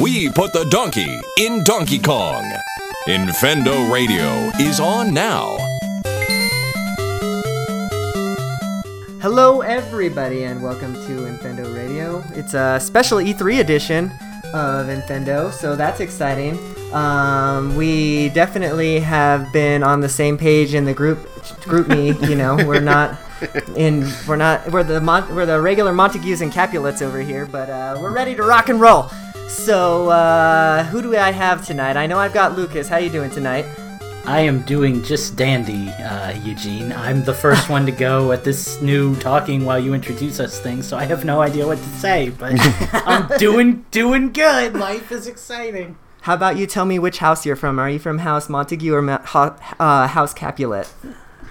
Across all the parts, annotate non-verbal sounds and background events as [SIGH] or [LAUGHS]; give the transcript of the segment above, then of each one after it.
We put the donkey in Donkey Kong. Infendo Radio is on now. Hello, everybody, and welcome to Infendo Radio. It's a special E3 edition of Infendo, so that's exciting. Um, we definitely have been on the same page in the group group me. You know, [LAUGHS] we're not in we're not we're the Mon- we're the regular Montagues and Capulets over here, but uh, we're ready to rock and roll. So, uh, who do I have tonight? I know I've got Lucas. How you doing tonight? I am doing just dandy, uh, Eugene. I'm the first one to go at this new talking while you introduce us thing, so I have no idea what to say, but [LAUGHS] I'm doing doing good. Life is exciting. How about you tell me which house you're from? Are you from House Montague or Ma- ho- uh, House Capulet?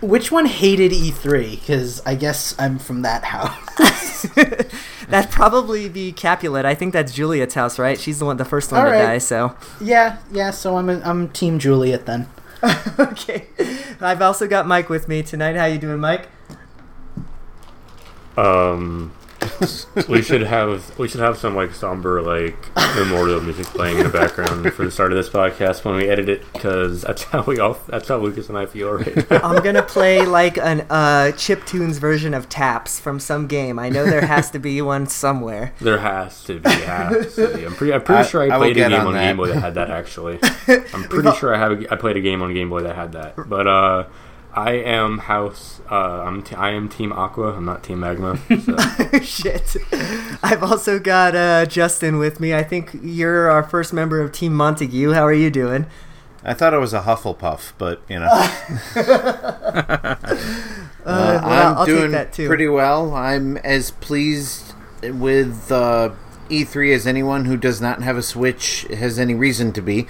Which one hated E3? Because I guess I'm from that house. [LAUGHS] [LAUGHS] That'd probably be Capulet. I think that's Juliet's house, right? She's the one, the first one All to right. die. So, yeah, yeah. So I'm a, I'm Team Juliet then. [LAUGHS] okay. I've also got Mike with me tonight. How you doing, Mike? Um, [LAUGHS] we should have we should have some like somber like memorial music playing in the background for the start of this podcast when we edit it because that's how we all that's how Lucas and I feel right now. I'm gonna play like an uh, chip tunes version of Taps from some game. I know there has to be one somewhere. there has to be, has to be. I'm pretty I'm pretty I- sure I, I played a game on on. Game Boy that had that actually. I'm pretty [LAUGHS] sure I have a, I played a game on Game Boy that had that. But uh, I am House. Uh, I'm t- I am Team Aqua. I'm not Team Magma. So. [LAUGHS] Shit. I've also got uh, Justin with me. I think you're our first member of Team Montague. How are you doing? I thought it was a Hufflepuff, but you know, [LAUGHS] Uh, Uh, well, I'm I'll take doing that too. pretty well. I'm as pleased with uh, E3 as anyone who does not have a Switch has any reason to be.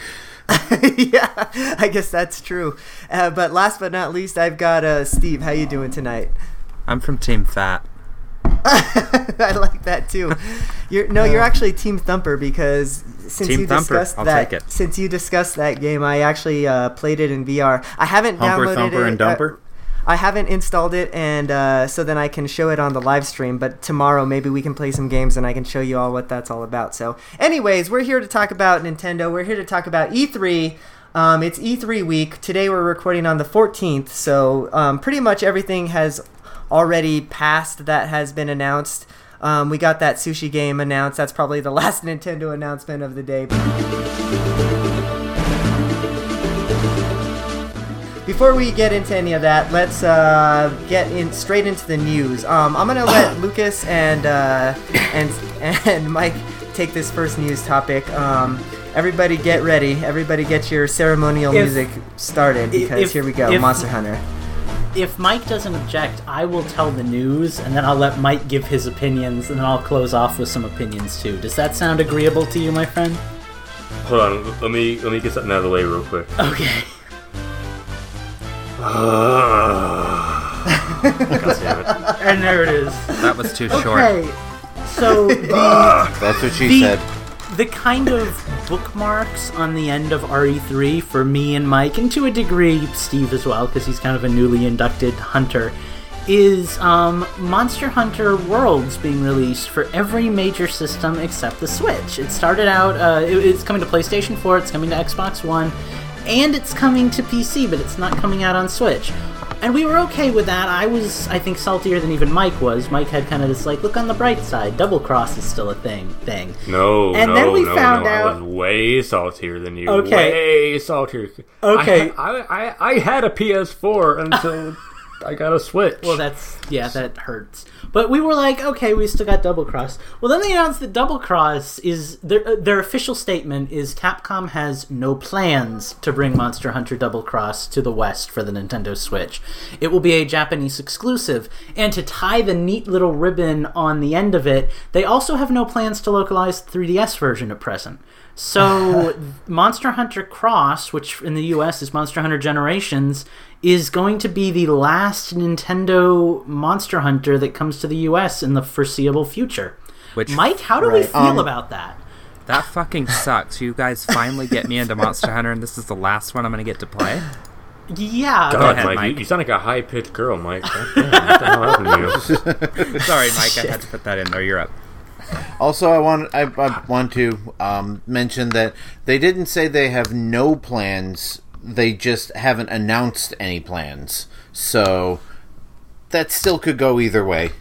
[LAUGHS] yeah, I guess that's true. Uh, but last but not least, I've got uh, Steve. How you doing tonight? I'm from Team Fat. [LAUGHS] I like that too. You're no, you're actually Team Thumper because since Team you Thumper, discussed I'll that, since you discussed that game, I actually uh, played it in VR. I haven't Humper, downloaded thumper, it. and uh, dumper. I haven't installed it, and uh, so then I can show it on the live stream. But tomorrow, maybe we can play some games, and I can show you all what that's all about. So, anyways, we're here to talk about Nintendo. We're here to talk about E3. Um, it's E3 week. Today we're recording on the 14th, so um, pretty much everything has already passed that has been announced. Um, we got that sushi game announced. That's probably the [LAUGHS] last Nintendo announcement of the day. Before we get into any of that, let's uh, get in straight into the news. Um, I'm gonna let [COUGHS] Lucas and uh, and and Mike take this first news topic. Um, everybody, get ready. Everybody, get your ceremonial If- music started because if- here we go. if- Monster Hunter. If Mike doesn't object, I will tell the news, and then I'll let Mike give his opinions, and then I'll close off with some opinions too. Does that sound agreeable to you, my friend? Hold on, let me let me get something out of the way real quick. Okay. [LAUGHS] God damn it. And there it is. That was too short. Okay. So the That's what she The- said. the kind of bookmarks on the end of RE3 for me and Mike, and to a degree Steve as well, because he's kind of a newly inducted hunter, is um, Monster Hunter Worlds being released for every major system except the Switch. It started out, uh, it- it's coming to PlayStation 4, it's coming to Xbox One, and it's coming to PC, but it's not coming out on Switch. And we were okay with that. I was, I think, saltier than even Mike was. Mike had kind of this like, look on the bright side. Double cross is still a thing. Thing. No, And no, then we no, found no. out- I was way saltier than you. Okay. Way saltier. Okay. I, I, I, I had a PS4 until [LAUGHS] I got a Switch. Well, that's yeah, that hurts. But we were like, okay, we still got Double Cross. Well, then they announced that Double Cross is their uh, their official statement is Capcom has no plans to bring Monster Hunter Double Cross to the West for the Nintendo Switch. It will be a Japanese exclusive, and to tie the neat little ribbon on the end of it, they also have no plans to localize the 3DS version at present. So, [LAUGHS] Monster Hunter Cross, which in the US is Monster Hunter Generations, is going to be the last Nintendo Monster Hunter that comes to the US in the foreseeable future. Which Mike, how do we feel Um, about that? that fucking sucks. You guys finally get me into Monster Hunter, and this is the last one I'm gonna get to play. Yeah, God, ahead, Mike, Mike. You, you sound like a high pitched girl, Mike. Damn, what the hell happened to you? [LAUGHS] Sorry, Mike. I had to put that in there. You're up. Also, I want I, I want to um, mention that they didn't say they have no plans. They just haven't announced any plans. So that still could go either way.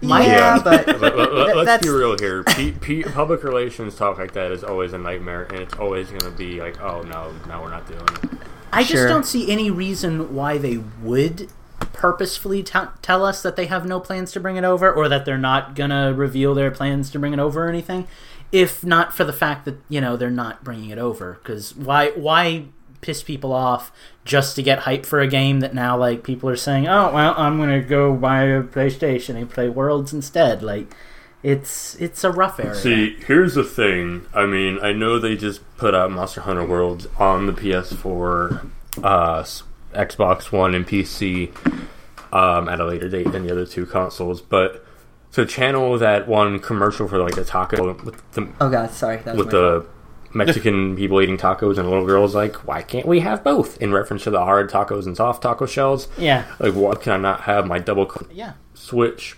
My- yeah, but let, let, let's that's- be real here. P, P, public relations talk like that is always a nightmare, and it's always going to be like, oh no, no, we're not doing it. I just don't see any reason why they would purposefully t- tell us that they have no plans to bring it over or that they're not gonna reveal their plans to bring it over or anything. If not for the fact that you know they're not bringing it over because why why piss people off just to get hype for a game that now like people are saying oh well i'm gonna go buy a playstation and play worlds instead. Like it's it's a rough area. See, here's the thing. I mean, I know they just put out Monster Hunter Worlds on the PS4, uh, Xbox One, and PC um, at a later date than the other two consoles, but to channel that one commercial for like the taco with the oh god, sorry, that was with my the Mexican [LAUGHS] people eating tacos and a little girl's like, why can't we have both? In reference to the hard tacos and soft taco shells. yeah Like, why can I not have my double cl- yeah Switch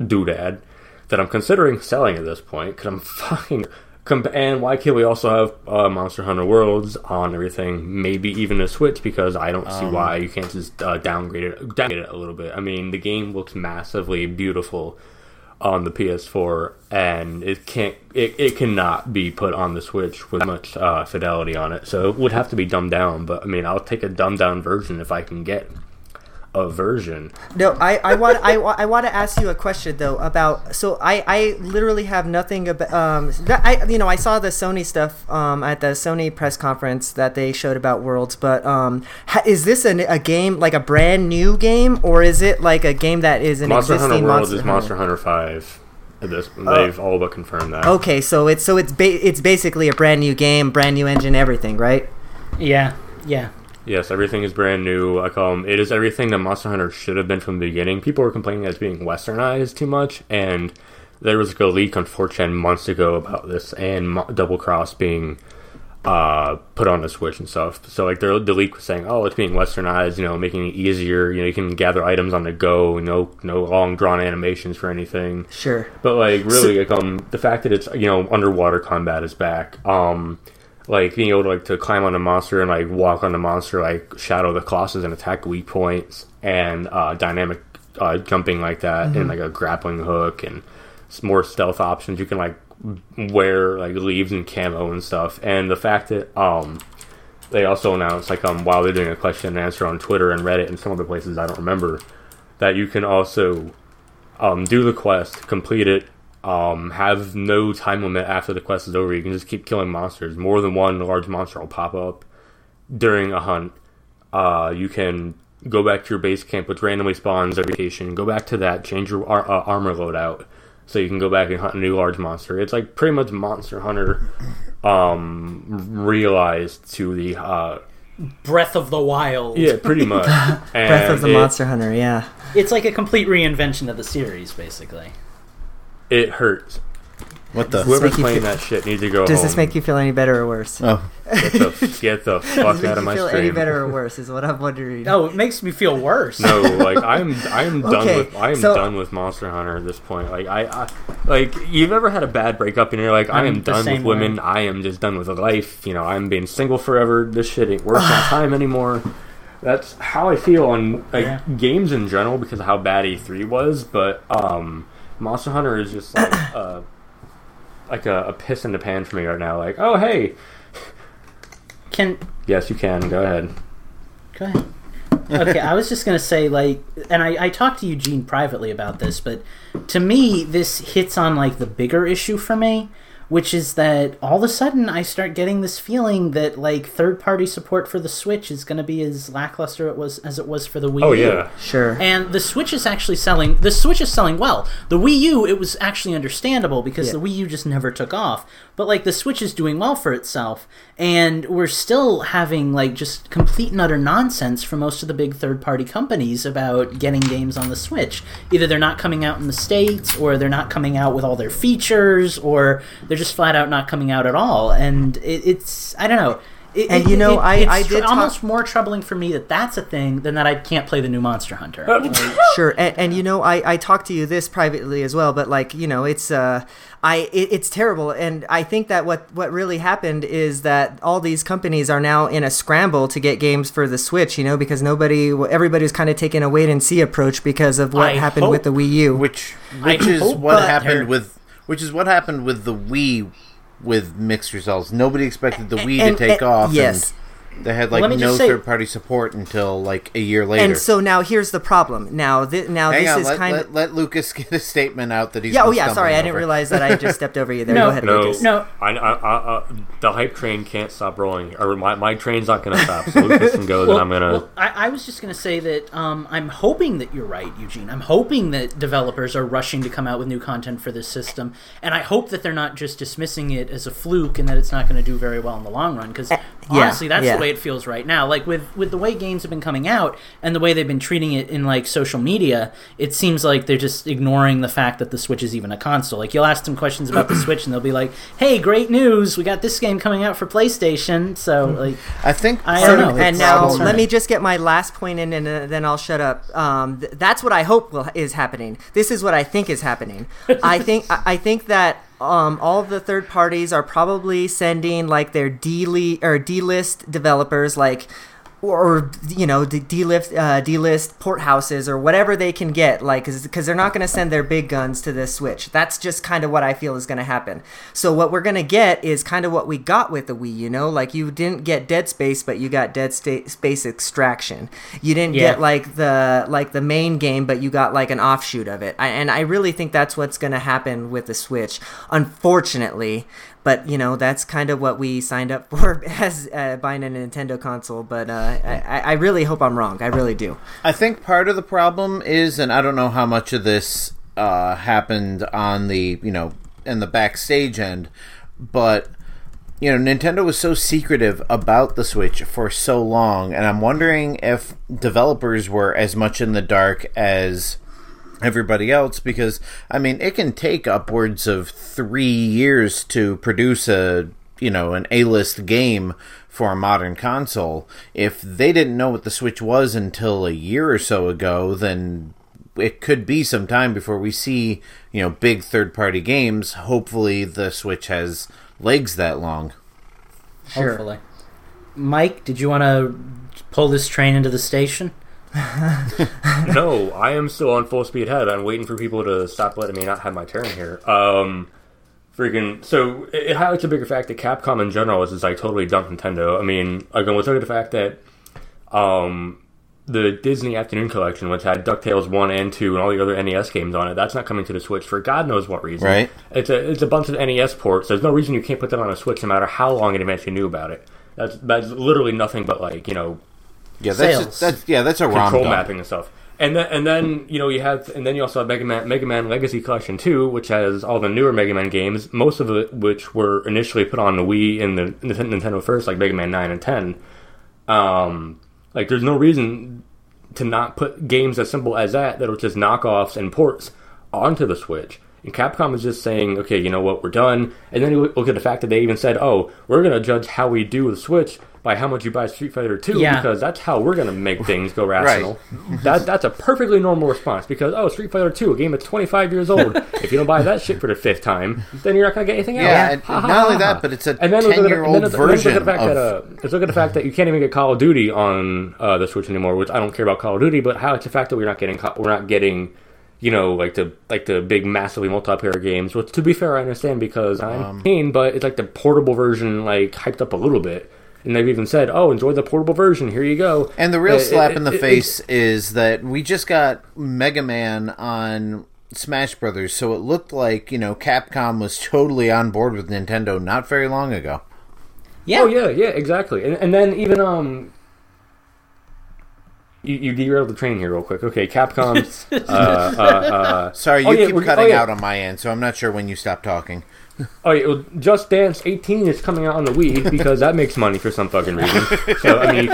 doodad that I'm considering selling at this point because I'm [LAUGHS] fucking. And why can't we also have uh, Monster Hunter Worlds on everything? Maybe even a Switch because I don't see why you can't just uh, downgrade it, downgrade it a little bit. I mean, the game looks massively beautiful on the PS4, and it can't, it, it cannot be put on the Switch with much uh, fidelity on it. So it would have to be dumbed down. But I mean, I'll take a dumbed down version if I can get a version. No, I, I want I, wa- I want to ask you a question though about so I, I literally have nothing about um I you know I saw the Sony stuff um at the Sony press conference that they showed about Worlds but um is this a, a game like a brand new game or is it like a game that is an Monster existing Hunter World Monster is Hunter? Monster Hunter Five. This, they've all but confirmed that. Okay, so it's so it's ba- it's basically a brand new game, brand new engine, everything, right? yeah yeah Yes, everything is brand new. Like, um, it is everything that Monster Hunter should have been from the beginning. People were complaining that it's being westernized too much, and there was like a leak on 4chan months ago about this, and Mo- Double Cross being uh, put on the Switch and stuff. So, like, the, the leak was saying, oh, it's being westernized, you know, making it easier. You know, you can gather items on the go. No, no long drawn animations for anything. Sure. But like really, like um, the fact that it's you know underwater combat is back. Um, like being able to like to climb on a monster and like walk on the monster, like shadow the colossus and attack weak points, and uh, dynamic uh, jumping like that, and like a grappling hook and more stealth options. You can like wear like leaves and camo and stuff. And the fact that um, they also announced like um while they're doing a question and answer on Twitter and Reddit and some other places I don't remember that you can also um, do the quest, complete it, um, have no time limit after the quest is over. You can just keep killing monsters. More than one large monster will pop up during a hunt. Uh, you can go back to your base camp, which randomly spawns every location. Go back to that, change your ar- uh, armor loadout, so you can go back and hunt a new large monster. It's like pretty much Monster Hunter um, realized to the uh, breath of the wild yeah, pretty much. [LAUGHS] Breath of the it- Monster Hunter, yeah. it's like a complete reinvention of the series basically It hurts. What the? Whoever's make you playing feel- that shit needs to go Does home. this make you feel any better or worse? Oh, [LAUGHS] Get the, get the fuck out of you my feel stream. any better or [LAUGHS] worse? Is what I'm wondering. No, it makes me feel worse No, like I'm I'm done Okay, with I am so- done with Monster Hunter at this point. Like I, I like you've ever had a bad breakup and you're like I I'm done with women. way. I am just done with life. You know I'm being single forever. This shit ain't worth my [SIGHS] time anymore. That's how I feel on like Yeah. games in general because of how bad E3 was. But um, Monster Hunter is just like [COUGHS] uh, like a, a piss in the pan for me right now. Like oh hey can yes you can go ahead. Go ahead. okay, I was just gonna say like, and I, I talked to Eugene privately about this, but to me, this hits on like the bigger issue for me, which is that all of a sudden I start getting this feeling that like third party support for the Switch is gonna be as lackluster it was as it was for the Wii Oh U. yeah. Sure. And the Switch is actually selling. The Switch is selling well. The Wii U, it was actually understandable because Yeah. the Wii U just never took off. But like the Switch is doing well for itself, and we're still having like just complete and utter nonsense from most of the big third-party companies about getting games on the Switch. Either they're not coming out in the states, or they're not coming out with all their features, or they're just flat out not coming out at all. And it, it's I don't know It- And it- you know, it- I- it's I did talk- almost more troubling for me that that's a thing than that I can't play the new Monster Hunter. [LAUGHS] Sure and, and you know I, I talked to you this privately as well but like you know it's uh i it, it's terrible and i think that what what really happened is that all these companies are now in a scramble to get games for the switch you know because nobody everybody's kind of taking a wait and see approach because of what I happened with the wii u which I which is hope what happened with which is what happened with the Wii with mixed results. Nobody expected the Wii and- to take and- off. yes. And they had like no say- third party support until like a year later. and so now here's the problem now th- now Hang this on, is let, kind let, of let Lucas [LAUGHS] get a statement out that he's yeah oh yeah sorry i didn't over. realize that i just [LAUGHS] stepped over you there No, go ahead No, lucas No. I, I, I, I, the hype train can't stop rolling. Or my, my train's not going to stop. So Lucas can go, then I'm going to. well, I, I was just going to say that um, I'm hoping that you're right, Eugene. I'm hoping that developers are rushing to come out with new content for this system, and I hope that they're not just dismissing it as a fluke and that it's not going to do very well in the long run. Because honestly, that's yeah. the way it feels right now. Like with with the way games have been coming out and the way they've been treating it in like social media, it seems like they're just ignoring the fact that the Switch is even a console. Like you'll ask them questions about the [CLEARS THROAT] Switch, and they'll be like, "Hey, great news! We got this game coming out for PlayStation." So like. I think I don't know, and now problem- let me just get my last point in, and uh, then I'll shut up. Um, th- that's what I hope will, is happening. This is what I think is happening. [LAUGHS] I think I I think that um, all the third parties are probably sending like their D or D list developers like. Or you know, d- D-list, uh, D-list port houses or whatever they can get, like, because they're not going to send their big guns to this Switch. That's just kind of what I feel is going to happen. So what we're going to get is kind of what we got with the Wii. You know, like you didn't get Dead Space, but you got Dead Sta- Space Extraction. You didn't Yeah. get like the like the main game, but you got like an offshoot of it. I, and I really think that's what's going to happen with the Switch. Unfortunately, but you know that's kind of what we signed up [LAUGHS] for as uh, buying a Nintendo console. But uh, I, I really hope I'm wrong. I really do. I think part of the problem is, and I don't know how much of this uh, happened on the you know in the backstage end, but you know Nintendo was so secretive about the Switch for so long, and I'm wondering if developers were as much in the dark as everybody else because I mean it can take upwards of three years to produce a you know an A-list game for a modern console. If they didn't know what the Switch was until a year or so ago, then it could be some time before we see you know big third-party games. Hopefully, the Switch has legs that long. Sure. Hopefully. Mike, did you want to pull this train into the station? [LAUGHS] no, I am still on full speed ahead. I'm waiting for people to stop letting me not have my turn here. Um, freaking. So it, it highlights a bigger fact that Capcom in general is, is like totally dumped Nintendo. I mean, again, let's look at the fact that um, the Disney Afternoon Collection, which had DuckTales 1 and 2 and all the other NES games on it, that's not coming to the Switch for God knows what reason. Right. It's a, it's a bunch of NES ports. There's no reason you can't put that on a Switch no matter how long in advance you knew about it. That's, that's literally nothing but like, you know, Yeah, that's Sales. that's yeah, that's a ROM control dump. mapping and stuff. And then, and then you know you have, and then you also have Mega Man, Mega Man Legacy Collection Two, which has all the newer Mega Man games, most of it which were initially put on the Wii and the Nintendo Nintendo first, like Mega Man Nine and Ten. Um, like there's no reason to not put games as simple as that that are just knockoffs and ports onto the Switch. And Capcom is just saying, okay, you know what, we're done. And then you look look at the fact that they even said, oh, we're going to judge how we do with Switch by how much you buy Street Fighter 2 Yeah. because that's how we're going to make things go rational. that, that's a perfectly normal response because, oh, Street Fighter 2, a game that's 25 years old. [LAUGHS] if you don't buy that shit for the fifth time, then you're not going to get anything else. Yeah, and Ha, ha, not only that, but it's a And look at the- ten-year-old and then let's- version Look at the fact of that, uh, let's look at the fact that you can't even get Call of Duty on uh, the Switch anymore, which I don't care about Call of Duty, but how it's the fact that we're not getting co- we're not getting you know like the like the big massively multiplayer games. Which to be fair, I understand because I'm Um, keen, but it's like the portable version like hyped up a little bit. And they've even said, "Oh, enjoy the portable version. Here you go." And the real Uh, slap it- in the it- face is that we just got Mega Man on Smash Brothers, so it looked like you know Capcom was totally on board with Nintendo not very long ago. Yeah. Oh yeah, yeah, exactly. And, and then even um, you, you derailed the train here real quick. Okay, Capcom. [LAUGHS] uh, uh, uh, Sorry, you Oh, yeah, keep cutting oh, yeah. out on my end, so I'm not sure when you stop talking. Oh, yeah, well, Just Dance 18 is coming out on the Wii because that makes money for some fucking reason. So I mean,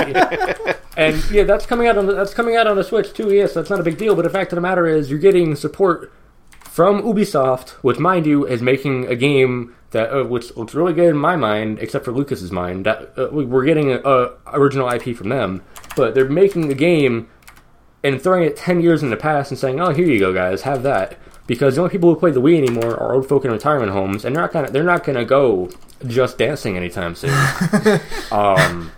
and yeah, that's coming out on the, that's coming out on the Switch too. Yes, that's not a big deal. But the fact of the matter is, you're getting support from Ubisoft, which, mind you, is making a game that uh, which looks really good in my mind, except for Lucas's mind. That uh, we- we're getting a, a original IP from them, but they're making a game and throwing it ten years in the past and saying, "Oh, here you go, guys, have that." Because the only people who play the Wii anymore are old folk in retirement homes, and they're not gonna they're not gonna go just dancing anytime soon. [LAUGHS] um,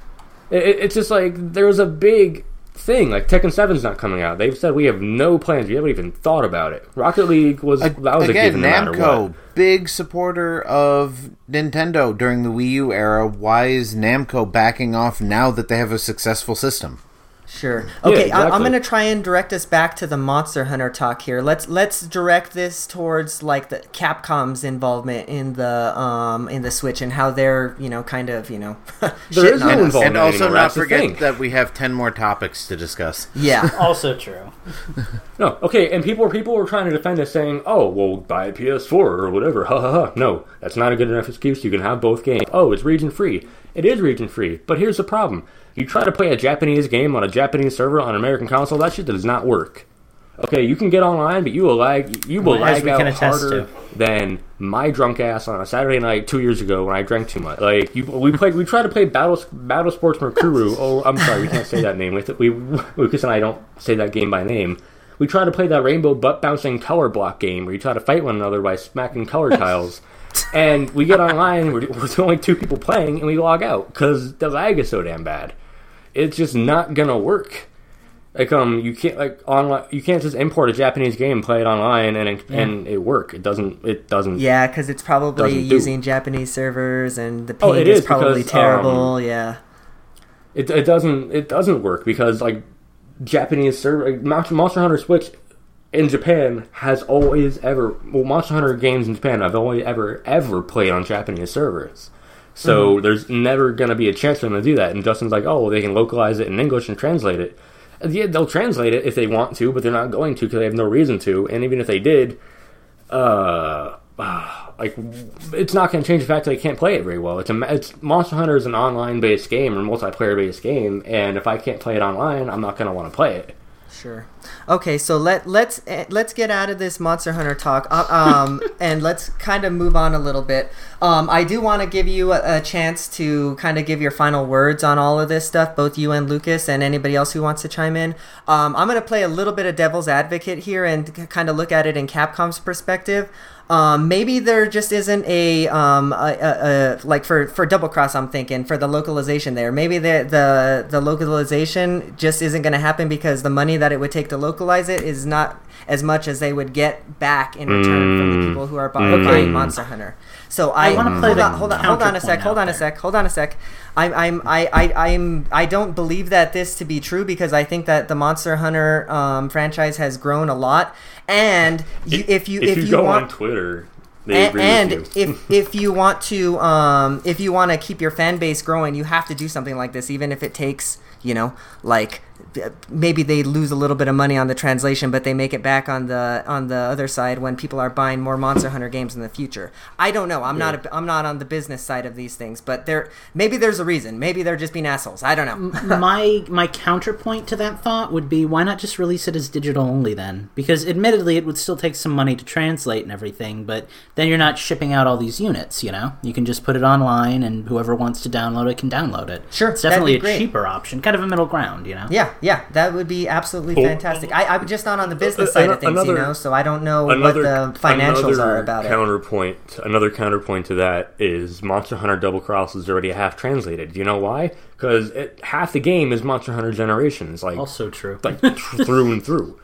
it, it- it's just like there's a big thing like Tekken 7's not coming out. They've said we have no plans. We haven't even thought about it. Rocket League was that was a Again, given no matter Namco, what. big supporter of Nintendo during the Wii U era. Why is Namco backing off now that they have a successful system? Sure. Okay, I, I'm gonna try and direct us back to the Monster Hunter talk here. Let's let's direct this towards like the Capcom's involvement in the um in the Switch and how they're you know kind of you know [LAUGHS] There is shitting no on involvement. and also anymore, not that's forget that we have ten more topics to discuss. Yeah. [LAUGHS] Also true. [LAUGHS] No, okay, and people people were trying to defend us, saying, "Oh, well, buy a PS4 or whatever." Ha ha ha. No, that's not a good enough excuse. You can have both games. Oh, it's region free. It is region free, but here's the problem: you try to play a Japanese game on a Japanese server on an American console, that shit does not work. Okay, you can get online, but you will lag. You will As lag out harder to. than my drunk ass on a Saturday night two years ago when I drank too much. Like you, we played. We tried to play Battle Battle Sports Mekuru. [LAUGHS] oh, I'm sorry, we can't say that name. We, we Lucas and I don't say that game by name. We tried to play that rainbow butt bouncing color block game where you try to fight one another by smacking color [LAUGHS] tiles. And we get online, we're, we're the only two people playing, and we log out because the lag is so damn bad. It's just not gonna work. Like um, you can't like online. You can't just import a Japanese game, play it online, and it, and it work. It doesn't. It doesn't. Yeah, because it's probably Doesn't do. using Japanese servers and the ping Oh, is, is probably because, terrible. um, yeah. It, it doesn't. It doesn't work because like Japanese server like, Monster, Monster Hunter Switch in Japan has always ever well Monster Hunter games in Japan I've only ever ever played on Japanese servers. So there's never gonna be a chance for them to do that. And Justin's like, oh, well, they can localize it in English and translate it. Yeah, they'll translate it if they want to, but they're not going to because they have no reason to. And even if they did, uh, [SIGHS] like it's not going to change the fact that I can't play it very well. It's a it's Monster Hunter is an online based game or multiplayer based game, and if I can't play it online, I'm not going to want to play it. Sure. Okay, so let let's eh, let's get out of this Monster Hunter talk, uh, um, [LAUGHS] and let's kind of move on a little bit. Um, I do want to give you a, a chance to kind of give your final words on all of this stuff, both you and Lucas, and anybody else who wants to chime in. Um, I'm going to play a little bit of devil's advocate here and kind of look at it in Capcom's perspective. Um, maybe there just isn't a, um, a, a, a like for for double cross. I'm thinking for the localization there. Maybe the the the localization just isn't going to happen because the money that it would take to localize it is not as much as they would get back in return from the people who are bu- buying Monster Hunter. So I, wanna play hold the on, hold on, hold on a sec, hold on a there. sec, hold on a sec. I'm, I'm, I, I, I'm, I don't believe that this to be true because I think that the Monster Hunter um, franchise has grown a lot, and you, if you if, you, go want on Twitter, they a- agree and with you. if if you want to um, if you want to keep your fan base growing, you have to do something like this, even if it takes you know like maybe they lose a little bit of money on the translation, but they make it back on the on the other side when people are buying more Monster Hunter games in the future. I don't know. I'm not a, I'm not on the business side of these things, but there maybe there's a reason. Maybe they're just being assholes. I don't know. my my counterpoint to that thought would be why not just release it as digital only then? Because admittedly it would still take some money to translate and everything, but then you're not shipping out all these units, you know? You can just put it online and whoever wants to download it can download it. Sure, It's definitely a great. cheaper option, kind of a middle ground, you know? Yeah, yeah, that would be absolutely Well, fantastic. I, I'm just not on the business uh, side of things, you know, so I don't know Another what the financials are about it. counterpoint. Another counterpoint to that is Monster Hunter Double Cross is already half translated. Do you know why? Because half the game is Monster Hunter Generations, like Also true. like [LAUGHS] tr- through and through.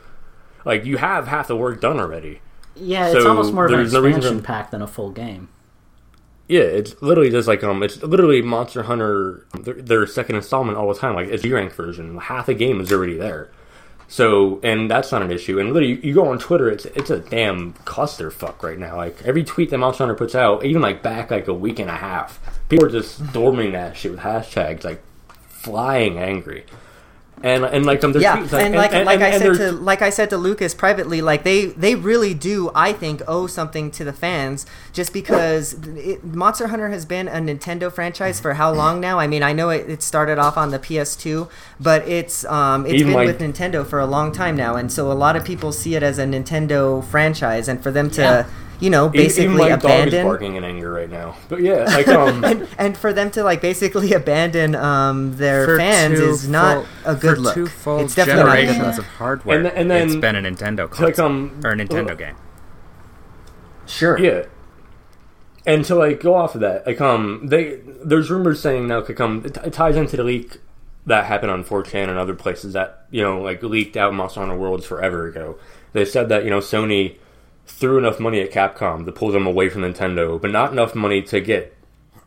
Like you have half the work done already. yeah, it's almost more of an there's no expansion pack than a full game. Yeah, it's literally just like um, it's literally Monster Hunter their, their second installment all the time. Like it's rank version, half the game is already there. So, and that's not an issue. And literally, you, you go on Twitter, it's it's a damn clusterfuck right now. Like every tweet that Monster Hunter puts out, even like back like a week and a half, people are just storming that shit with hashtags, like flying angry. And and like um, there's yeah, tweets, and like like I and said to like I said to Lucas privately, like they they really do I think owe something to the fans just because it, Monster Hunter has been a Nintendo franchise for how long now? I mean, I know it, it started off on the PS2, but it's um it's Even been like- with Nintendo for a long time now, and so a lot of people see it as a Nintendo franchise, and for them to Yeah. You know even- even basically my dog is abandon barking in anger right now. But yeah, like [LAUGHS] um, and, and for them to like basically [LAUGHS] abandon um their fans two is not full- a good for look. two full it's definitely not a good generations look. of hardware. And th- and then- it's been a Nintendo so, like console um, or a Nintendo uh, game. Sure. Yeah. And to like go off of that, like um, they there's rumors saying now like um, it, it ties into the leak that happened on 4chan and other places that you know like leaked out Monster Hunter Worlds forever ago. They said that you know Sony threw enough money at Capcom to pull them away from Nintendo, but not enough money to get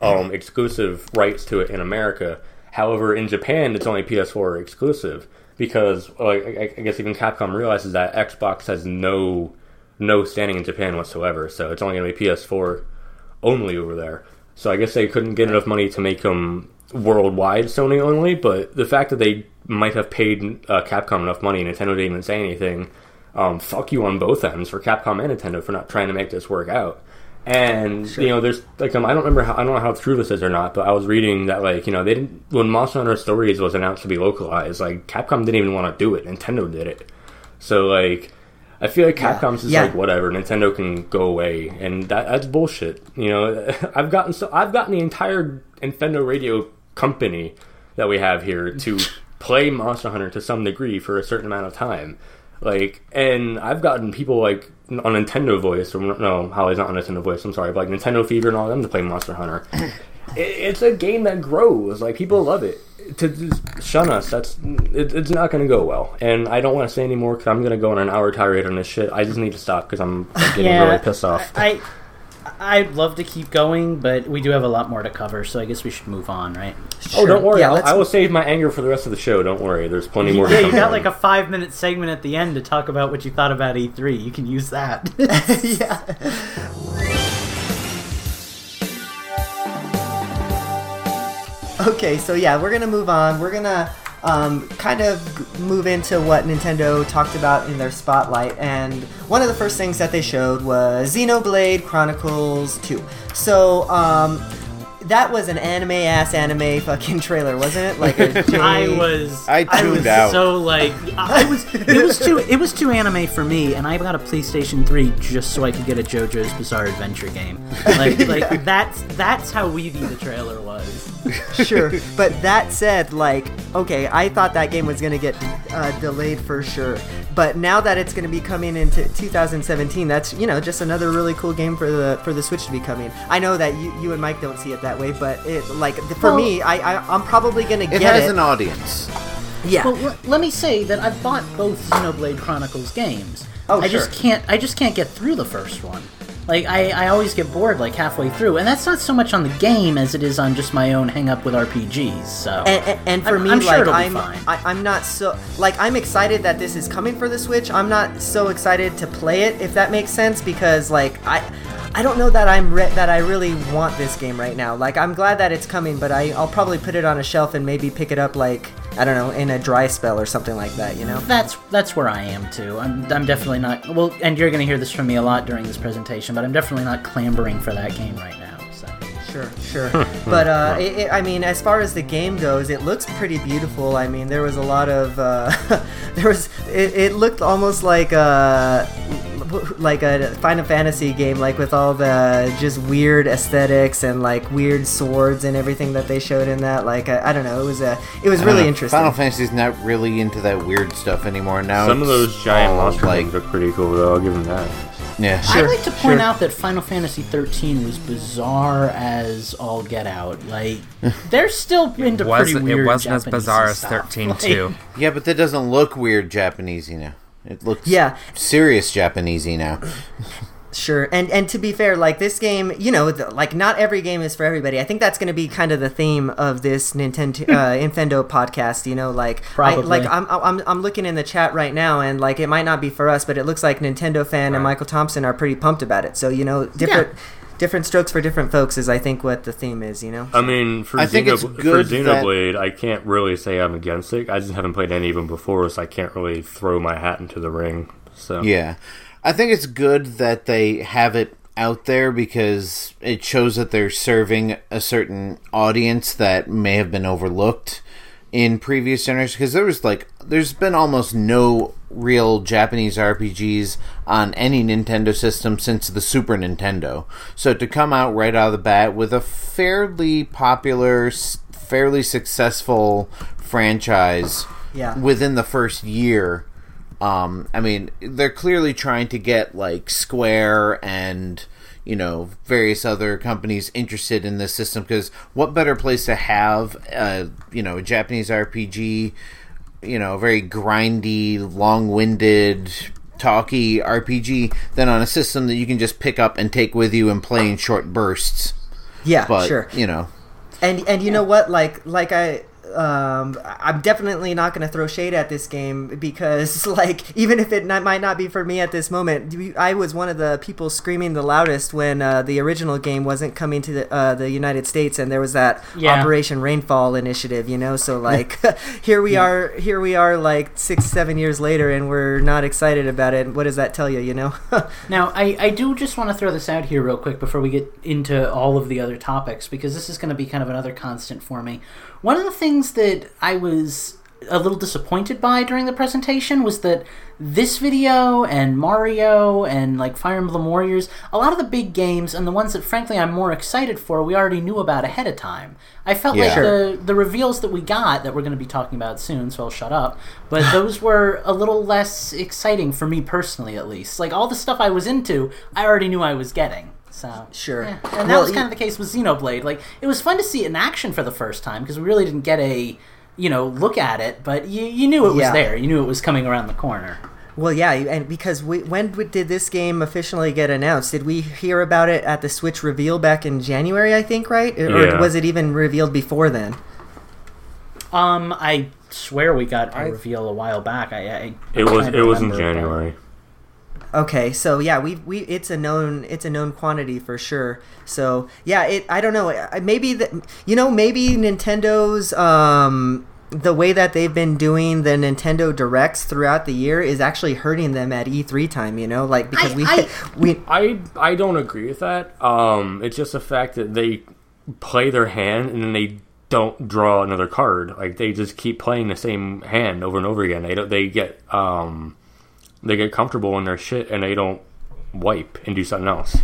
um exclusive rights to it in America. However, in Japan, it's only PS4 exclusive because like I, guess even Capcom realizes that Xbox has no no standing in Japan whatsoever, so it's only going to be PS4 only over there. So I guess they couldn't get enough money to make them worldwide Sony only. But the fact that they might have paid uh, Capcom enough money, Nintendo didn't even say anything. Um, fuck you on both ends for Capcom and Nintendo for not trying to make this work out. And you know, there's like um, I don't remember how I don't know how true this is or not, but I was reading that like you know they didn't when Monster Hunter Stories was announced to be localized, like Capcom didn't even want to do it, Nintendo did it. So like I feel like Yeah. Capcom's just Yeah. like whatever. Nintendo can go away, and that that's bullshit. You know, [LAUGHS] I've gotten so I've gotten the entire Infendo Radio company that we have here to [LAUGHS] play Monster Hunter to some degree for a certain amount of time. Like, and I've gotten people like on Nintendo Voice, or no, Holly's not on Nintendo Voice. I'm sorry, but like Nintendo Fever and all them to play Monster Hunter. [COUGHS] it, it's a game that grows. Like people love it. To just shun us, that's it, it's not going to go well. And I don't want to say anymore because I'm going to go on an hour tirade on this shit. I just need to stop because I'm getting really pissed off. I I'd love to keep going, but we do have a lot more to cover, so I guess we should move on, right? oh, don't worry. Yeah, I'll, I will save my anger for the rest of the show. Don't worry. There's plenty more. to Yeah, you got from. like a five minute segment at the end to talk about what you thought about E3. You can use that. [LAUGHS] [LAUGHS] yeah. Okay, so yeah, we're gonna move on. We're gonna um, kind of move into what Nintendo talked about in their spotlight, and one of the first things that they showed was Xenoblade Chronicles 2. So um, that was an anime ass anime fucking trailer, wasn't it? Like a [LAUGHS] J- I was I I tuned was out. so like I was it was too it was too anime for me and I got a PlayStation 3 just so I could get a JoJo's Bizarre Adventure game. Like [LAUGHS] like that's that's how weedy the trailer was. sure. [LAUGHS] But that said, like, okay, I thought that game was going to get uh, delayed for sure. But now that it's going to be coming into 2017, that's you know just another really cool game for the for the Switch to be coming. I know that you, you and Mike don't see it that way, but it like for Well- me, I, I I'm probably going to get It get has it. Has an audience. yeah. Well, l- let me say that I've bought both Xenoblade Chronicles games. Oh, I just can't. I just can't get through the first one. Like I, I always get bored like halfway through, and that's not so much on the game as it is on just my own hang up with RPGs. So and, and, and for I'm- me, I'm sure like be I'm, fine. I, I'm not so like I'm excited that this is coming for the Switch. I'm not so excited to play it, if that makes sense, because like I, I don't know that I'm re- that I really want this game right now. Like I'm glad that it's coming, but I, I'll probably put it on a shelf and maybe pick it up like I don't know in a dry spell or something like that. You know? That's that's where I am too. I'm, I'm definitely not. Well, and you're going to hear this from me a lot during this presentation, but I'm definitely not clambering for that game right now. So Sure, sure. [LAUGHS] but uh, it, it, I mean, as far as the game goes, it looks pretty beautiful. I mean, there was a lot of uh, [LAUGHS] there was it, it looked almost like a like a Final Fantasy game, like with all the just weird aesthetics and like weird swords and everything that they showed in that. Like I, I don't know, it was a it was really know, interesting. Final Fantasy's not really into that weird stuff anymore now. Some of those giant all, monster like things look pretty cool, though. I'll give them that. Yeah. Sure, I'd like to point sure. out that Final Fantasy 13 was bizarre as all get out. Like they're still into was, pretty weird. it wasn't as bizarre as 13 Like, too. [LAUGHS] Yeah, but that doesn't look weird Japanese, you know. It looks Yeah. serious Japanese now. [LAUGHS] Sure, and and to be fair, like this game, you know, the, like not every game is for everybody. I think that's going to be kind of the theme of this Nintendo [LAUGHS] uh, Nintendo podcast. You know, like I, like I'm, I'm I'm looking in the chat right now, and like it might not be for us, but it looks like Nintendo fan and Michael Thompson are pretty pumped about it. So you know, different. different strokes for different folks is I think what the theme is. You know. I mean, for, I think Xeno- it's good that- I can't really say I'm against it. I just haven't played any of them before, so I can't really throw my hat into the ring. So Yeah. I think it's good that they have it out there because it shows that they're serving a certain audience that may have been overlooked in previous generations because there was like there's been almost no real Japanese RPGs on any Nintendo system since the Super Nintendo. So to come out right out of the bat with a fairly popular, fairly successful franchise Yeah. within the first year um, I mean, they're clearly trying to get like Square and you know various other companies interested in this system because what better place to have uh, you know a Japanese RPG, you know, very grindy, long-winded, talky RPG than on a system that you can just pick up and take with you and play in short bursts. Yeah, But sure. you know, And and you know what? Like like I um I'm definitely not going to throw shade at this game because [LAUGHS] like even if it not, might not be for me at this moment, I was one of the people screaming the loudest when uh, the original game wasn't coming to the uh, the United States and there was that Yeah. Operation Rainfall initiative, you know. So like [LAUGHS] here we are here we are like 6 7 years later and we're not excited about it. What does that tell you, you know? [LAUGHS] Now, I, I do just want to throw this out here real quick before we get into all of the other topics because this is going to be kind of another constant for me. One of the things that I was a little disappointed by during the presentation was that this video and Mario and like Fire Emblem Warriors, a lot of the big games and the ones that frankly I'm more excited for, we already knew about ahead of time. I felt Yeah. like Sure. the the reveals that we got that we're going to be talking about soon, so I'll shut up. But [LAUGHS] those were a little less exciting for me personally, at least. Like all the stuff I was into, I already knew I was getting. So Sure. yeah. and that Well, was kind of the case with Xenoblade. Like it was fun to see it in action for the first time because we really didn't get a you know look at it, but you you knew it was Yeah. there. You knew it was coming around the corner. Well, yeah, and because we, when did this game officially get announced? Did we hear about it at the Switch reveal back in January? I think, right? Or was it even revealed before then? Um, I swear we got a I- reveal a while back. I, I it was it was in remember, but- January. Okay, so yeah, we we it's a known it's a known quantity for sure. So yeah, it I don't know. Maybe that you know maybe Nintendo's um the way that they've been doing the Nintendo Directs throughout the year is actually hurting them at E3 time. You know, like because I- we I- we I I don't agree with that. Um, it's just the fact that they play their hand and then they don't draw another card. Like they just keep playing the same hand over and over again. They don't. They get um, they get comfortable in their shit and they don't wipe and do something else.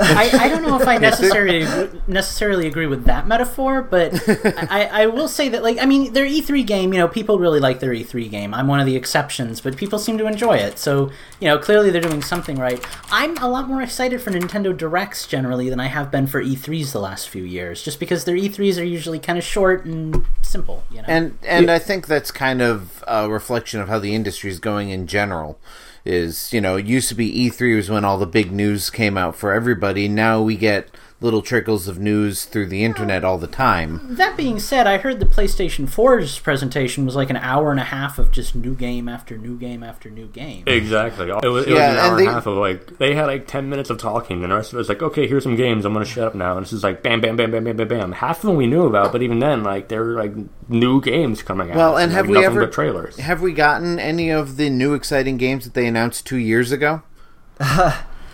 I, I don't know if I [LAUGHS] necessarily necessarily agree with that metaphor, but [LAUGHS] I, I will say that like I mean their E3 game, you know, people really like their E3 game. I'm one of the exceptions, but people seem to enjoy it. So you know, clearly they're doing something right. I'm a lot more excited for Nintendo Directs generally than I have been for E3s the last few years, just because their E3s are usually kind of short and simple. You know, and and I think that's kind of a reflection of how the industry is going in general. Is you know, it used to be E3 was when all the big news came out for everybody. Now we get little trickles of news through the internet all the time. That being said, I heard the PlayStation 4's presentation was like an hour and a half of just new game after new game after new game. Exactly. It was, it was Yeah, an and hour and, they- a half of like they had like ten minutes of talking, and the rest of it was like, okay, here's some games. I'm gonna shut up now. And it's just like bam, bam, bam, bam, bam, bam, bam. Half of them we knew about, but even then, like there were like new games coming out. Well, and like, have we nothing ever but trailers? have we gotten any of the new exciting games that they announced two years ago? [LAUGHS]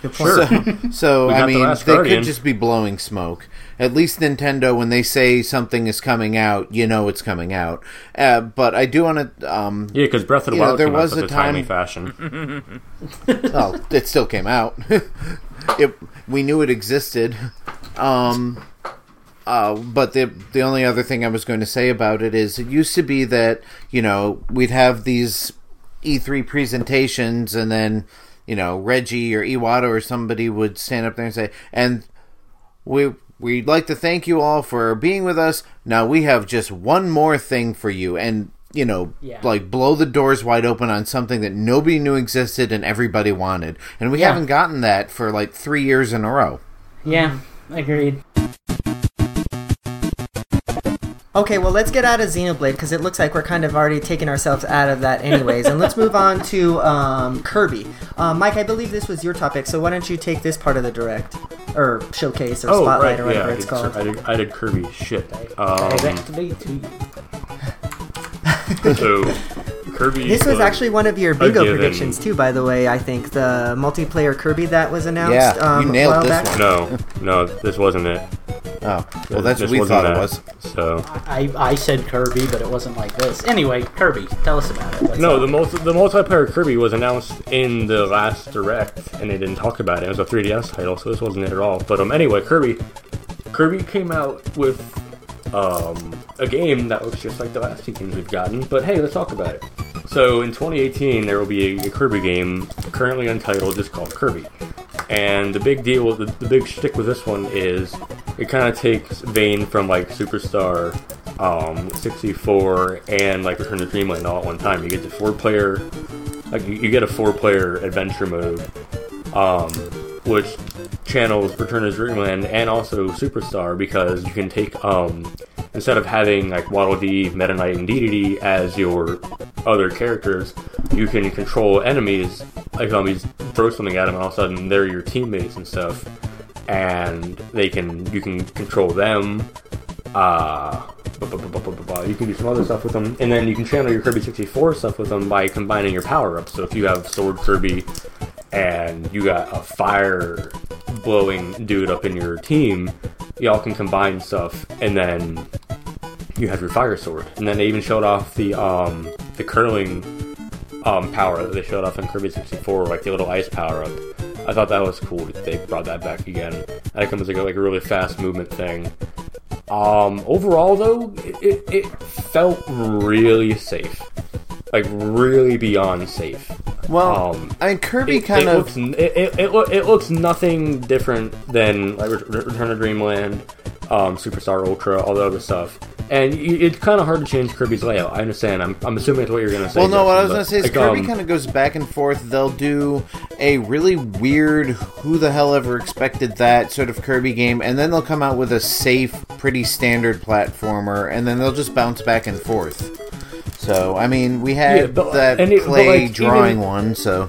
good point. So, [LAUGHS] so I got The mean, they Guardian. could just be blowing smoke. At least Nintendo, when they say something is coming out, you know it's coming out. Uh, but I do want to. Um, Yeah, because Breath of the You know, Wild there came out in was a a timely fashion. [LAUGHS] well, it still came out. [LAUGHS] it, we knew it existed. Um, uh, but the the only other thing I was going to say about it is it used to be that you know we'd have these E3 presentations and then you know Reggie or Iwata or somebody would stand up there and say and we we'd like to thank you all for being with us. Now we have just one more thing for you and you know Yeah. like blow the doors wide open on something that nobody knew existed and everybody wanted. And we Yeah. haven't gotten that for like 3 years in a row. Yeah, agreed. Okay, well, let's get out of Xenoblade because it looks like we're kind of already taking ourselves out of that, anyways. and let's move on to um, Kirby. Uh, Mike, I believe this was your topic, so why don't you take this part of the direct? or showcase or Oh, spotlight right, or whatever yeah, I it's did, called. I did, I did Kirby shit. Um, Directly to you. [LAUGHS] so Kirby. This was actually one of your bingo predictions too, by the way. I think the multiplayer Kirby that was announced. Yeah, you um, nailed this back. one. No, no, this wasn't it. Oh, well, that's This what we wasn't thought it was. So I, I said Kirby, but it wasn't like this. Anyway, Kirby, tell us about it. What's no, up? the multi- the multiplayer Kirby was announced in the last direct, and they didn't talk about it. It was a 3DS title, so this wasn't it at all. But um, anyway, Kirby, Kirby came out with um a game that looks just like the last two games we've gotten. But hey, let's talk about it. So in 2018, there will be a, Kirby game currently untitled, just called Kirby. And the big deal, the, the big shtick with this one is it kind of takes vein from like Superstar, um, 64, and like Return to Dreamland all at one time. You get the four-player, like you, you get a four-player adventure mode, um, which channels Return to Dreamland and also Superstar because you can take um, instead of having like Waddle Dee, Meta Knight, and DDD as your other characters, you can control enemies. Like um, you throw something at them, and all of a sudden they're your teammates and stuff, and they can you can control them. Uh, you can do some other stuff with them, and then you can channel your Kirby 64 stuff with them by combining your power ups. So if you have Sword Kirby and you got a fire blowing dude up in your team, y'all can combine stuff, and then you have your fire sword. And then they even showed off the um the curling um power that they showed off in Kirby 64, like the little ice power up. I thought that was cool that they brought that back again. That comes like a, like a really fast movement thing. Um, overall though, it, it, it felt really safe, like really beyond safe. Well, Um, I mean, Kirby It, kind it of. looks it, it, it, it looks nothing different than like Return to Dreamland, um, Superstar Ultra, all the other stuff. And it's kind of hard to change Kirby's layout. I understand. I'm, I'm assuming that's what you're gonna say. Well, no, what I was Justin, going to say is but, Kirby um, kind of goes back and forth. They'll do a really weird, who the hell ever expected that sort of Kirby game, and then they'll come out with a safe, pretty standard platformer, and then they'll just bounce back and forth. So, I mean, we had Yeah, but- that and it- clay like, drawing even- one, so.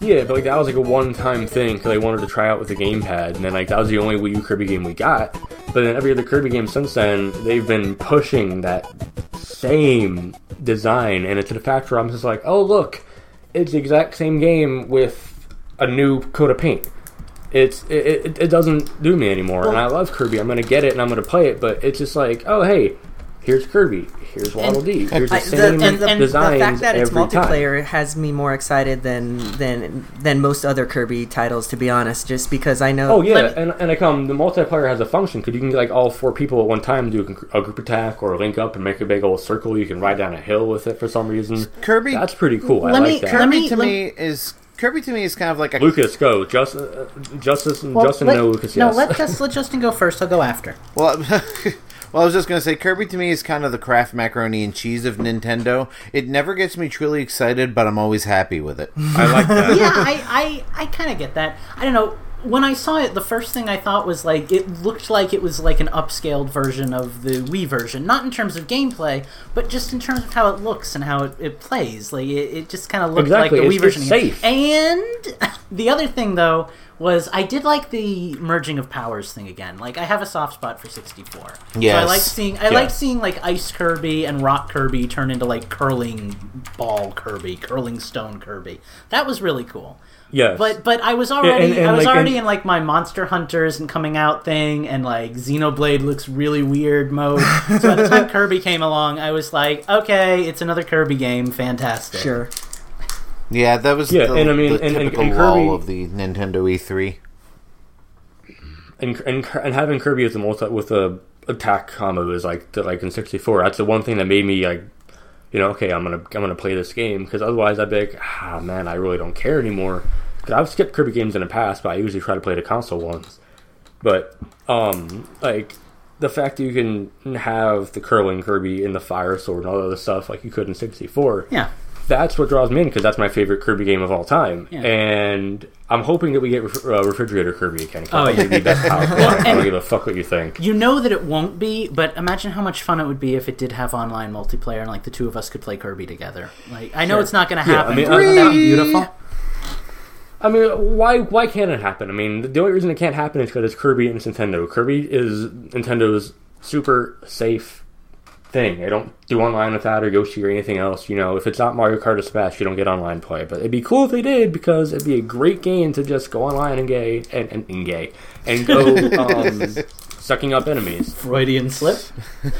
Yeah, but like that was like a one-time thing because they wanted to try out with the gamepad, and then like that was the only Wii U Kirby game we got. But then every other Kirby game since then, they've been pushing that same design, and it's to the fact where I'm just like, oh look, it's the exact same game with a new coat of paint. It's it, it, it doesn't do me anymore, and I love Kirby. I'm gonna get it and I'm gonna play it, but it's just like, oh hey, here's Kirby, here's Waddle Dee, here's the I, the, same and the, the fact that it's every time. multiplayer has me more excited than than than most other Kirby titles, to be honest. Just because I know. Oh yeah, me- and and like um, the multiplayer has a function because you can get like all four people at one time do a, group attack or link up and make a big old circle. You can ride down a hill with it for some reason. Kirby, That's pretty cool. I Let like me- that. let Kirby me- to let- me is. Kirby to me is kind of like a Lucas, go. Just, uh, Justice and Well, Justin, let- no. Lucas, No, let just let Justin go first. I'll go after. Well, [LAUGHS] well, I was just gonna say Kirby to me is kind of the Kraft macaroni and cheese of Nintendo. It never gets me truly excited, but I'm always happy with it. I like that. [LAUGHS] yeah, I, I, I kind of get that. I don't know. When I saw it, the first thing I thought was like it looked like it was like an upscaled version of the Wii version, not in terms of gameplay, but just in terms of how it looks and how it, it plays. Like it, it just kind of looked Exactly, like the it's- Wii version. safe. And [LAUGHS] the other thing though was I did like the merging of powers thing again. Like I have a soft spot for 64. So I like seeing I Yeah. like seeing like Ice Kirby and Rock Kirby turn into like curling ball Kirby, curling stone Kirby. That was really cool. Yes. But but I was already and- and, I was like, already and- in like my Monster Hunters and coming out thing and like Xenoblade looks really weird mode. [LAUGHS] so by the time Kirby came along, I was like, okay, it's another Kirby game, fantastic. sure. Yeah, that was Yeah, the, and I mean, the and- and- typical and lull Kirby- of the Nintendo E E3. and, and and having Kirby with a multi with a attack combo is like the, like in 64. That's the one thing that made me like, you know, okay, I'm gonna I'm gonna play this game because otherwise I'd be like, ah man, I really don't care anymore. Because I've skipped Kirby games in the past, but I usually try to play the console ones. But um, like the fact that you can have the curling Kirby and the fire sword and all the other stuff like you could in 64 Yeah. that's what draws me in because that's my favorite Kirby game of all time. Yeah. And I'm hoping that we get ref- uh, refrigerator Kirby again. 'cause Oh, I yeah. think it'd be best powerful. [LAUGHS] I don't give a fuck what you think. You know that it won't be, but imagine how much fun it would be if it did have online multiplayer and like the two of us could play Kirby together. Like I know Sure. it's not going to happen. Yeah, I happen. mean, but I- that'd be beautiful. I mean, why why can't it happen? I mean, the only reason it can't happen is because it's Kirby and it's Nintendo. Kirby is Nintendo's super safe thing. They don't do online with that or Yoshi or anything else. You know, if it's not Mario Kart or Smash, you don't get online play. But it'd be cool if they did because it'd be a great game to just go online and gay and, and, and gay and go [LAUGHS] um, sucking up enemies. Freudian slip. [LAUGHS] and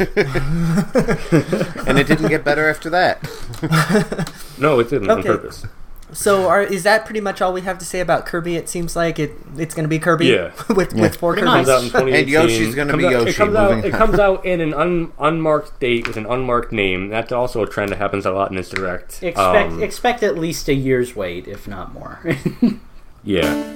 it didn't get better after that. [LAUGHS] No, it didn't on purpose. So, are, is that pretty much all we have to say about Kirby? It seems like it it's going to be Kirby. Yeah. [LAUGHS] with with four Pretty Kirby's. much. comes out in 2018. And Yoshi's gonna be out- Yoshi, It comes out. It comes out in an un, unmarked date with an unmarked name. That's also a trend that happens a lot in this direct. Expect Um, expect at least a year's wait, if not more. [LAUGHS] yeah.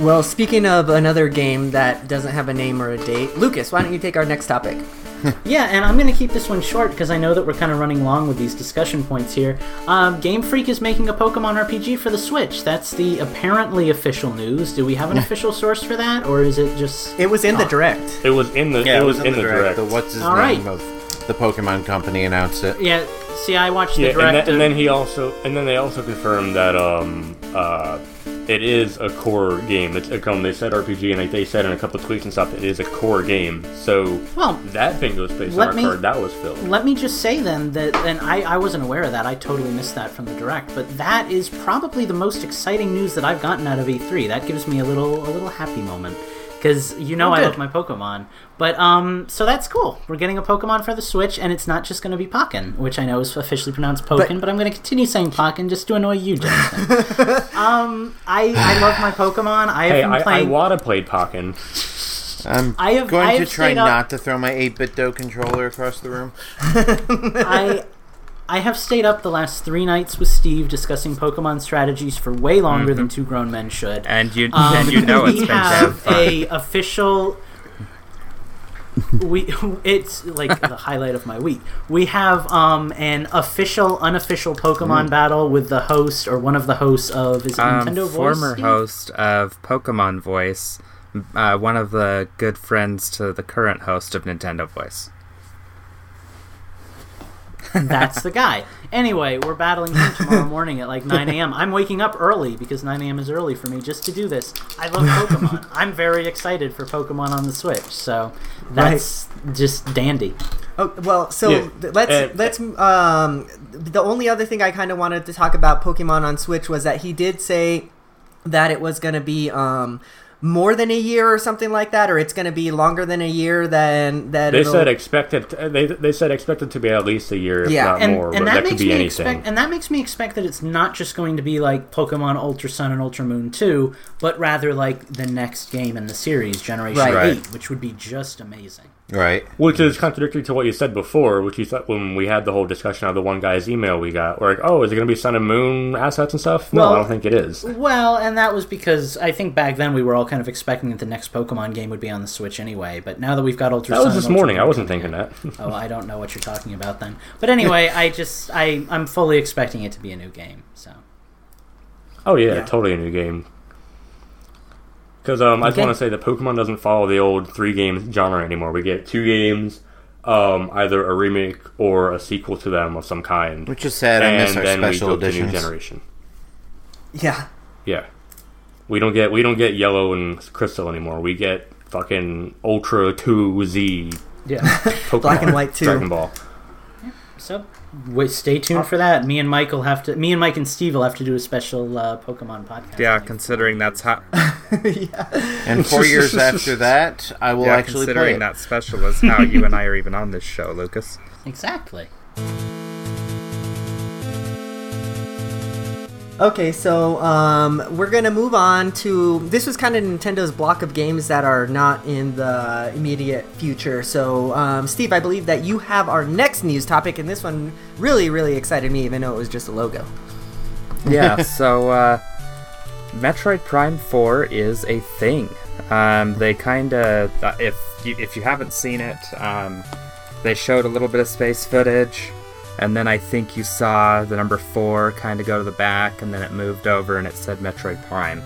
Well, speaking of another game that doesn't have a name or a date, Lucas, why don't you take our next topic? [LAUGHS] yeah, and I'm going to keep this one short because I know that we're kind of running long with these discussion points here. Um, Game Freak is making a Pokemon RPG for the Switch. That's the apparently official news. Do we have an official source for that, or is it just? It was in the direct. It was in the. Yeah, it was, in the direct. The what's his All name right. of the Pokemon company announced it. Yeah. See, I watched the Yeah, and, direct. and then he also, and then they also confirmed that um uh it is a core game. It's like, um, they said RPG, and like they said in a couple of tweets and stuff, it is a core game. So Well, that thing goes based on our me- card that was filled. Let me just say then that, and I, I wasn't aware of that. I totally missed that from the direct. But that is probably the most exciting news that I've gotten out of E3. That gives me a little a little happy moment because you know Oh, I love my Pokemon. But um, so that's cool. We're getting a Pokemon for the Switch, and it's not just going to be Pokken, which I know is officially pronounced Pokken, but, I'm going to continue saying Pokken just to annoy you, Jonathan. [LAUGHS] um, I I love my Pokemon. I have Hey, been I, I want to play Pokken. I'm I have- going I to try stayed up- not to throw my 8-bit Do controller across the room. I [LAUGHS] I have stayed up the last three nights with Steve discussing Pokemon strategies for way longer than two grown men should. And you Um, and you know it's we been have a official. We it's like the highlight of my week. We have um an official unofficial Pokemon battle with the host or one of the hosts of is it um, Nintendo Voice? former Steve? host of Pokemon Voice, uh, one of the good friends to the current host of Nintendo Voice. That's the guy. Anyway, we're battling him tomorrow morning at like 9 a.m. I'm waking up early because 9 a.m. is early for me just to do this. I love Pokemon. [LAUGHS] I'm very excited for Pokemon on the Switch, so that's just dandy. Oh well, so Yeah, let's and- let's um the only other thing I kind of wanted to talk about Pokemon on Switch was that he did say that it was going to be um more than a year or something like that or it's going to be longer than a year than that They it'll- said expected. They they said expected to be at least a year, if Yeah, not And, more. and but that, that, makes be me anything. expect, and that makes me expect that it's not just going to be like Pokemon Ultra Sun and Ultra Moon 2, but rather like the next game in the series, Generation Right. Right. 8, which would be just amazing. Right. Which is contradictory to what you said before, which you thought when we had the whole discussion of the one guy's email we got. We're like, oh, is it going to be Sun and Moon assets and stuff? No, Well- I don't think it is. Well, and that was because I think back then we were all kind of expecting that the next Pokemon game would be on the Switch anyway. But now that we've got Ultra That was this Ultra morning. I wasn't thinking in- that. Oh, I don't know what you're talking about then. But anyway, [LAUGHS] I just I I'm fully expecting it to be a new game. So Oh yeah, Yeah. totally a new game. Because um, I just Okay. want to say that Pokemon doesn't follow the old three game genre anymore. We get two games, um, either a remake or a sequel to them of some kind, Which is sad. I miss and our then we special go to new generation. yeah. Yeah, we don't get we don't get Yellow and Crystal anymore. We get fucking Ultra Two Z yeah. Pokemon Black and White 2. Dragon Ball. So wait, stay tuned for that. Me and Mike will have to. Me and Mike and Steve will have to do a special uh, Pokemon podcast. Yeah, considering that's hot. [LAUGHS] Yeah. And four years after [LAUGHS] that, I will yeah, actually play considering it. that special is how you and I are even on this show, Lucas. exactly. Okay, so um, we're gonna move on to this was kind of Nintendo's block of games that are not in the immediate future. So, um, Steve, I believe that you have our next news topic, and this one really, really excited me, even though it was just a logo. yeah, [LAUGHS] so uh, Metroid Prime 4 is a thing. Um, they kind of, if you, if you haven't seen it, um, they showed a little bit of space footage, and then I think you saw the number 4 kind of go to the back, and then it moved over and it said Metroid Prime.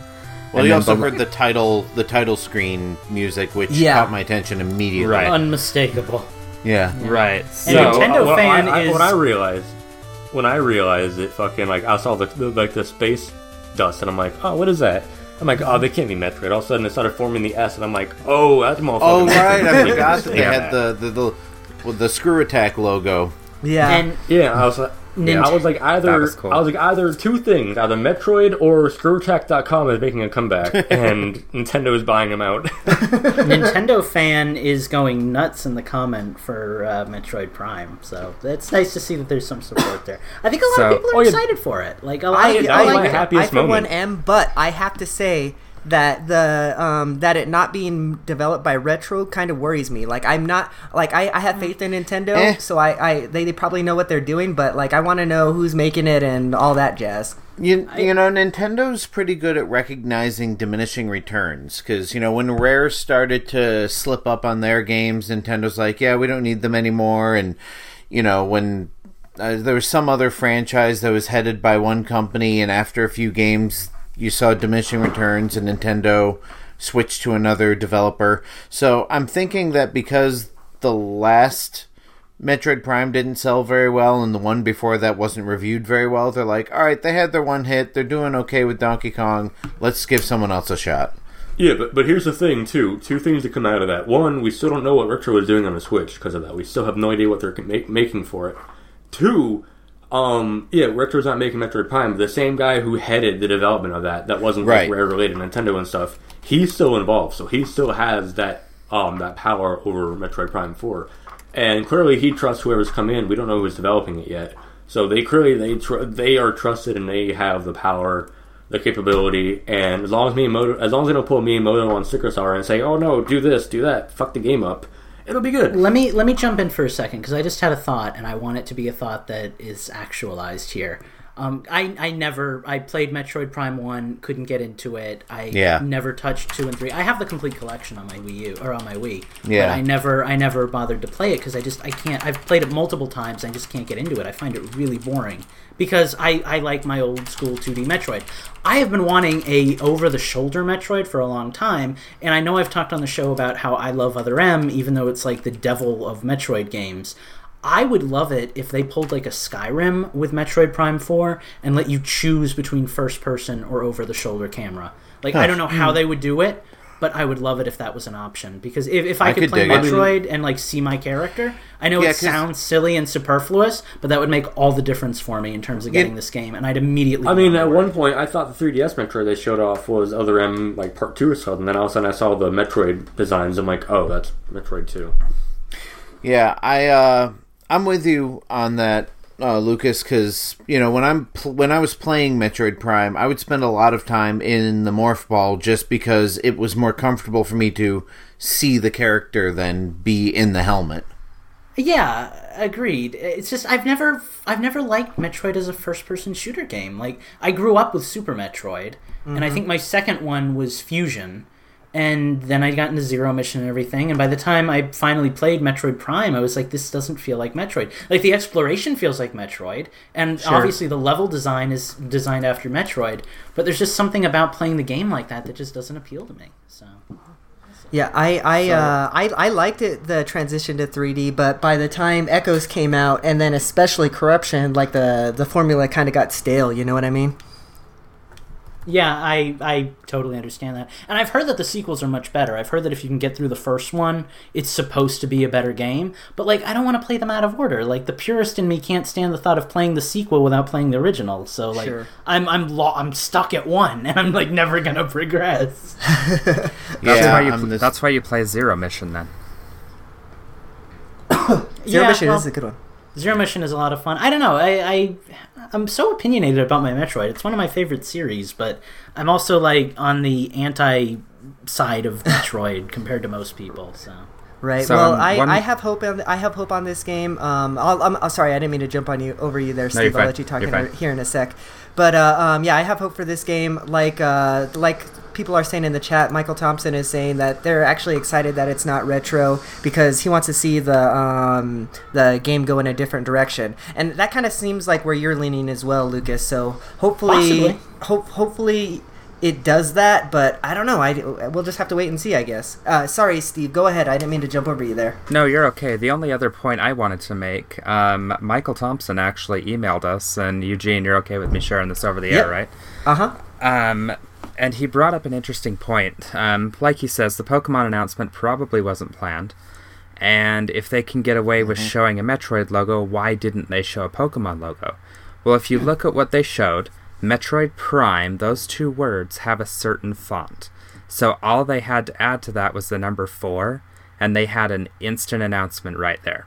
Well, And you also bel- heard the title, the title screen music, which Yeah. caught my attention immediately. Right. Unmistakable. Yeah. Right. And Nintendo what fan I, I- is- what I realized when I realized it, fucking like I saw the, the like the space dust, and I'm like, oh, what is that? I'm like, oh, they can't be Metroid. All of a sudden, it started forming the S, and I'm like, oh, that's motherfucker. Oh right, I forgot that they had the the the, well, the screw attack logo. Yeah. And Yeah, I was like, yeah, I was like either was cool. I was like either two things, either Metroid or ScrewAttack.com is making a comeback, [LAUGHS] and Nintendo is buying them out. [LAUGHS] Nintendo fan is going nuts in the comment for uh, Metroid Prime, so it's nice to see that there's some support there. I think a lot So- of people are Oh, yeah. excited for it. Like a lot I, of that people was I, like it. happiest I for one moment. am, but I have to say that the um, that it not being developed by Retro kind of worries me. Like I'm not like I, I have faith in Nintendo, Eh. so I, I they, they probably know what they're doing, but like I want to know who's making it and all that jazz. You, you know, Nintendo's pretty good at recognizing diminishing returns because, you know, when Rare started to slip up on their games, Nintendo's like, yeah, we don't need them anymore. And, you know, when uh, there was some other franchise that was headed by one company, and after a few games, you saw diminishing returns, and Nintendo switched to another developer. So I'm thinking that because the last Metroid Prime didn't sell very well, and the one before that wasn't reviewed very well. They're like, all right, they had their one hit. They're doing okay with Donkey Kong. Let's give someone else a shot. yeah, but but here's the thing too. Two things to come out of that. One, we still don't know what Retro is doing on the Switch because of that. We still have no idea what they're ma- making for it. Two, um, yeah, Retro's not making Metroid Prime. But the same guy who headed the development of that, that wasn't Right. like Rare related, Nintendo and stuff. He's still involved, so he still has that um that power over Metroid Prime Four, and clearly he trusts whoever's come in. We don't know who's developing it yet, so they clearly they tr- they are trusted and they have the power. The capability, and as long as Miyamoto, as long as they don't pull Miyamoto on Sticker Star and say, "Oh no, do this, do that, fuck the game up," it'll be good. Let me let me jump in for a second because I just had a thought and I want it to be a thought that is actualized here. Um, I I never I played Metroid Prime One, couldn't get into it. I Yeah. never touched two and three. I have the complete collection on my Wii U or on my Wii. Yeah. But I never I never bothered to play it because I just I can't. I've played it multiple times. I just can't get into it. I find it really boring because I I like my old school 2D Metroid. I have been wanting a over the shoulder Metroid for a long time, and I know I've talked on the show about how I love Other M, even though it's like the devil of Metroid games. I would love it if they pulled like a Skyrim with Metroid Prime 4 and let you choose between first person or over the shoulder camera. Like, I don't know how they would do it, but I would love it if that was an option. Because if, if I, I could, could play dig it. Metroid and like see my character, I know Yeah, it 'cause- sounds silly and superfluous, but that would make all the difference for me in terms of getting Yeah. this game, and I'd immediately. I mean, at one point, I thought the 3DS Metroid they showed off was Other M, like Part 2 or something. Then all of a sudden, I saw the Metroid designs. I'm like, oh, that's Metroid 2. Yeah, I uh, I'm with you on that, uh, Lucas. Because you know when I'm pl- when I was playing Metroid Prime, I would spend a lot of time in the morph ball just because it was more comfortable for me to see the character than be in the helmet. Yeah, agreed. It's just I've never I've never liked Metroid as a first person shooter game. Like I grew up with Super Metroid, and I think my second one was Fusion. And then I got into Zero Mission and everything, and by the time I finally played Metroid Prime, I was like, this doesn't feel like Metroid. Like the exploration feels like Metroid, and obviously the level design is designed after Metroid, but there's just something about playing the game like that that just doesn't appeal to me. So Yeah, I I, uh, I I liked it the transition to 3D, but by the time Echoes came out, and then especially Corruption, like the the formula kind of got stale. You know what I mean? Yeah, I I totally understand that. And I've heard that the sequels are much better. I've heard that if you can get through the first one, it's supposed to be a better game. But like I don't want to play them out of order. Like the purist in me can't stand the thought of playing the sequel without playing the original. So like Sure. I'm I'm lo- I'm stuck at one and I'm like never going [LAUGHS] to progress. [LAUGHS] That's yeah, why you. Pl- this- That's why you play Zero Mission then. [COUGHS] Zero Yeah, Mission well, is a good one. Zero Mission is a lot of fun. I don't know. I, I I'm so opinionated about my Metroid. It's one of my favorite series, but I'm also like on the anti side of [LAUGHS] Metroid compared to most people. So Right. So, well, um, I, one- I have hope. On, I have hope on this game. Um, I'll, I'm, I'm sorry, I didn't mean to jump on you over you there, you're Steve. I'll let you talk in here in a sec. But uh, um, yeah, I have hope for this game. Like uh, like people are saying in the chat, Michael Thompson is saying that they're actually excited that it's not retro because he wants to see the um, the game go in a different direction, and that kind of seems like where you're leaning as well, Lucas. So hopefully, Possibly. hope hopefully it does that, but I don't know. I we'll just have to wait and see, I guess. Uh, sorry, Steve. Go ahead. I didn't mean to jump over you there. No, you're okay. The only other point I wanted to make, um, Michael Thompson actually emailed us, and Eugene, you're okay with me sharing this over the Yep. air, right? Uh huh. Um, and he brought up an interesting point. Um, like he says, the Pokemon announcement probably wasn't planned. And if they can get away with showing a Metroid logo, why didn't they show a Pokemon logo? Well, if you look at what they showed, Metroid Prime, those two words have a certain font. So all they had to add to that was the number 4, and they had an instant announcement right there.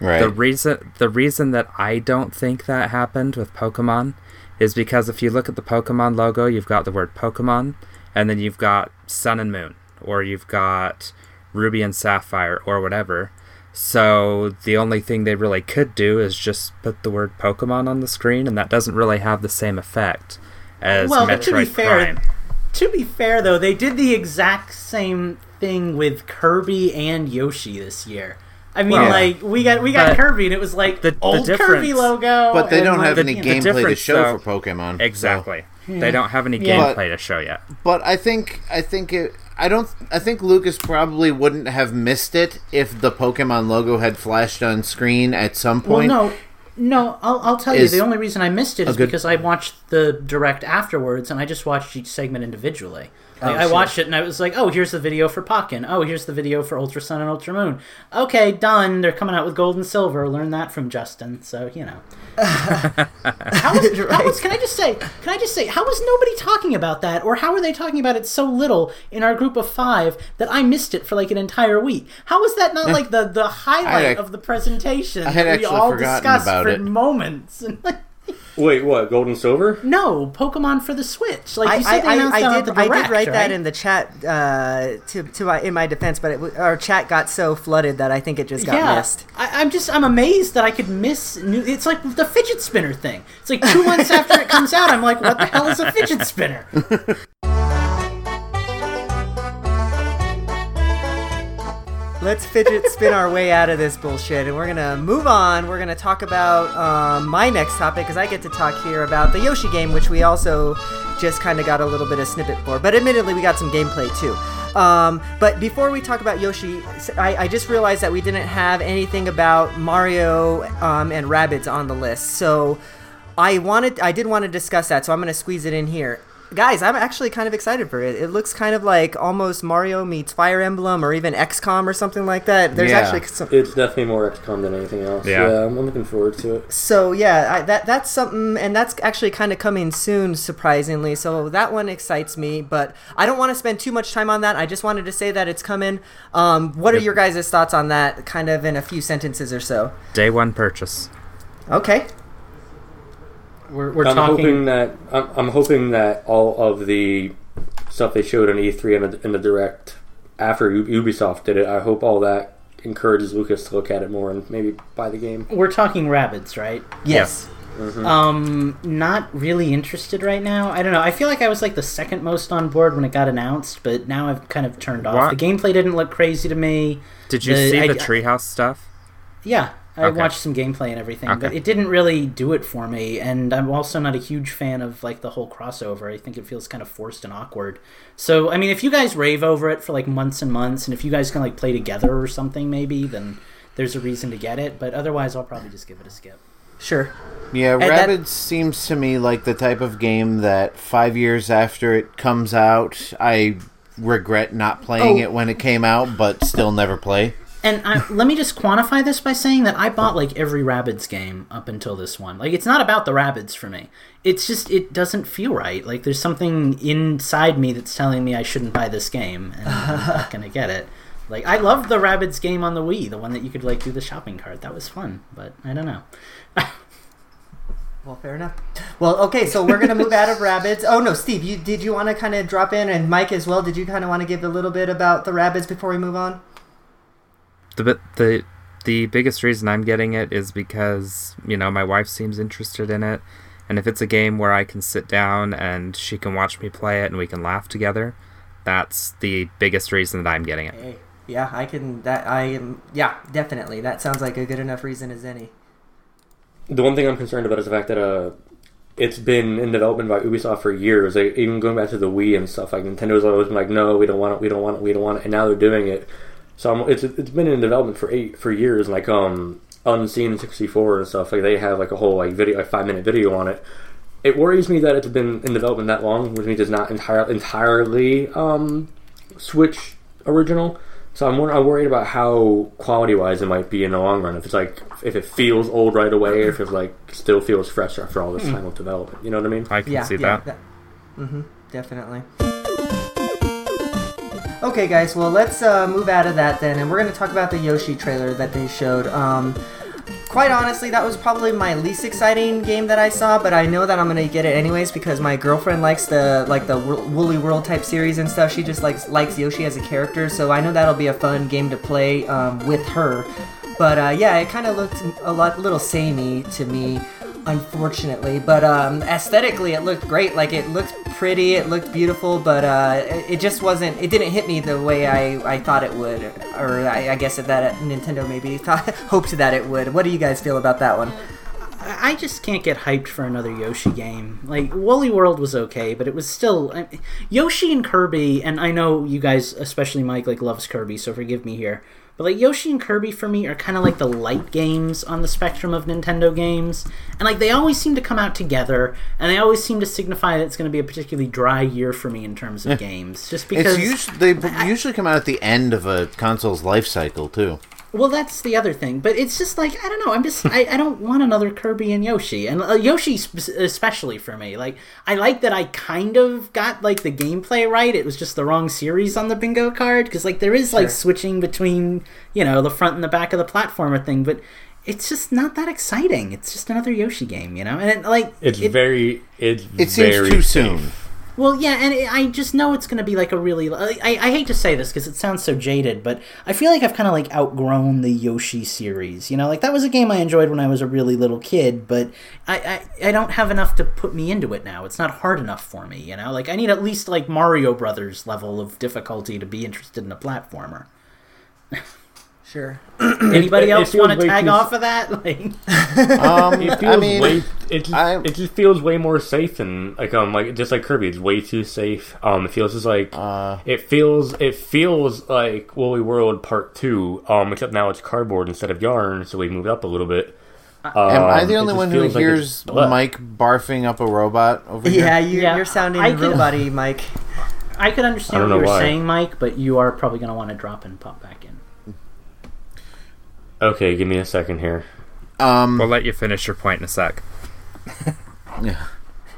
Right. The reason the reason that I don't think that happened with Pokemon is because if you look at the Pokemon logo, you've got the word Pokemon, and then you've got Sun and Moon, or you've got Ruby and Sapphire, or whatever. So the only thing they really could do is just put the word Pokemon on the screen, and that doesn't really have the same effect as Well, Metroid to be fair, Prime. to be fair though, they did the exact same thing with Kirby and Yoshi this year. I mean, Well, like we got we got Kirby, and it was like the- the old Kirby logo. but they don't like, have any you the gameplay to show though- for Pokemon. so- Exactly. They don't have any Yeah. gameplay to show yet. But I think I think it. I don't. I think Lucas probably wouldn't have missed it if the Pokemon logo had flashed on screen at some Well, point. no, no. I'll, I'll tell you. The only reason I missed it is good- because I watched the direct afterwards, and I just watched each segment individually. Like, I sure. watched it, and I was like, "Oh, here's the video for Pokken. Oh, here's the video for Ultra Sun and Ultra Moon. Okay, done. They're coming out with Gold and Silver. Learn that from Justin. So you know." [LAUGHS] how was, how was, can I just say? Can I just say? How was nobody talking about that, or how are they talking about it so little in our group of five that I missed it for like an entire week? How was that not like the the highlight ac- of the presentation? I had that we all discussed about for it. moments. [LAUGHS] [LAUGHS] Wait, what? Gold and silver? no, Pokemon for the Switch. Like I, you said, they I, announced I, that I did the I did write that in the chat uh, to to my, in my defense, but it, our chat got so flooded that I think it just got yeah, missed. I, I'm just I'm amazed that I could miss. New, it's like the fidget spinner thing. It's like two months after it comes out, I'm like, what the hell is a fidget spinner? [LAUGHS] Let's fidget spin our way out of this bullshit, and we're gonna move on. We're gonna talk about um, my next topic because I get to talk here about the Yoshi game, which we also just kind of got a little bit of snippet for. But admittedly, we got some gameplay too. Um, but before we talk about Yoshi, I just realized that we didn't have anything about Mario um, and Rabbids on the list. So I wanted, I did want to discuss that. So I'm gonna squeeze it in here. Guys, I'm actually kind of excited for it. It looks kind of like almost Mario meets Fire Emblem or even XCOM or something like that. There's Yeah. actually some, It's definitely more XCOM than anything else. Yeah. Yeah, I'm, I'm looking forward to it. so yeah, I, that that's something, and that's actually kind of coming soon, surprisingly. So that one excites me, but I don't want to spend too much time on that. I just wanted to say that it's coming. Um, what are your guys' thoughts on that? Kind of in a few sentences or so. Day one purchase. Okay. We're, we're I'm talking. hoping that I'm, I'm hoping that all of the stuff they showed on E3 and the, in the direct after Ubisoft did it. I hope all that encourages Lucas to look at it more and maybe buy the game. We're talking Rabbids, right? Yes. Um, not really interested right now. I don't know. I feel like I was like the second most on board when it got announced, but now I've kind of turned off. What? The gameplay didn't look crazy to me. Did you The- see I- the treehouse stuff? Yeah, I Okay. watched some gameplay and everything, but it didn't really do it for me. And I'm also not a huge fan of like the whole crossover. I think it feels kind of forced and awkward. So, I mean, if you guys rave over it for like months and months, and if you guys can like play together or something, maybe then there's a reason to get it. But otherwise, I'll probably just give it a skip. Sure. Yeah, that- Rabbids seems to me like the type of game that five years after it comes out, I regret not playing Oh. it when it came out, but still never play. And I, let me just quantify this by saying that I bought like every Rabbids game up until this one. Like it's not about the Rabbids for me. It's just it doesn't feel right. Like there's something inside me that's telling me I shouldn't buy this game, and I'm not [LAUGHS] gonna get it. Like I loved the Rabbids game on the Wii, the one that you could like do the shopping cart. That was fun, but I don't know. Well, fair enough. Well, okay, so we're gonna move out of Rabbids. Oh no, Steve, you did you want to kind of drop in, and Mike as well? Did you kind of want to give a little bit about the Rabbids before we move on? The the the biggest reason I'm getting it is because you know my wife seems interested in it, and if it's a game where I can sit down and she can watch me play it and we can laugh together, that's the biggest reason that I'm getting it. Hey, yeah, I can. That I am. Yeah, definitely. That sounds like a good enough reason as any. The one thing I'm concerned about is the fact that uh, it's been in development by Ubisoft for years. Like, even going back to the Wii and stuff, like Nintendo's always been like, "No, we don't want it. We don't want it. We don't want it." And now they're doing it. So I'm, it's it's been in development for eight for years. Like um, Unseen 64 and stuff. Like they have like a whole like video, like five minute video on it. It worries me that it's been in development that long, which means it's not entire, entirely um, Switch original. So I'm, I'm worried about how quality wise it might be in the long run. If it's like if it feels old right away, or if it like still feels fresh after all this time of development. You know what I mean? I can yeah, see yeah, that. mm-hmm, definitely. Okay, guys. Well, let's uh, move out of that then, and we're to talk about the Yoshi trailer that they showed. Um, quite honestly, that was probably my least exciting game that I saw, but I know that I'm to get it anyways because my girlfriend likes the like the Woolly World type series and stuff. She just likes likes Yoshi as a character, so I know that'll be a fun game to play um, with her. But uh, yeah, it kind of looked a lot little samey to me, unfortunately. But um, aesthetically, it looked great. Like it looked pretty, it looked beautiful, but uh, it, it just wasn't. It didn't hit me the way I, I thought it would, or I, I guess that Nintendo maybe [LAUGHS] thought hoped that it would. What do you guys feel about that one? I I just can't get hyped for another Yoshi game. Like Woolly World was okay, but it was still I, Yoshi and Kirby. And I know you guys, especially Mike, like loves Kirby, so forgive me here. But like Yoshi and Kirby for me are kind of like the light games on the spectrum of Nintendo games, and like they always seem to come out together, and they always seem to signify that it's going to be a particularly dry year for me in terms of games. Just because usually they usually come out at the end of a console's life cycle too. Well, that's the other thing, but it's just like I don't know. I'm just I, I don't want another Kirby and Yoshi, and uh, Yoshi sp- especially for me. Like I like that I kind of got like the gameplay right. It was just the wrong series on the bingo card because like there is like switching between you know the front and the back of the platformer thing, but it's just not that exciting. It's just another Yoshi game, you know, and it, like It's it- very it's It seems very too safe. soon. Well, yeah, and I just know it's going to be like a really. I, I hate to say this because it sounds so jaded, but I feel like I've kind of like outgrown the Yoshi series. You know, like that was a game I enjoyed when I was a really little kid, but I, I I don't have enough to put me into it now. It's not hard enough for me. You know, like I need at least like Mario Brothers level of difficulty to be interested in a platformer. [LAUGHS] Sure. Anybody it else feels want to tag too- off of that? [LAUGHS] Like, Um, It feels I mean, way. It just, I- it just feels way more safe than like um like just like Kirby. It's way too safe. Um, it feels just like Uh. it feels it feels like Woolly World Part Two. Um, except now it's cardboard instead of yarn, so we moved up a little bit. am I Um, the only one who like hears. Mike barfing up a robot over here? Yeah, you, Yeah, you're sounding I could- robot-y, Mike. I could understand don't what you know were why. saying, Mike, but you are probably going to want to drop and pop back in. Okay, give me a second here. Um, We'll let you finish your point in a sec. [LAUGHS]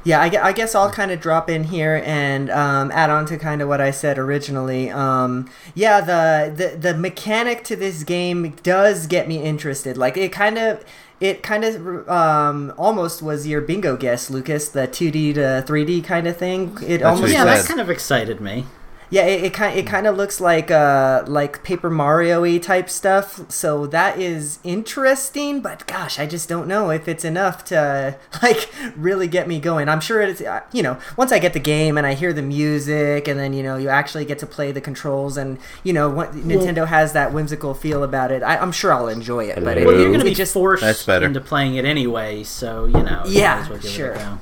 Yeah, I, I guess I'll kind of drop in here and um, add on to kind of what I said originally. Um, yeah, the, the the mechanic to this game does get me interested. Like it kind of it kind of um, almost was your bingo guess, Lucas. The two D to three D kind of thing. It what almost Yeah, said. that kind of excited me. Yeah, it, it kind it kind of looks like uh like Paper Mario y type stuff. So that is interesting, but gosh, I just don't know if it's enough to [LAUGHS] like really get me going. I'm sure it's uh, you know once I get the game and I hear the music and then you know you actually get to play the controls and you know what Nintendo has that whimsical feel about it. I, I'm sure I'll enjoy it, but Well, Well, you're going to be just forced into playing it anyway, so you know. you Yeah, might as well give sure. It a go.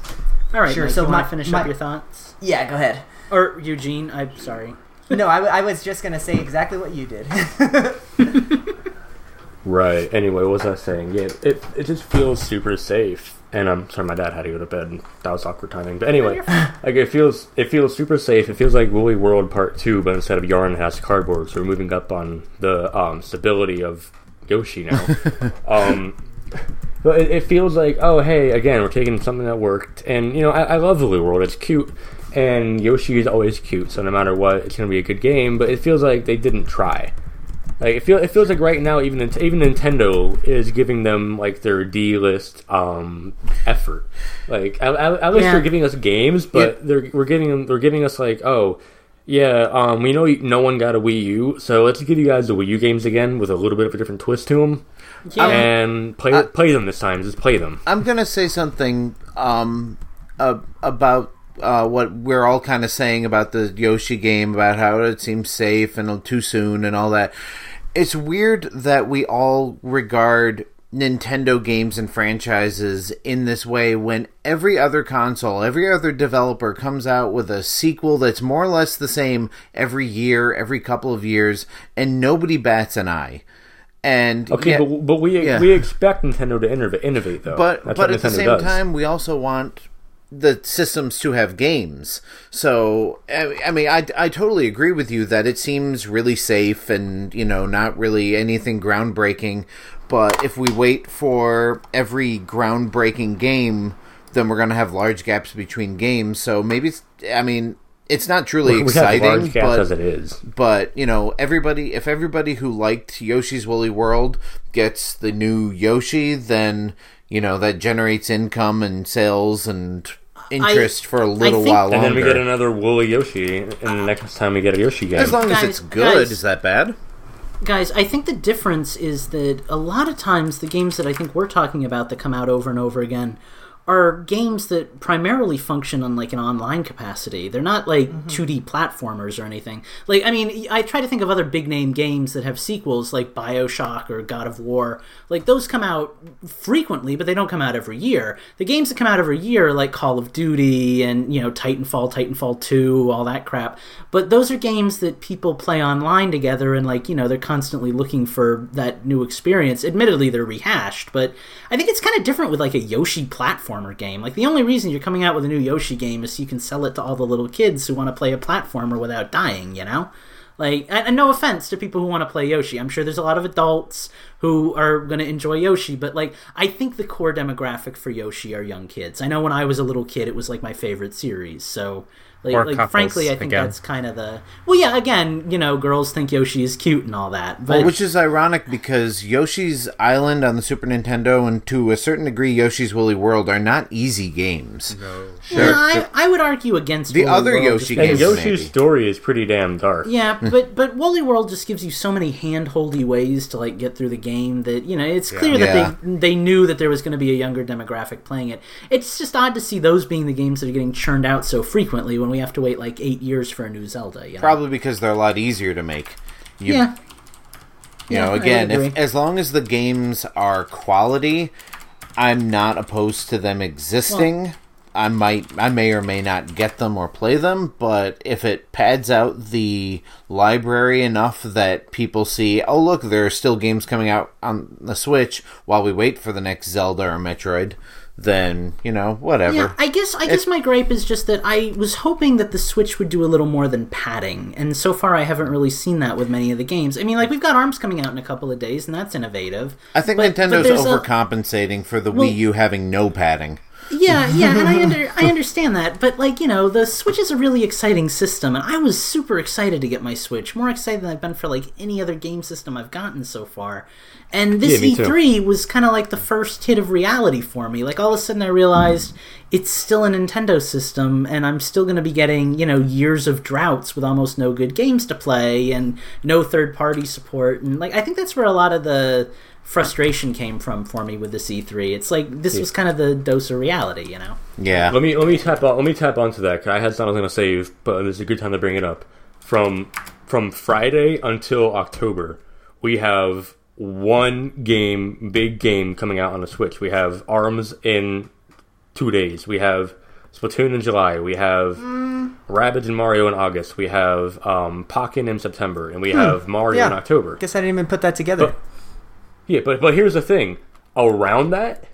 All right, Sure, Mike, so you my- finish my- up your thoughts, yeah. Go ahead. Or Eugene? I'm sorry. No, I, I was just gonna say exactly what you did. [LAUGHS] Right. Anyway, what was I saying? Yeah, it it just feels super safe. And I'm sorry, my dad had to go to bed. And that was awkward timing. But anyway, like it feels it feels super safe. It feels like Woolly World Part Two, but instead of yarn, it has cardboard. So we're moving up on the um, stability of Yoshi now. [LAUGHS] um, but it, it feels like oh hey again we're taking something that worked, and you know I, I love Woolly World. It's cute. And Yoshi is always cute, so no matter what, it's gonna be a good game. But it feels like they didn't try. Like it, feel, it feels like right now, even even Nintendo is giving them like their D list um, effort. Like at, at, least Yeah. they're giving us games, but they're we're giving them they're giving us like oh yeah um, we know no one got a Wii U, so let's give you guys the Wii U games again with a little bit of a different twist to them, Yeah. and play I- play them this time. Just play them. I'm gonna say something um, uh, about uh, what we're all kind of saying about the Yoshi game, about how it seems safe and too soon and all that. It's weird that we all regard Nintendo games and franchises in this way when every other console, every other developer comes out with a sequel that's more or less the same every year, every couple of years, and nobody bats an eye. And Okay, yeah, but, but we yeah. we expect Nintendo to innovate, innovate though. but That's but at the same does. time, we also want the systems to have games. So I, mean, I, I totally agree with you that it seems really safe and you know not really anything groundbreaking. But if we wait for every groundbreaking game, then we're going to have large gaps between games. So maybe it's, I mean. It's not truly we have exciting, large gaps but as it is. but you know everybody if everybody who liked yoshi's woolly world gets the new yoshi then you know that generates income and sales and interest for a little think- while And then we get another woolly Yoshi, and the next time we get a Yoshi game. as long as Guys, it's good guys. is that bad Guys, I think the difference is that a lot of times the games that I think we're talking about that come out over and over again are games that primarily function on like an online capacity. They're not like mm-hmm. 2D platformers or anything. Like I mean, I try to think of other big name games that have sequels like BioShock or God of War. Like those come out frequently, but they don't come out every year. The games that come out every year are like Call of Duty and, you know, Titanfall, Titanfall 2, all that crap. But those are games that people play online together and like, you know, they're constantly looking for that new experience. Admittedly, they're rehashed, but I think it's kind of different with like a Yoshi platformer game. Like the only reason you're coming out with a new Yoshi game is so you can sell it to all the little kids who want to play a platformer without dying, you know? Like, and and no offense to people who want to play Yoshi. I'm sure there's a lot of adults who are going to enjoy Yoshi, but like, I think the core demographic for Yoshi are young kids. I know when I was a little kid, it was like my favorite series. So, like, Or like couples, frankly, I think again. that's kind of the. Well, yeah, again, you know, girls think Yoshi is cute and all that, but Well, which is ironic because Yoshi's Island on the Super Nintendo and to a certain degree Yoshi's Woolly World are not easy games. Yeah, I, I would argue against The Woolly other World Yoshi just and games, Yoshi's maybe. story is pretty damn dark. Yeah, hmm. but but Woolly World just gives you so many hand-holdy ways to like get through the game that you know it's clear Yeah. that they they knew that there was going to be a younger demographic playing it. It's just odd to see those being the games that are getting churned out so frequently when we have to wait like eight years for a new Zelda. You know? Probably because they're a lot easier to make. You, Yeah. You Yeah, know, again, if as long as the games are quality, I'm not opposed to them existing. I might, I may or may not get them or play them, but if it pads out the library enough that people see, oh look, there are still games coming out on the Switch while we wait for the next Zelda or Metroid, then you know, whatever. Yeah, I guess I guess my gripe is just that I was hoping that the Switch would do a little more than padding, and so far I haven't really seen that with many of the games. I mean, like we've got Arms coming out in a couple of days, and that's innovative. I think But- but Nintendo's a- overcompensating for the Well- Wii U having no padding. Yeah, [LAUGHS] yeah, and I under I understand that, but like you know, the Switch is a really exciting system, and I was super excited to get my Switch, more excited than I've been for like any other game system I've gotten so far. And this yeah, E3 was kind of like the first hit of reality for me. Like all of a sudden, I realized it's still a Nintendo system, and I'm still going to be getting you know years of droughts with almost no good games to play and no third party support, and like I think that's where a lot of the frustration came from for me with the E3. It's like this was kind of the dose of reality, you know. Yeah. Let me let me tap on let me tap onto that. 'cause I had something I was going to say, but it's a good time to bring it up. From from Friday until October, we have one game, big game coming out on the Switch. We have Arms in two days. We have Splatoon in July. We have Rabbids and Mario in August. We have um, Pokken in September, and we have Mario Yeah. in October. Guess I didn't even put that together. But- Yeah, but but here's the thing. Around that,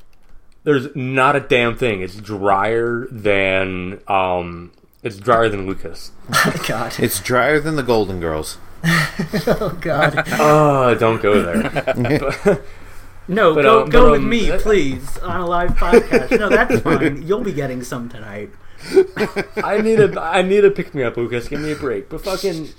there's not a damn thing. It's drier than um, it's drier than Lucas. [LAUGHS] God. It's drier than the Golden Girls. [LAUGHS] Oh God. Oh, don't go there. [LAUGHS] No, But, go um, go but, with um, me, uh, please, on a live podcast. No, that's fine. You'll be getting some tonight. I need a I need a pick me up, Lucas. Give me a break. But fucking.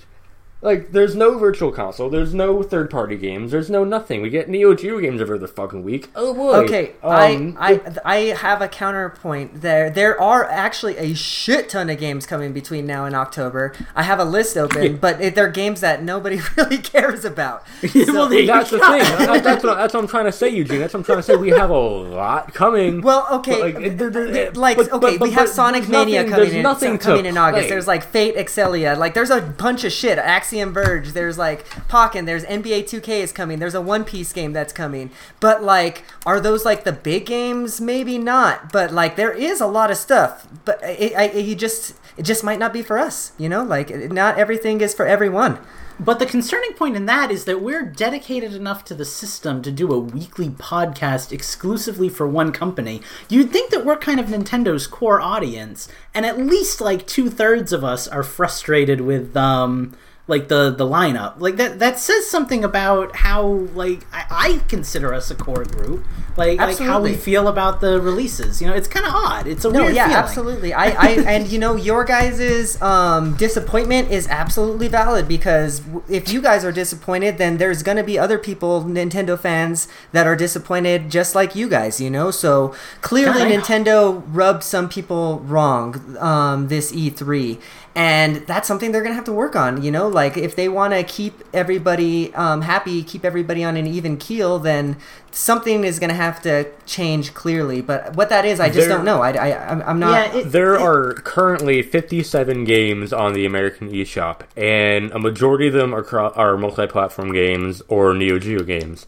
Like, there's no virtual console. There's no third party games. There's no nothing. We get Neo Geo games every other fucking week. Oh boy. Okay, Um, I, I I have a counterpoint there. There are actually a shit ton of games coming between now and October. I have a list open, but it, they're games that nobody [LAUGHS] really cares about. well, there you That's [LAUGHS] the thing. That- that's, what, that's what I'm trying to say, Eugene. That's what I'm trying to say. We have a lot coming. Well, okay, But, like, there- there- th- like but- okay, but- we have Sonic Mania nothing- coming there's in nothing coming in August. play. There's like Fate Extella. Like there's a bunch of shit. Axel Axiom Verge. There's like Pokken. There's NBA 2K is coming. There's a One Piece game that's coming. But like, are those like the big games? Maybe not. But like, there is a lot of stuff. But it, I, just it just might not be for us. You know, like not everything is for everyone. But the concerning point in that is that we're dedicated enough to the system to do a weekly podcast exclusively for one company. You'd think that we're kind of Nintendo's core audience, and at least like two thirds of us are frustrated with um like the the lineup. Like that that says something about how like I, I consider us a core group. Like like how we feel about the releases. You know, it's kind of odd. It's a No, weird yeah, feeling. absolutely. I, I [LAUGHS] and you know your guys's um, disappointment is absolutely valid because if you guys are disappointed, then there's gonna be other people, Nintendo fans, that are disappointed just like you guys. You know, so clearly God, Nintendo rubbed some people wrong um, this E3. And that's something they're gonna have to work on. You know, like if they want to keep everybody um, happy, keep everybody on an even keel, then something is gonna have to change clearly. But what that is, I just There- don't know. I, I, I'm- I'm not. Yeah, it, There are currently 57 games on the American eShop, and a majority of them are cro- are multi-platform games or Neo Geo games.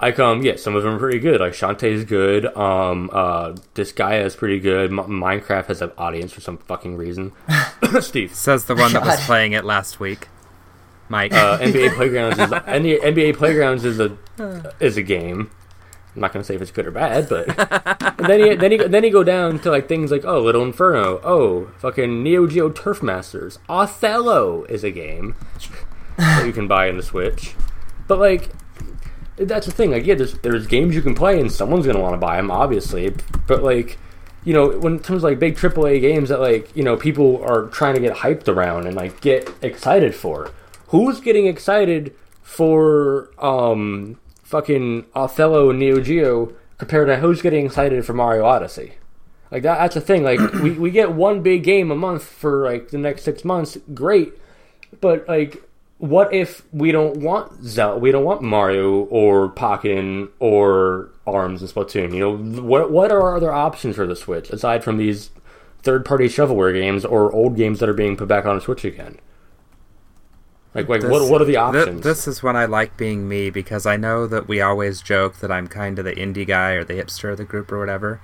Like, um, yeah, some of them are pretty good. Like Shantae is good. Um, uh, Disgaea is pretty good. M- Minecraft has an audience for some fucking reason. [LAUGHS] [LAUGHS] Steve, Says the one that was playing it last week. Mike. uh, NBA [LAUGHS] Playgrounds is NBA NBA Playgrounds is a is a game. I'm not gonna say if it's good or bad, but then you then you then you go down to like things like oh Little Inferno, oh fucking Neo Geo Turf Masters, Othello is a game that you can buy in the Switch, but like that's the thing. Like yeah, there's there's games you can play and someone's gonna want to buy them, obviously, but like. You know, when it comes to, like big AAA games that like you know people are trying to get hyped around and like get excited for, who's getting excited for um fucking Othello and Neo Geo compared to who's getting excited for Mario Odyssey? Like that that's the thing. Like we, we get one big game a month for like the next six months, great. But like what if we don't want Zelda we don't want Mario or Pokken or Arms and Splatoon? You know, what what are our other options for the Switch aside from these third party shovelware games or old games that are being put back on the Switch again? Like, like what, This- what are the Th- options? this is when I like being me because I know that we always joke that I'm kind of the indie guy or the hipster of the group or whatever.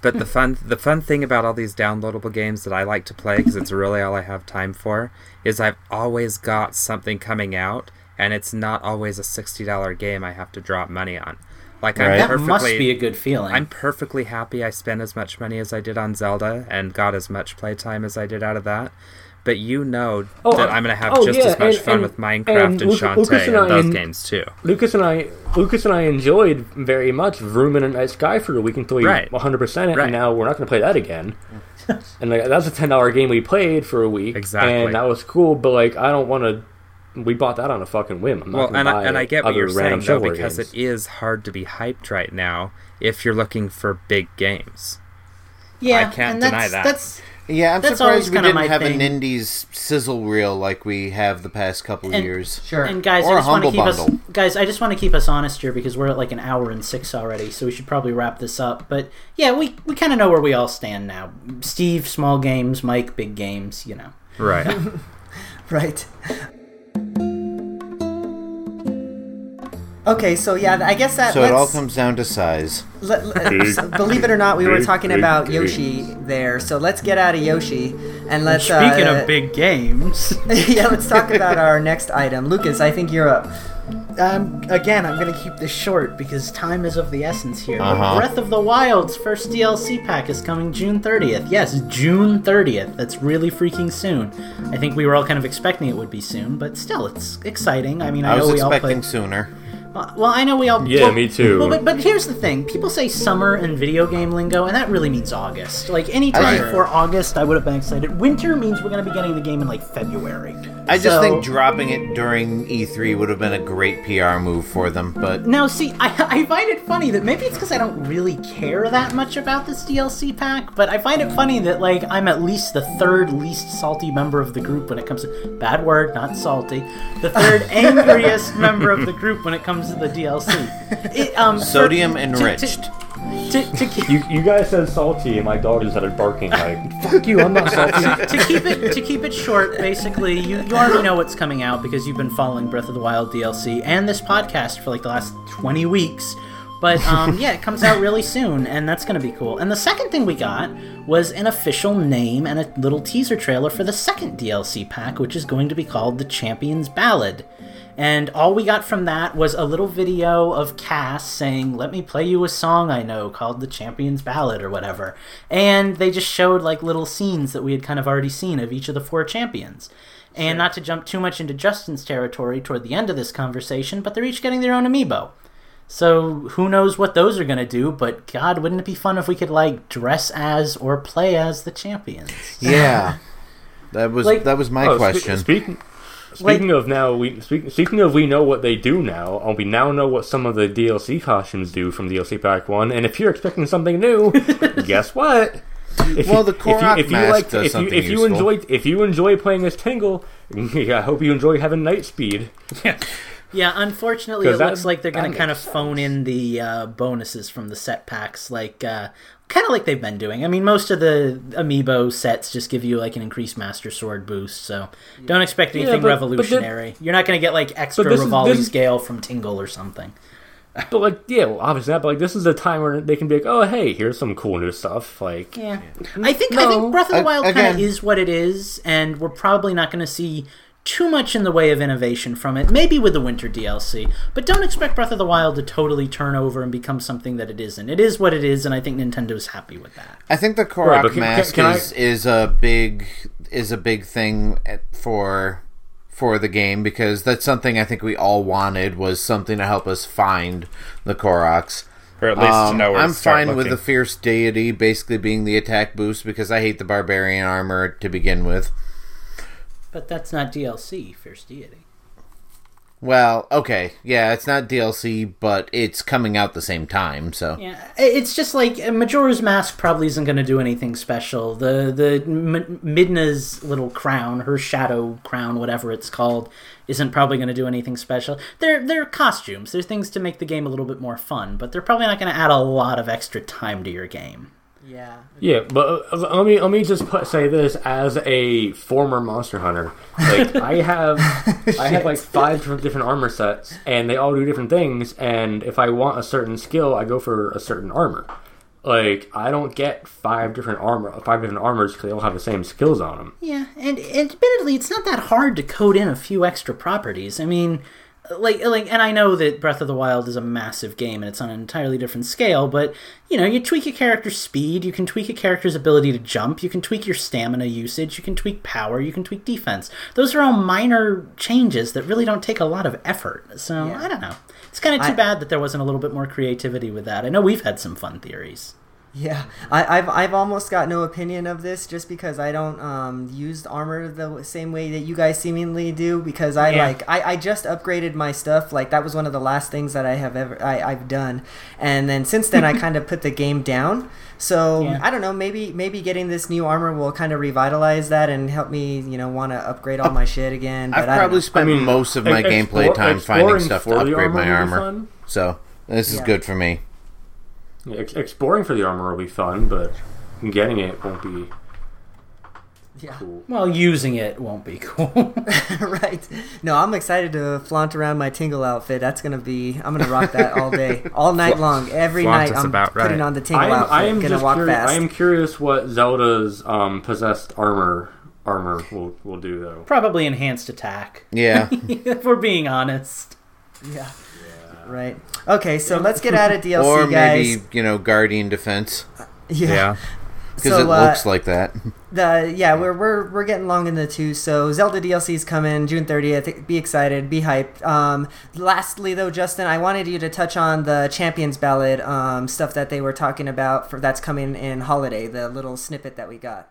But the fun the fun thing about all these downloadable games that I like to play because it's really all I have time for is I've always got something coming out and it's not always a sixty dollar game I have to drop money on. Like I'm Right. that perfectly must be a good feeling. I'm perfectly happy I spent as much money as I did on Zelda and got as much playtime as I did out of that. But you know Oh, that I'm going to have oh, just yeah, as much and- fun and- with Minecraft and and, Luc- Shantae Lucas and and, those and- games too. Lucas and I, Lucas and I enjoyed very much rooming in a Night Sky for a week until we Right. 100 percent it, Right. and now we're not going to play that again. and like, that's a ten dollar game we played for a week, Exactly. and that was cool. But like, I don't want to. We bought that on a fucking whim. I'm not Well, and buy I, and I get what you're saying random though because games. it is hard to be hyped right now if you're looking for big games. yeah, I can't and deny that. That's Yeah, I'm That's surprised we didn't have thing. an indies sizzle reel like we have the past couple And- years. Sure. And guys, Or I a just want to humble keep us bundle. guys. I just want to keep us honest here because we're at like an hour and six already, so we should probably wrap this up. But yeah, we we kind of know where we all stand now. Steve, small games. Mike, big games. You know. Right. [LAUGHS] Right. Okay, so yeah, I guess that. So it all comes down to size. let- let- so believe it or not, we were talking about games. Yoshi there. So let's get out of Yoshi and let's. Speaking uh, of big games, [LAUGHS] yeah, let's talk about our next item. Lucas, I think you're up. um, again, I'm gonna keep this short because time is of the essence here. Uh-huh. Breath of the Wild's first DLC pack is coming June 30th. Yes, June 30th. That's really freaking soon. I think we were all kind of expecting it would be soon, but still, it's exciting. I mean, I, I was know we all expecting played. sooner. Well, well, I know we all. Yeah, well, me too. Well, but, but here's the thing: people say summer in video game lingo, and that really means August. Like any time Right. before August, I would have been excited. Winter means we're going to be getting the game in like February. I just So- think dropping it during E3 would have been a great PR move for them, but Now, see, I, [LAUGHS] I find it funny that maybe it's because I don't really care that much about this DLC pack, but I find it funny that, like, I'm at least the third least salty member of the group when it comes to. Bad word, not salty. The third [LAUGHS] angriest member of the group when it comes to the DLC. [LAUGHS] It, um, Sodium to- enriched. To, to, to, keep, You, you guys said salty, and my dog just started barking like, [LAUGHS] "Fuck you! I'm not salty." to keep it to keep it short, basically, you, you already know what's coming out because you've been following Breath of the Wild DLC and this podcast for like the last twenty weeks. But um, yeah, it comes out really soon, and that's going to be cool. And the second thing we got was an official name and a little teaser trailer for the second DLC pack, which is going to be called the Champions Ballad. And all we got from that was a little video of Kass saying, Let me play you a song I know called The Champion's Ballad or whatever. And they just showed like little scenes that we had kind of already seen of each of the four champions. And not to jump too much into Justin's territory toward the end of this conversation, but they're each getting their own amiibo. So who knows what those are going to do, but God, wouldn't it be fun if we could like dress as or play as the champions? Yeah, [LAUGHS] that was Like- that was my Oh, spe- question. Speaking speaking of now, we speak, speaking of we know what they do now. uh, We now know what some of the DLC costumes do from DLC Pack One. And if you're expecting something new, [LAUGHS] guess what? If Well, the if Korok if you mask like, does if you, something if you useful. enjoy if you enjoy playing as Tingle, [LAUGHS] I hope you enjoy having night speed. Yeah, unfortunately, it that- looks like they're going to kind of makes phone in the uh, bonuses from the set packs, like uh, kind of like they've been doing. I mean, most of the amiibo sets just give you like an increased Master Sword boost, so don't expect anything but- but the- revolutionary. You're not going to get like extra this is- Revali's this- from Tingle or something. [LAUGHS] But like, yeah, well, obviously not. But like, this is a time where they can be like, oh, hey, here's some cool new stuff. Like, Yeah, I think I think Breath of the Wild kind of is what it is, and we're probably not going to see too much in the way of innovation from it. Maybe with the Winter DLC, but don't expect Breath of the Wild to totally turn over and become something that it isn't. It is what it is, and I think Nintendo's happy with that. I think the Korok Right, but can- mask can- can I- is is a big is a big thing for for the game because that's something I think we all wanted was something to help us find the Koroks. Or at least to Um, know where I'm to start fine with the fierce deity basically being the attack boost because I hate the barbarian armor to begin with. But that's not DLC, Fierce Deity. Well, okay, yeah, it's not DLC, but it's coming out the same time, so Yeah, it's just like uh, Majora's Mask probably isn't going to do anything special. The the M- Midna's little crown, her shadow crown, whatever it's called, isn't probably going to do anything special. They're they're costumes. They're things to make the game a little bit more fun, but they're probably not going to add a lot of extra time to your game. Yeah. Yeah, but uh, let me let me just put, say this as a former monster hunter. Like I [LAUGHS] have, I have like five different, different armor sets, and they all do different things. And if I want a certain skill, I go for a certain armor. Like I don't get five different armor, five different armors because they all have the same skills on them. Yeah, and admittedly, it's not that hard to code in a few extra properties. I mean, like, like, and I know that Breath of the Wild is a massive game and it's on an entirely different scale, but you know, you tweak a character's speed, you can tweak a character's ability to jump, you can tweak your stamina usage, you can tweak power, you can tweak defense. Those are all minor changes that really don't take a lot of effort. So Yeah. I don't know. It's kind of too I- bad that there wasn't a little bit more creativity with that. I know we've had some fun theories. [LAUGHS] Yeah, I, I've I've almost got no opinion of this just because I don't um, use armor the same way that you guys seemingly do because I Yeah. like I, I just upgraded my stuff like that was one of the last things that I have ever I, I've done and then since then I [LAUGHS] kind of put the game down so Yeah. I don't know maybe maybe getting this new armor will kind of revitalize that and help me you know want to upgrade all my shit again but I've I don't probably know. spent most of my ex- gameplay time finding stuff to for the upgrade my armor. So this is Yeah. good for me. Yeah, ex- exploring for the armor will be fun, but getting it won't be yeah cool. Well, using it won't be cool. [LAUGHS] right no I'm excited to flaunt around my tingle outfit that's gonna be I'm gonna rock that all day all night long every Flaunt night I'm about right. putting on the tingle I am, outfit I am gonna just walk curious. fast I am curious what Zelda's um, possessed armor armor will will do though. Probably enhanced attack. Yeah. [LAUGHS] if we're being honest. Yeah. Right. Okay, so let's get out of [LAUGHS] DLC, or guys. maybe, you know, Guardian Defense. yeah. Yeah. [LAUGHS] Because So, it uh, looks like that. [LAUGHS] The yeah, we're we're we're getting long in the two. So Zelda DLC is coming June 30th. Be excited, be hyped. Um, lastly though, Justin, I wanted you to touch on the Champions Ballad um, stuff that they were talking about for that's coming in Holiday. The little snippet that we got.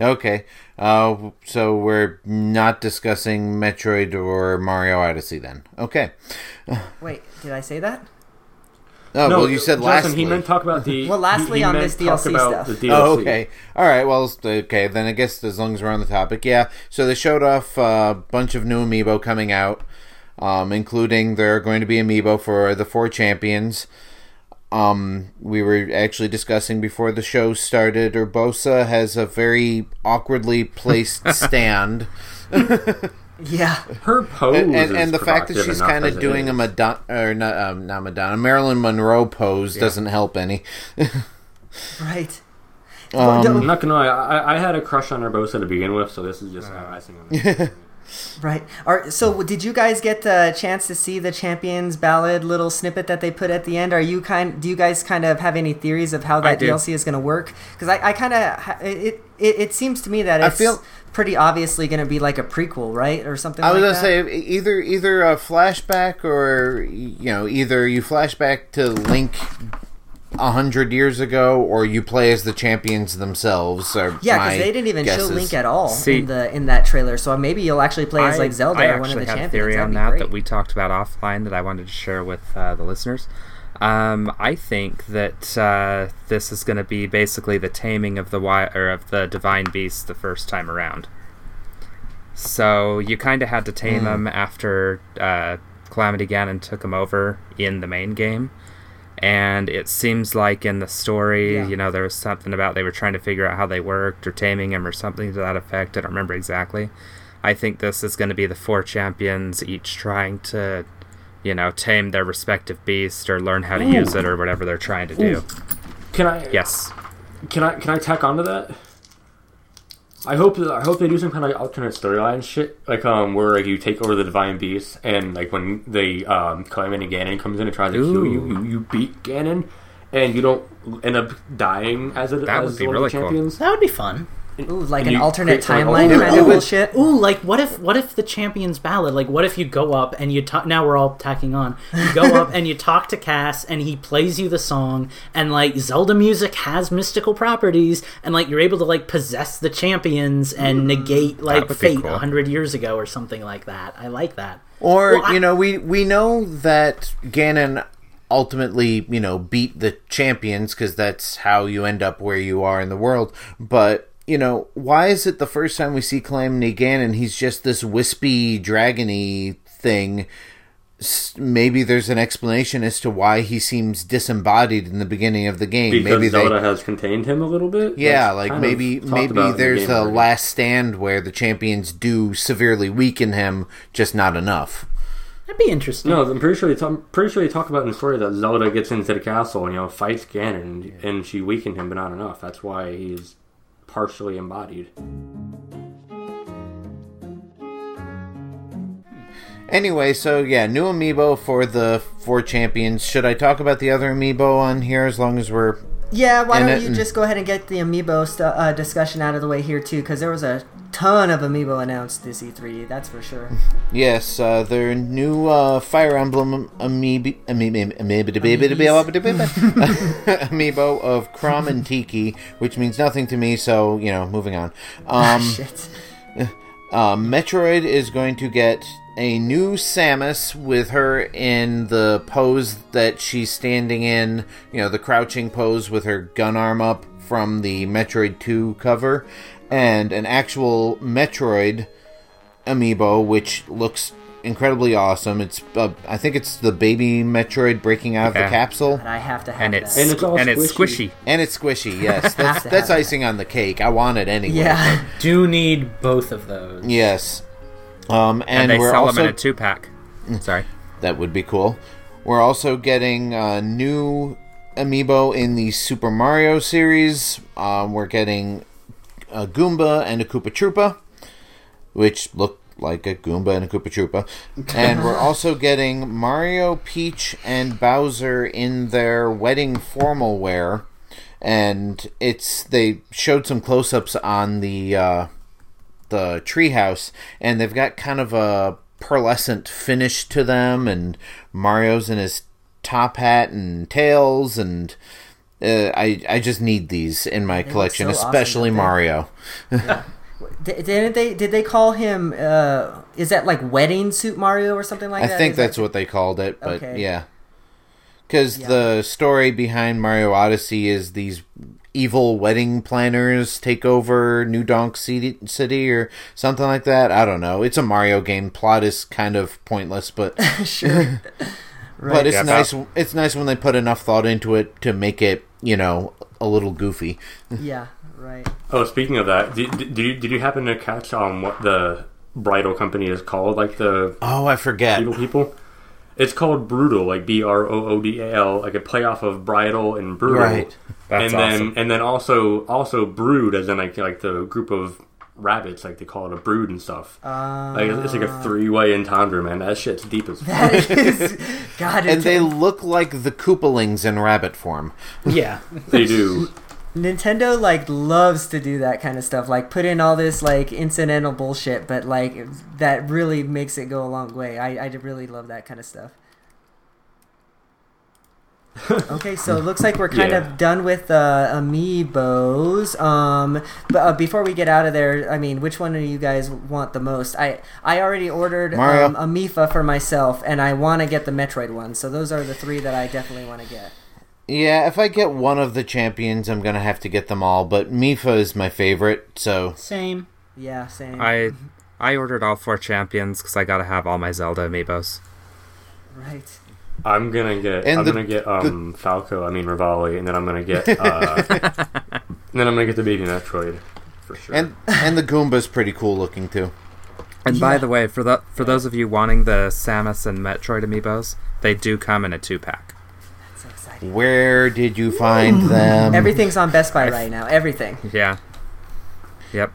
Okay. Uh, so we're not discussing Metroid or Mario Odyssey then. Okay. [SIGHS] Wait, did I say that? Oh, well, you said Justin, lastly. He meant talk about the. [LAUGHS] Well, lastly he, he on this DLC stuff. DLC. Oh, okay. All right. Well, okay. Then I guess as long as we're on the topic, yeah. So they showed off a bunch of new amiibo coming out, um, including there are going to be amiibo for the four champions. Um, we were actually discussing before the show started. Urbosa has a very awkwardly placed [LAUGHS] stand, Yeah. Her pose and, and, is and the fact that she's kind of doing a. Madonna or not, um, not Madonna, Marilyn Monroe pose doesn't help any. Right. Um, I'm not gonna lie, I, I had a crush on Urbosa to begin with, so this is just uh, icing on the cake. Right. Are, so, did you guys get the chance to see the Champions Ballad little snippet that they put at the end? Are you kind? Do you guys kind of have any theories of how that. DLC is going to work? Because I, I kind of it, it it seems to me that I it's feel- pretty obviously going to be like a prequel, right, or something. I was like gonna that? say either either a flashback or you know either you flashback to Link a hundred years ago or you play as the champions themselves. Or Yeah, because they didn't even guesses. show Link at all See- in the in that trailer. So maybe you'll actually play as like Zelda I or one of the have champions. a theory That'd on that great. that we talked about offline that I wanted to share with uh, the listeners. Um, I think that uh, this is going to be basically the taming of the wi- or of the divine beast the first time around. So you kind of had to tame them after uh, Calamity Ganon took them over in the main game. And it seems like in the story, Yeah. you know, there was something about they were trying to figure out how they worked or taming him or something to that effect. I don't remember exactly. I think this is going to be the four champions each trying to, you know, tame their respective beast or learn how to use it or whatever they're trying to do. Can I? Yes. Can I? Can I tack onto that? I hope I hope they do some kind of like alternate storyline shit, like um where like you take over the divine beast and like when the um Calamity Ganon comes in and tries to kill you, you, you beat Ganon, and you don't end up dying as a That as would be one really of the cool. champions. That would be fun. Ooh, like an you alternate create, timeline alternate- kind of It bullshit. Ooh, like what if what if the champion's ballad? Like what if you go up and you talk? Now we're all tacking on. You go up [LAUGHS] and you talk to Kass, and he plays you the song, and like Zelda music has mystical properties, and like you're able to like possess the champions and mm. negate like fate a cool. hundred years ago or something like that. I like that. Or Well, I- you know, we we know that Ganon ultimately you know beat the champions because that's how you end up where you are in the world. But you know, why is it the first time we see Calamity Ganon, he's just this wispy dragony thing? Maybe there's an explanation as to why he seems disembodied in the beginning of the game. Because maybe they Zelda has contained him a little bit. Yeah, That's like maybe maybe about in the there's a already. last stand where the champions do severely weaken him, just not enough. That'd be interesting. No, I'm pretty sure. They I'm pretty sure they talk about in the story that Zelda gets into the castle and you know fights Ganon, and, and she weakened him, but not enough. That's why he's partially embodied. Anyway, so yeah, new amiibo for the four champions. Should I talk about the other amiibo on here as long as we're Yeah, why don't it- you just go ahead and get the amiibo stu- uh, discussion out of the way here too? Because there was a ton of amiibo announced this E3. That's for sure. Yes, uh, their new uh, Fire Emblem amiibo, amiibo, [LAUGHS] amiibo of Chrom and Tiki, which means nothing to me. So you know, moving on. [LAUGHS] Um, Shit. uh, Metroid is going to get a new Samus with her in the pose that she's standing in. You know, the crouching pose with her gun arm up from the Metroid 2 cover, and an actual Metroid amiibo, which looks incredibly awesome. It's, uh, I think it's the baby Metroid breaking out of the capsule. And I have to have And that. it's And it's all and it's squishy. squishy. And it's squishy, [LAUGHS] yes. That's, that's have icing on the cake. I want it anyway. yeah. [LAUGHS] Do need both of those. Yes. Um, and, And, they we're sell also them in a two pack. Sorry. That would be cool. We're also getting a new amiibo in the Super Mario series. Um, we're getting a Goomba and a Koopa Troopa, which look like a Goomba and a Koopa Troopa. And we're [LAUGHS] also getting Mario, Peach, and Bowser in their wedding formal wear. And it's they showed some close-ups on the uh, the treehouse, and they've got kind of a pearlescent finish to them, and Mario's in his top hat and tails, and uh, I I just need these in my collection, so especially don't they? Mario. [LAUGHS] D- didn't they? Did they call him? Uh, is that like wedding suit Mario or something like I that? I think Is that- that's what they called it, but Okay. yeah, because Yeah. the story behind Mario Odyssey is these evil wedding planners take over New Donk City, City or something like that. I don't know. It's a Mario game. Plot is kind of pointless, but [LAUGHS] sure. [LAUGHS] But it's Yeah, nice. that- It's nice when they put enough thought into it to make it, you know, a little goofy. [LAUGHS] Yeah, right. Oh, speaking of that, did, did, you did you happen to catch on what the bridal company is called? Like the Oh, I forget. evil people. It's called Broodal, like B R O O D A L, like a play off of bridal and brutal. Right. That's and then and then also also brood, as in like like the group of rabbits, like they call it a brood and stuff. Uh, Like it's like a three way entendre, man. That shit's deep as [LAUGHS] fuck. that is, [LAUGHS] God, And it, they look like the Koopalings in rabbit form. Yeah. [LAUGHS] they do. Nintendo like loves to do that kind of stuff, like put in all this like incidental bullshit, but like that really makes it go a long way. I I really love that kind of stuff. Okay, so it looks like we're kind Yeah. of done with uh, amiibos. Um, but uh, before we get out of there, I mean, which one do you guys want the most? I I already ordered Mario. um, a Mipha for myself, and I want to get the Metroid one. So those are the three that I definitely want to get. Yeah, if I get one of the champions, I'm gonna have to get them all. But Mipha is my favorite, so Same. Yeah, same. I I ordered all four champions because I gotta have all my Zelda amiibos. right. I'm gonna get. And I'm the- gonna get um Falco. I mean Revali, and then I'm gonna get. Uh, and [LAUGHS] then I'm gonna get the baby Metroid for sure. and and the Goomba's pretty cool looking too. And by the way, for the for those of you wanting the Samus and Metroid amiibos, they do come in a two pack. So exciting. Where did you find them? Everything's on Best Buy right now. Everything. Yeah. Yep.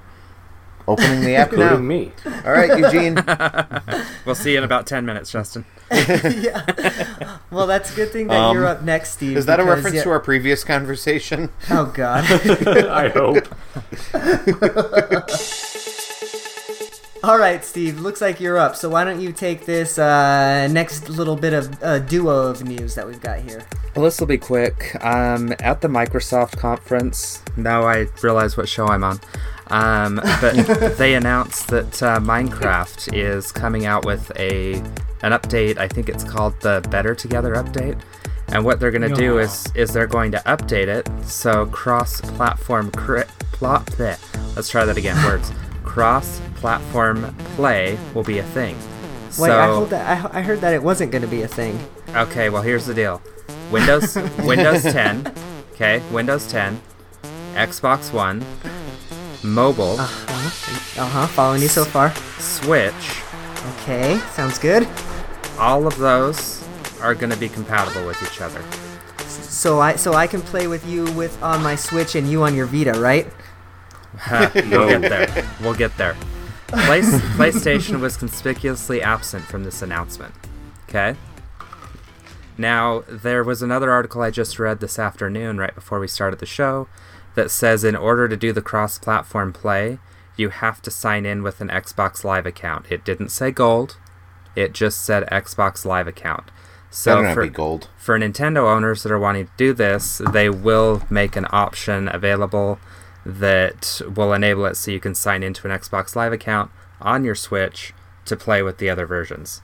Opening the app including now. me. All right, Eugene. [LAUGHS] We'll see you in about ten minutes, Justin. [LAUGHS] yeah. Well, that's a good thing that Um, you're up next, Steve. Is that a reference yeah- to our previous conversation? Oh God. [LAUGHS] I hope. [LAUGHS] All right, Steve. Looks like you're up. So why don't you take this uh, next little bit of uh, duo of news that we've got here? Well, this will be quick. Um, at the Microsoft conference, now I realize what show I'm on. Um, but they announced that uh, Minecraft is coming out with a an update. I think it's called the Better Together update. And what they're going to do is is they're going to update it so cross-platform cri- plot. bleh. Let's try that again. [LAUGHS] Words. Cross-platform play will be a thing. Wait, so, I, that, I, I heard that it wasn't going to be a thing. Okay, well here's the deal. Windows [LAUGHS] Windows 10, okay, Windows 10, Xbox One, mobile, Uh huh. Following you so far. Switch, Okay. Sounds good. All of those are going to be compatible with each other. So I so I can play with you with on my Switch and you on your Vita, right? [LAUGHS] we'll get there. We'll get there. Play- PlayStation was conspicuously absent from this announcement. Okay? Now, there was another article I just read this afternoon, right before we started the show, that says in order to do the cross platform play, you have to sign in with an Xbox Live account. It didn't say gold, it just said Xbox Live account. So Better not for, be gold. for Nintendo owners that are wanting to do this, they will make an option available that will enable it so you can sign into an Xbox Live account on your Switch to play with the other versions.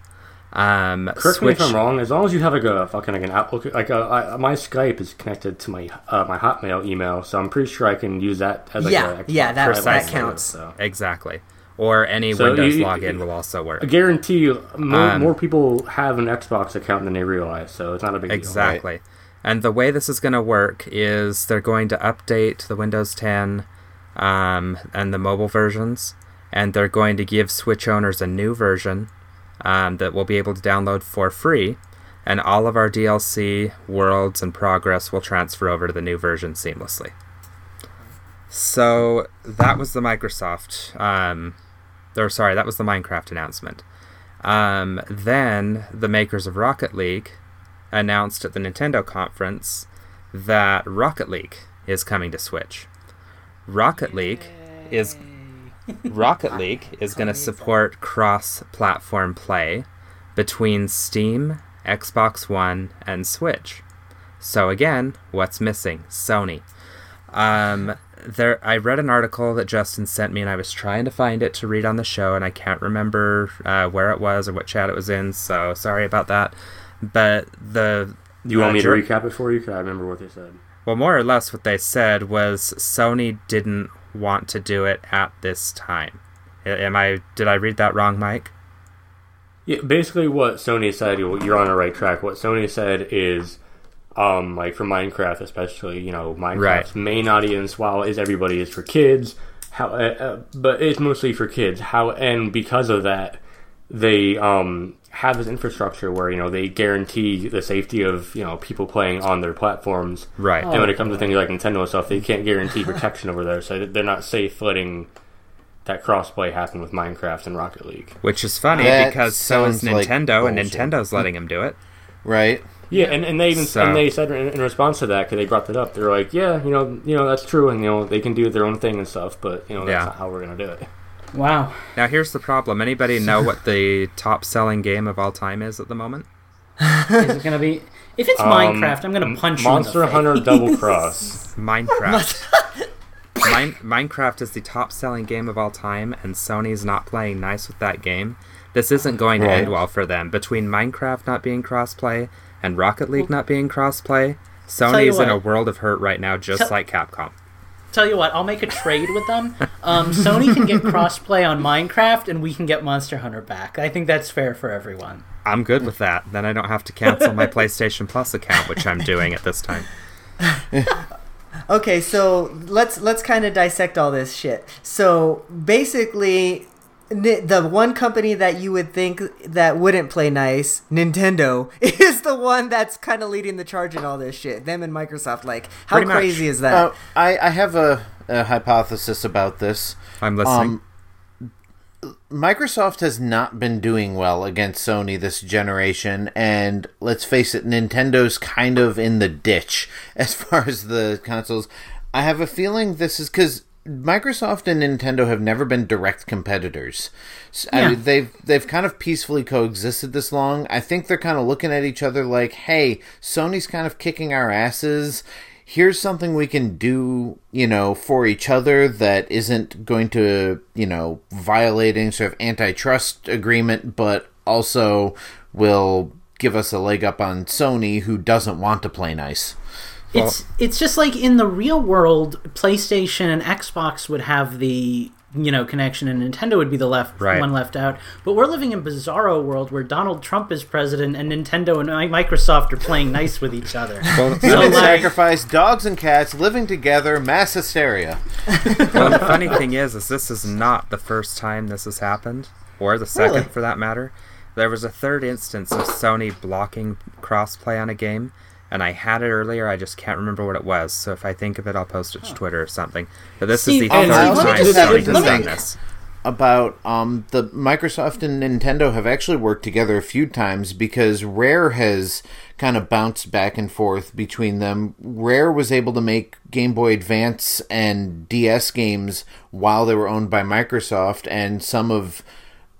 Um, Correct me if I'm wrong. As long as you have like a fucking like an Outlook, like a, I, my Skype is connected to my uh, my Hotmail email, so I'm pretty sure I can use that as like Yeah, a yeah, that- Xbox that Live counts. So. exactly, or any So Windows you- login will also work. I guarantee you, more, Um, more people have an Xbox account than they realize, so it's not a big deal. Exactly. And the way this is going to work is they're going to update the Windows 10 um, and the mobile versions, and they're going to give Switch owners a new version um, that we'll be able to download for free. And all of our DLC, worlds, and progress will transfer over to the new version seamlessly. So that was the Microsoft, um, or sorry, that was the Minecraft announcement. Um, then the makers of Rocket League announced at the Nintendo conference that Rocket League is coming to Switch. Rocket League is Rocket [LAUGHS] League is going to support cross-platform play between Steam, Xbox One, and Switch. So again, what's missing? Sony. Um, there, I read an article that Justin sent me, and I was trying to find it to read on the show, and I can't remember uh, where it was or what chat it was in. So sorry about that. But the You want uh, me to recap it for you? Because I remember what they said. well, more or less what they said was Sony didn't want to do it at this time. Am I? Did I read that wrong, Mike? Yeah, basically, what Sony said, you're on the right track. What Sony said is, um, like for Minecraft, especially, you know, Minecraft's Right. main audience, while is everybody is for kids, how, uh, uh, but it's mostly for kids. How and because of that, they um have this infrastructure where you know they guarantee the safety of you know people playing on their platforms. Right. And when it comes to things like Nintendo and stuff, they can't guarantee [LAUGHS] protection over there, so they're not safe letting that crossplay happen with Minecraft and Rocket League. Which is funny That because so is sounds like Nintendo, and. Nintendo's letting him do it. Right? Yeah, and, and they even So- and they said in, in response to that because they brought that up, they're like, yeah, you know, you know that's true, and you know they can do their own thing and stuff, but you know that's Yeah. not how we're gonna do it. Wow. Now here's the problem. Anybody know what the [LAUGHS] top selling game of all time is at the moment? Is it gonna be? If it's Um, Minecraft, I'm gonna punch Monster you in the Hunter face. Double Cross. [LAUGHS] Minecraft. [LAUGHS] Mine, Minecraft is the top selling game of all time, and Sony's not playing nice with that game. This isn't going to Right. end well for them. Between Minecraft not being crossplay and Rocket League not being crossplay, Sony's in a world of hurt right now, just Tell- like Capcom. Tell you what, I'll make a trade with them. Um, Sony can get crossplay on Minecraft, and we can get Monster Hunter back. I think that's fair for everyone. I'm good with that. Then I don't have to cancel my PlayStation Plus account, which I'm doing at this time. [LAUGHS] Okay, so let's let's kind of dissect all this shit. So basically, the one company that you would think that wouldn't play nice, Nintendo, [LAUGHS] is the one that's kind of leading the charge in all this shit. Them and Microsoft, like, how Pretty much. crazy is that? Uh, I, I have a, a hypothesis about this. I'm listening. Um, Microsoft has not been doing well against Sony this generation, and let's face it, Nintendo's kind of in the ditch [LAUGHS] as far as the consoles. I have a feeling this is because Microsoft and Nintendo have never been direct competitors. S- I Yeah. mean, they've they've kind of peacefully coexisted this long. I think they're kind of looking at each other like, "Hey, Sony's kind of kicking our asses." here's something we can do, you know, for each other that isn't going to, you know, violate any sort of antitrust agreement, but also will give us a leg up on Sony, who doesn't want to play nice. It's it's just like in the real world, PlayStation and Xbox would have the you know connection, and Nintendo would be the left Right. one left out. But we're living in bizarro world where Donald Trump is president, and Nintendo and Microsoft are playing nice with each other. [LAUGHS] well, So, like- sacrifice, dogs and cats living together, mass hysteria. [LAUGHS] well, the funny thing is, is this is not the first time this has happened, or the second Really? for that matter. There was a third instance of Sony blocking crossplay on a game, and I had it earlier. I just can't remember what it was. So if I think of it, I'll post it to Twitter or something. But this Steve, is the third time just happened Sony has done this. about um, the Microsoft and Nintendo have actually worked together a few times because Rare has kind of bounced back and forth between them. Rare was able to make Game Boy Advance and DS games while they were owned by Microsoft, and some of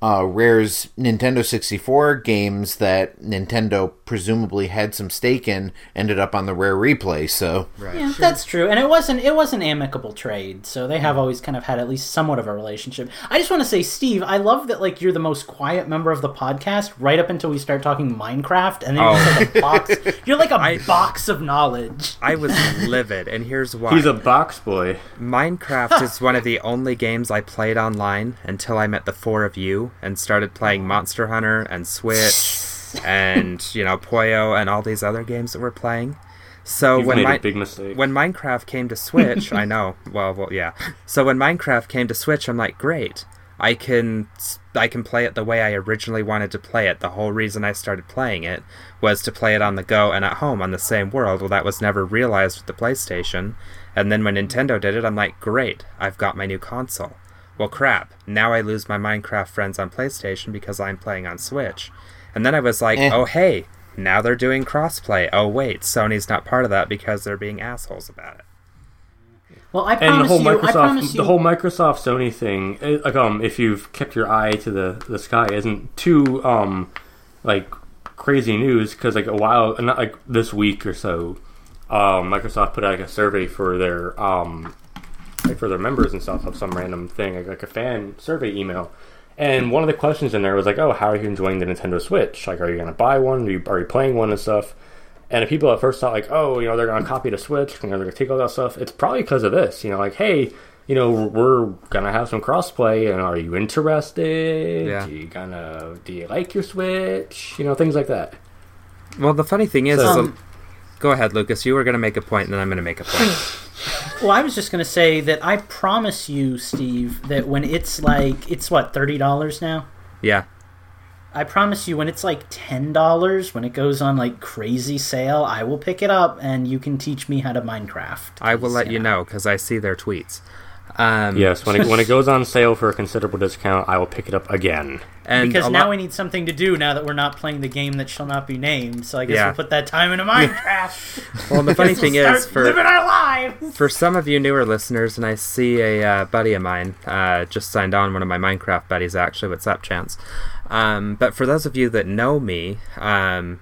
uh, Rare's Nintendo 64 games that Nintendo presumably had some stake in ended up on the Rare replay. So Yeah, that's true, and it wasn't it was an amicable trade, so they have always kind of had at least somewhat of a relationship. I just want to say, Steve, I love that like you're the most quiet member of the podcast right up until we start talking Minecraft, and then you're like a box. [LAUGHS] You're like a I- box of knowledge. I was livid, and here's why. He's a box boy. Minecraft is one of the only games I played online until I met the four of you and started playing Monster Hunter and Switch [LAUGHS] and you know Puyo and all these other games that we're playing. So You've when made Mi- a big mistake. when Minecraft came to Switch, I know. [LAUGHS] Well, well, yeah. So when Minecraft came to Switch, I'm like, great. I can I can play it the way I originally wanted to play it. The whole reason I started playing it was to play it on the go and at home on the same world. Well, that was never realized with the PlayStation. And then when Nintendo did it, I'm like, great. I've got my new console. Well, crap. Now I lose my Minecraft friends on PlayStation because I'm playing on Switch. And then I was like, Eh. oh hey, now they're doing crossplay. Oh wait, Sony's not part of that because they're being assholes about it. Well, I and the promise whole you, I promise Microsoft, you, the whole Microsoft Sony thing, eh, like um, if you've kept your eye to the the sky, isn't too um, like crazy news because like a while, not like this week or so, um, Microsoft put out like a survey for their um, like for their members and stuff of some random thing, like, like a fan survey email. And one of the questions in there was like, "Oh, how are you enjoying the Nintendo Switch? Like, are you going to buy one? Are you, are you playing one and stuff?" And if people at first thought like, "Oh, you know, they're going to copy the Switch and they're going to take all that stuff," it's probably because of this. You know, like, hey, you know, we're gonna have some crossplay, and are you interested? Yeah. Do you gonna do you like your Switch? You know, things like that. Well, the funny thing is, So- is- go ahead, Lucas. You were going to make a point, and then I'm going to make a point. [LAUGHS] Well, I was just going to say that I promise you, Steve, that when it's like it's what thirty dollars now. yeah. I promise you, when it's like ten dollars, when it goes on like crazy sale, I will pick it up and you can teach me how to Minecraft. I will let you know because I see their tweets. Um, Yes, when it when it [LAUGHS] goes on sale for a considerable discount, I will pick it up again. and Because now lot- we need something to do now that we're not playing the game that shall not be named. So I guess Yeah. we'll put that time into Minecraft. [LAUGHS] well, the [LAUGHS] funny We'll thing start is, for living our lives. for some of you newer listeners, and I see a uh, buddy of mine uh, just signed on, one of my Minecraft buddies actually. What's up, Chance? Um, but for those of you that know me, um,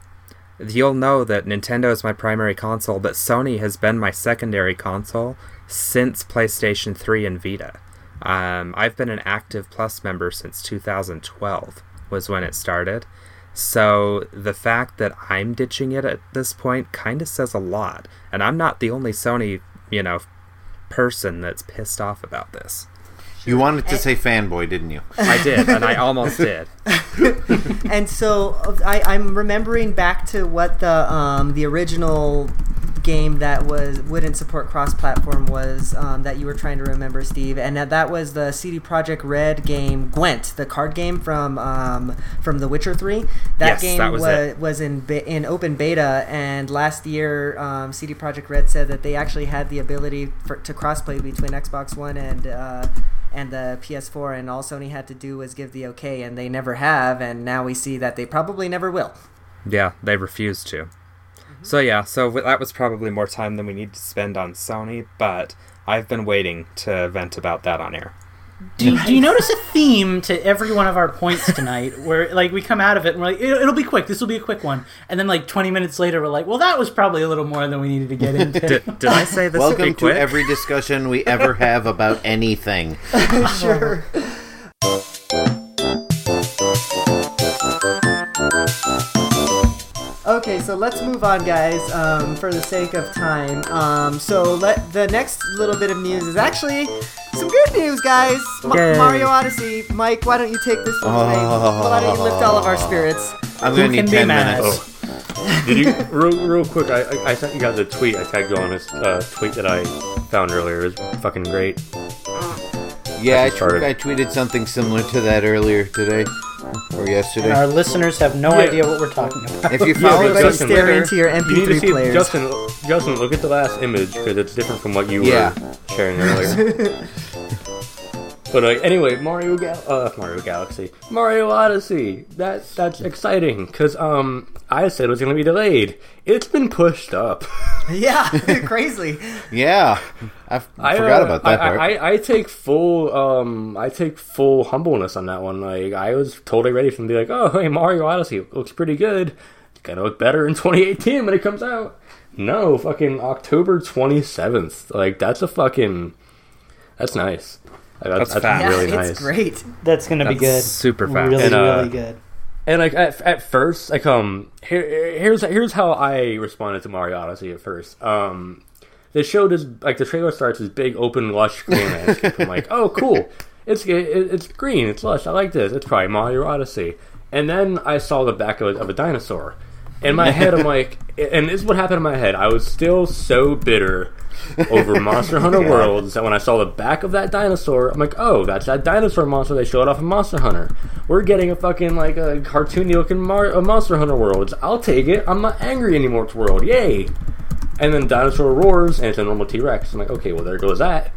you'll know that Nintendo is my primary console, but Sony has been my secondary console since PlayStation 3 and Vita. Um, I've been an active Plus member since 2012 was when it started. So the fact that I'm ditching it at this point kind of says a lot, and I'm not the only Sony, you know, person that's pissed off about this. You wanted to say fanboy, didn't you? [LAUGHS] I did, and I almost [LAUGHS] did. and so I, I'm remembering back to what the um, the original game that was wouldn't support cross-platform was um, that you were trying to remember, Steve, and that, that was the CD Projekt Red game Gwent, the card game from um, from The Witcher Three. That Yes, game that was wa- it. was in be- in open beta, and last year um, CD Projekt Red said that they actually had the ability for, to crossplay between Xbox One and uh, and the PS4, and all Sony had to do was give the okay, and they never have, and now we see that they probably never will. Yeah, they refused to. So yeah, so that was probably more time than we need to spend on Sony, but I've been waiting to vent about that on air. Do you, do you [LAUGHS] notice a theme to every one of our points tonight where like we come out of it and we're like it, it'll be quick this will be a quick one and then like 20 minutes later we're like well that was probably a little more than we needed to get into [LAUGHS] Did, did I say this would Welcome be to quick? every discussion we ever have about anything. [LAUGHS] sure. Okay, so let's move on, guys. Um, for the sake of time, um, so let the next little bit of news is actually some good news, guys. Ma- Mario Odyssey. Mike, why don't you take this one today? Why don't you lift all of our spirits? I'm gonna Who can need be ten mad? minutes. [LAUGHS] Did you real real quick? I I, I sent you guys a tweet. I tagged you on this uh, tweet that I found earlier. It was fucking great. Yeah, I, just started. tw- I tweeted something similar to that earlier today or yesterday. our listeners have no Yeah. idea what we're talking about If you [LAUGHS] follow but that, Justin, stare look- into your You need to MP3 see players. Justin. Justin, look at the last image because it's different from what you Yeah. were sharing earlier. [LAUGHS] but uh, anyway, Mario Gal- uh, Mario Galaxy, Mario Odyssey. That that's exciting because um I said it was going to be delayed. It's been pushed up. [LAUGHS] yeah, [LAUGHS] crazy. yeah, I forgot uh, about that I, part. I, I take full um I take full humbleness on that one. Like I was totally ready for them to be like, oh hey Mario Odyssey looks pretty good. It's gonna look better in 2018 when it comes out. No, fucking October 27th. Like that's a fucking that's nice. Like, that's, That's that's fast. Yeah, really it's great. that's gonna be That's good super fast. really And, uh, really good And like at, at first, like um, here, here's here's how I responded to Mario Odyssey at first. Um, the show does like the trailer starts this big open lush [LAUGHS] green landscape. I'm like, oh cool, it's it, it's green, it's lush. I like this. It's probably Mario Odyssey. And then I saw the back of a, of a dinosaur. In my head, I'm like, and this is what happened in my head. I was still so bitter over [LAUGHS] Monster Hunter Worlds that when I saw the back of that dinosaur, I'm like, oh, that's that dinosaur monster they showed off in Monster Hunter. We're getting a fucking like a cartoony looking Mar- a Monster Hunter Worlds. I'll take it. I'm not angry anymore. It's World, yay! And then dinosaur roars, and it's a normal T Rex. I'm like, okay, well there goes that.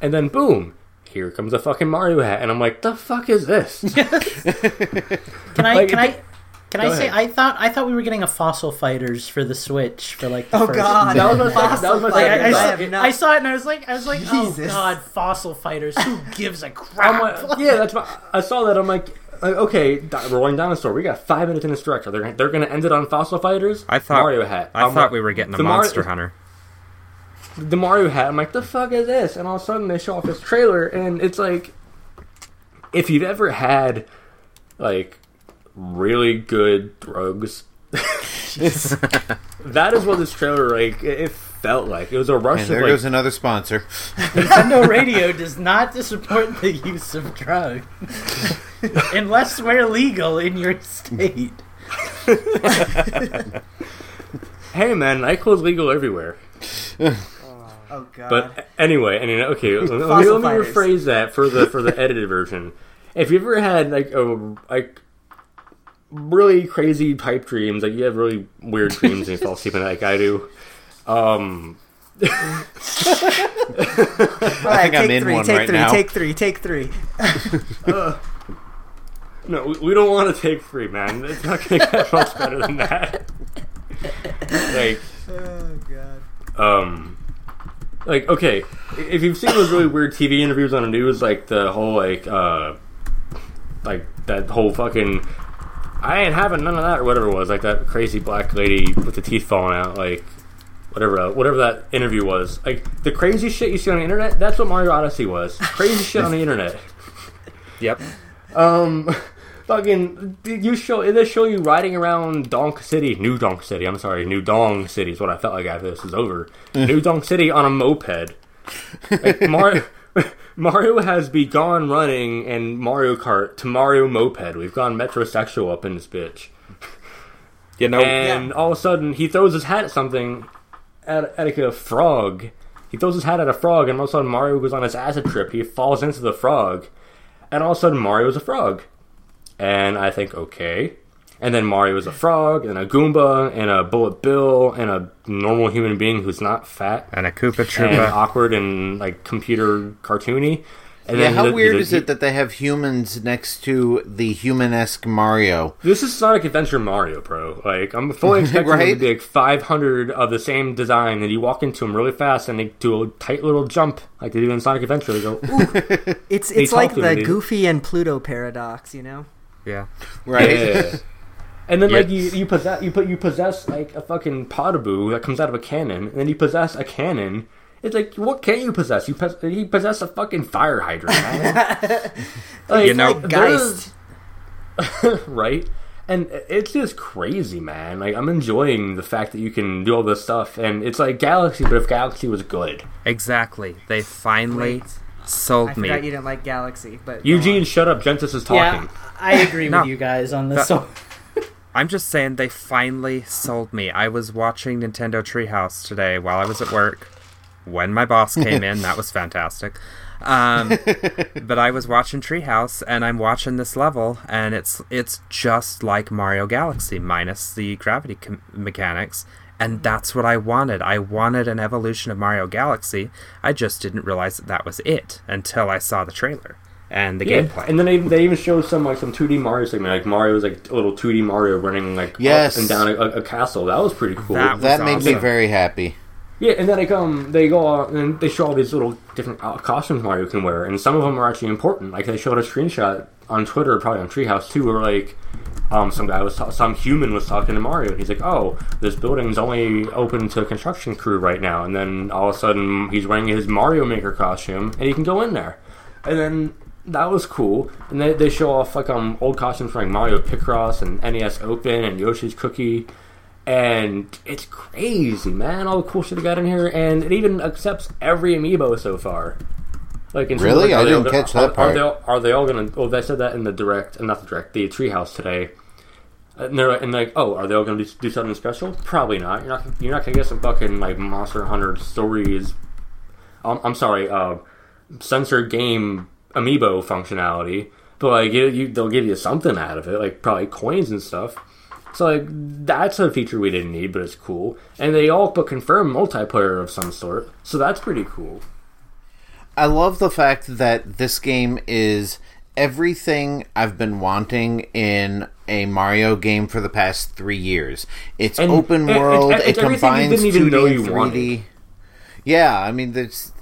And then boom, here comes a fucking Mario hat, and I'm like, the fuck is this? [LAUGHS] can i Like, can i can I Go say. I thought I thought we were getting a Fossil Fighters for the Switch for like the Oh first God, That was my second- that was my Fossil Like, I, I, Fighters. saw, I not- I saw it and I was like, I was like, oh Jesus. god, fossil fighters. Who gives a I'm crap? like, yeah, that's my. I saw that. I'm like, like, okay, di- rolling dinosaur. We got five minutes in this director. They're they're gonna end it on fossil fighters. I thought Mario hat. I I'm thought like- we were getting a the Mar- Monster Hunter. The Mario hat. I'm like, the fuck is this? And all of a sudden they show off this trailer, and it's like, if you've ever had like really good drugs. [LAUGHS] that is what this trailer like. It, it felt like. It was a rush And of there like goes another sponsor. Infendo [LAUGHS] Radio does not support the use of drugs [LAUGHS] unless we're legal in your state. hey man, NyQuil's legal everywhere. Oh god. But anyway, and okay, let me, let me rephrase that for the for the edited version. If you ever had like a like really crazy pipe dreams, like you have really weird dreams and you fall asleep at night, like I do. Um, All right, think I'm take in three, one take right three, now. take three, take three. [LAUGHS] no, we, we don't want to take three, man. It's not going to get much better than that. like, Oh god. um like okay if you've seen those really weird tv interviews on the news like the whole like uh like that whole fucking i ain't having none of that or whatever it was like that crazy black lady with the teeth falling out like whatever uh, whatever that interview was like the crazy shit you see on the internet that's what mario odyssey was crazy shit on the internet [LAUGHS] Yep. um, [LAUGHS] fucking, you show they show you riding around Donk City, New Donk City. I'm sorry, New Dong City is what I felt like after this is over. New Donk City on a moped. Like, Mario, [LAUGHS] Mario has begun running and Mario Kart to Mario Moped. We've gone metrosexual up in this bitch. You know, And all of a sudden, he throws his hat at something, at, at like a frog. He throws his hat at a frog, and all of a sudden, Mario goes on his acid trip. He falls into the frog, and all of a sudden, Mario's a frog. And I think, okay. And then Mario is a frog, and a Goomba, and a Bullet Bill, and a normal human being who's not fat and a Koopa and Troopa. awkward and like computer cartoony. And Yeah, then how the- weird the- is it that they have humans next to the human-esque Mario? This is Sonic Adventure Mario, bro. Like, I'm fully [LAUGHS] expecting there to be like 500 of the same design, and you walk into them really fast, and they do a tight little jump like they do in Sonic Adventure. They go, ooh, [LAUGHS] It's it's like the. Goofy and Pluto paradox, you know? Yeah. Right? yeah. And then Yeah. like you, you possess you put you possess like a fucking Podoboo that comes out of a cannon, and then you possess a cannon. It's like what can you possess? You pos- you possess a fucking fire hydrant, man. [LAUGHS] like, You know- Like Geist. [LAUGHS] right? And it's just crazy, man. Like I'm enjoying the fact that you can do all this stuff, and it's like Galaxy, but if Galaxy was good, Exactly. They finally Wait. I sold forgot you me. didn't like Galaxy, but Eugene, shut up. Gentis is talking. Yeah, I agree [LAUGHS] No. with you guys on this. That- one. I'm just saying they finally sold me. I was watching Nintendo Treehouse today while I was at work. When my boss came in, that was fantastic. Um, [LAUGHS] but I was watching Treehouse, and I'm watching this level, and it's it's just like Mario Galaxy minus the gravity com- mechanics, and that's what I wanted. I wanted an evolution of Mario Galaxy. I just didn't realize that that was it until I saw the trailer and the Yeah, gameplay. and then they, they even showed some like some 2D Mario segment, like Mario Mario's like a little 2D Mario running like Yes. up and down a, a castle. That was pretty cool. That was That made me very happy. Yeah, and then they come, they go out and they show all these little different uh, costumes Mario can wear, and some of them are actually important. Like they showed a screenshot on Twitter, probably on Treehouse too, where like um some guy was ta- some human was talking to Mario, and he's like, "Oh, this building's only open to construction crew right now," and then all of a sudden he's wearing his Mario Maker costume, and he can go in there, and then. That was cool, and they, they show off like um old costumes from like Mario Picross and NES Open and Yoshi's Cookie, and it's crazy, man. All the cool shit they got in here, and it even accepts every amiibo so far. Like, in Really? like, I didn't all catch that are, part. Are they, all, are they all gonna? Oh, they said that in the direct, uh, not the direct, the treehouse today. And they're and like, oh, are they all gonna do, do something special? Probably not. You're not. You're not gonna get some fucking like Monster Hunter stories. Um, I'm sorry, uh, censored game amiibo functionality, but like you, you, they'll give you something out of it, like probably coins and stuff. So like that's a feature we didn't need, but it's cool. And they all but confirm multiplayer of some sort, so that's pretty cool. I love the fact that this game is everything I've been wanting in a Mario game for the past three years. It's And open it- world. it's- It, it's combines 2D and 3D. Yeah, I mean, there's,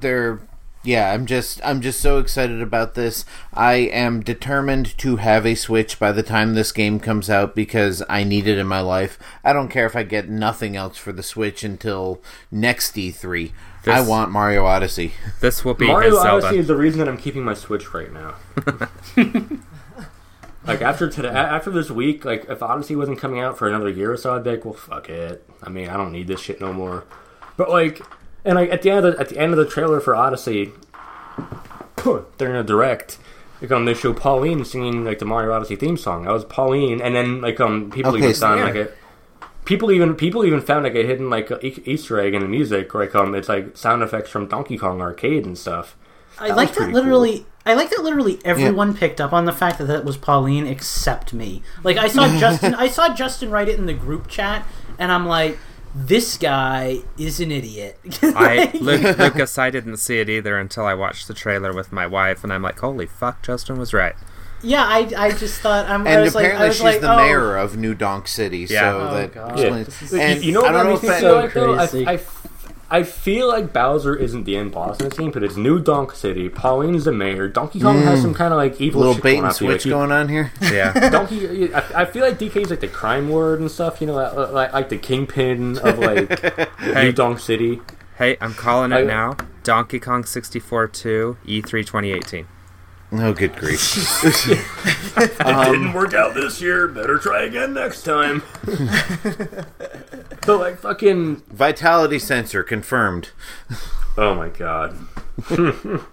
they're. Yeah, I'm just I'm just so excited about this. I am determined to have a Switch by the time this game comes out because I need it in my life. I don't care if I get nothing else for the Switch until next E3. I want Mario Odyssey. [LAUGHS] This will be Mario Zelda. Odyssey is the reason that I'm keeping my Switch right now. [LAUGHS] Like after today, after this week, like if Odyssey wasn't coming out for another year or so, I'd be like, well, fuck it. I mean, I don't need this shit no more. But like, and like at the end of the at the end of the trailer for Odyssey, [CLEARS THROAT] during a direct, like um, they show Pauline singing like the Mario Odyssey theme song. That was Pauline, and then like um people Okay, even so- found yeah. like a people even people even found like a hidden like a e- Easter egg in the music, like um it's like sound effects from Donkey Kong Arcade and stuff. I That like that pretty literally. I like that literally everyone picked up on the fact that that was Pauline except me. Like I saw [LAUGHS] Justin. I saw Justin write it in the group chat, and I'm like, this guy is an idiot. [LAUGHS] I Lu- Lucas, I didn't see it either until I watched the trailer with my wife, and I'm like, holy fuck, Justin was right. yeah, I, I just thought I'm. I And was like, I apparently was she's like, the oh. mayor of New Donk City, Yeah. so Oh, that God. explains. This is- and you know what I don't know that if makes me that, feel like though? I. I, I feel like Bowser isn't the end boss in this game, but it's New Donk City. Pauline's the mayor. Donkey Kong has hmm. some kind of like evil little shit bait going and I like. switch He- going on here. Yeah. [LAUGHS] Donkey, I, I feel like DK is like the crime lord and stuff. You know, like like, like the kingpin of like [LAUGHS] New Donk City. hey, I'm calling it I- now. Donkey Kong 64 2 E3 2018. Oh, good grief! [LAUGHS] It didn't work out this year. Better try again next time. [LAUGHS] but like fucking, Vitality sensor confirmed. oh my god. [LAUGHS]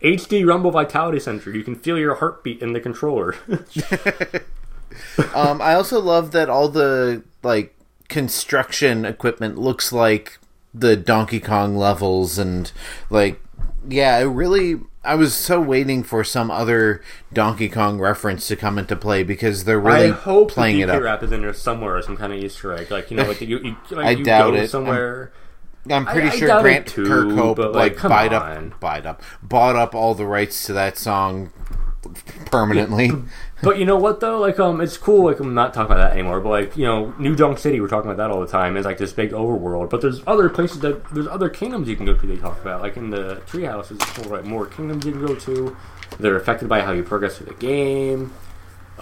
HD Rumble Vitality Sensor. You can feel your heartbeat in the controller. Um, I also love that all the like construction equipment looks like the Donkey Kong levels, and like, yeah, it really. I was so waiting for some other Donkey Kong reference to come into play because they're really I hope playing the it up. rap is in there somewhere some kind of Easter egg. Like you know, like you, you, like [LAUGHS] I you doubt go it. somewhere. I'm pretty I- I sure it Grant too, Kirkhope like, like, bought on. up, bought up, bought up all the rights to that song permanently. But you know what though? Like um, it's cool. Like I'm not talking about that anymore. But like you know, New Donk City, we're talking about that all the time. Is like this big overworld. But there's other places that there's other kingdoms you can go to. They talk about like in the treehouse. There's more, like, more kingdoms you can go to. They're affected by how you progress through the game.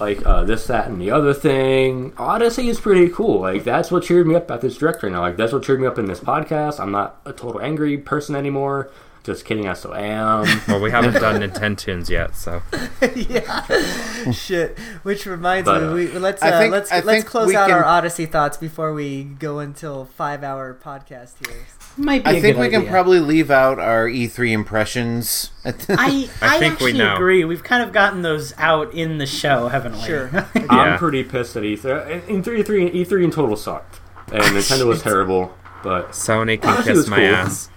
Like uh, this, that, and the other thing. Odyssey is pretty cool. Like that's what cheered me up at this direct right now. Like that's what cheered me up in this podcast. I'm not a total angry person anymore. Just kidding, I still am. [LAUGHS] Well, we haven't done [LAUGHS] Nintendo tunes yet, so. [LAUGHS] yeah. Shit. Which reminds But, me, uh, we, let's uh, think- let's I let's close we out can- our Odyssey thoughts before we go until five hour podcast here. Might be I a think good we can probably leave out our E3 impressions. I, I, I think we actually know. agree. We've kind of gotten those out in the show, haven't we? Sure. Yeah. I'm pretty pissed at E3. In E3, E3 in total sucked, and Nintendo was terrible. But Sony can kiss my cool. ass.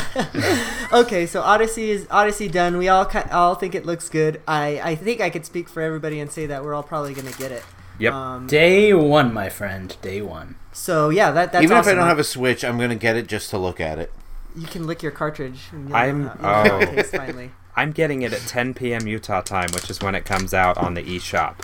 [LAUGHS] Okay, so Odyssey is Odyssey done. We all ki- all think it looks good. I I think I could speak for everybody and say that we're all probably gonna get it. Yep. Um, Day one, my friend. Day one. so yeah, that that's Even if I don't have a Switch, I'm gonna get it just to look at it. you can lick your cartridge. And you'll I'm- know you'll know how it oh. tastes finally. [LAUGHS] I'm getting it at 10 p.m. Utah time, which is when it comes out on the eShop.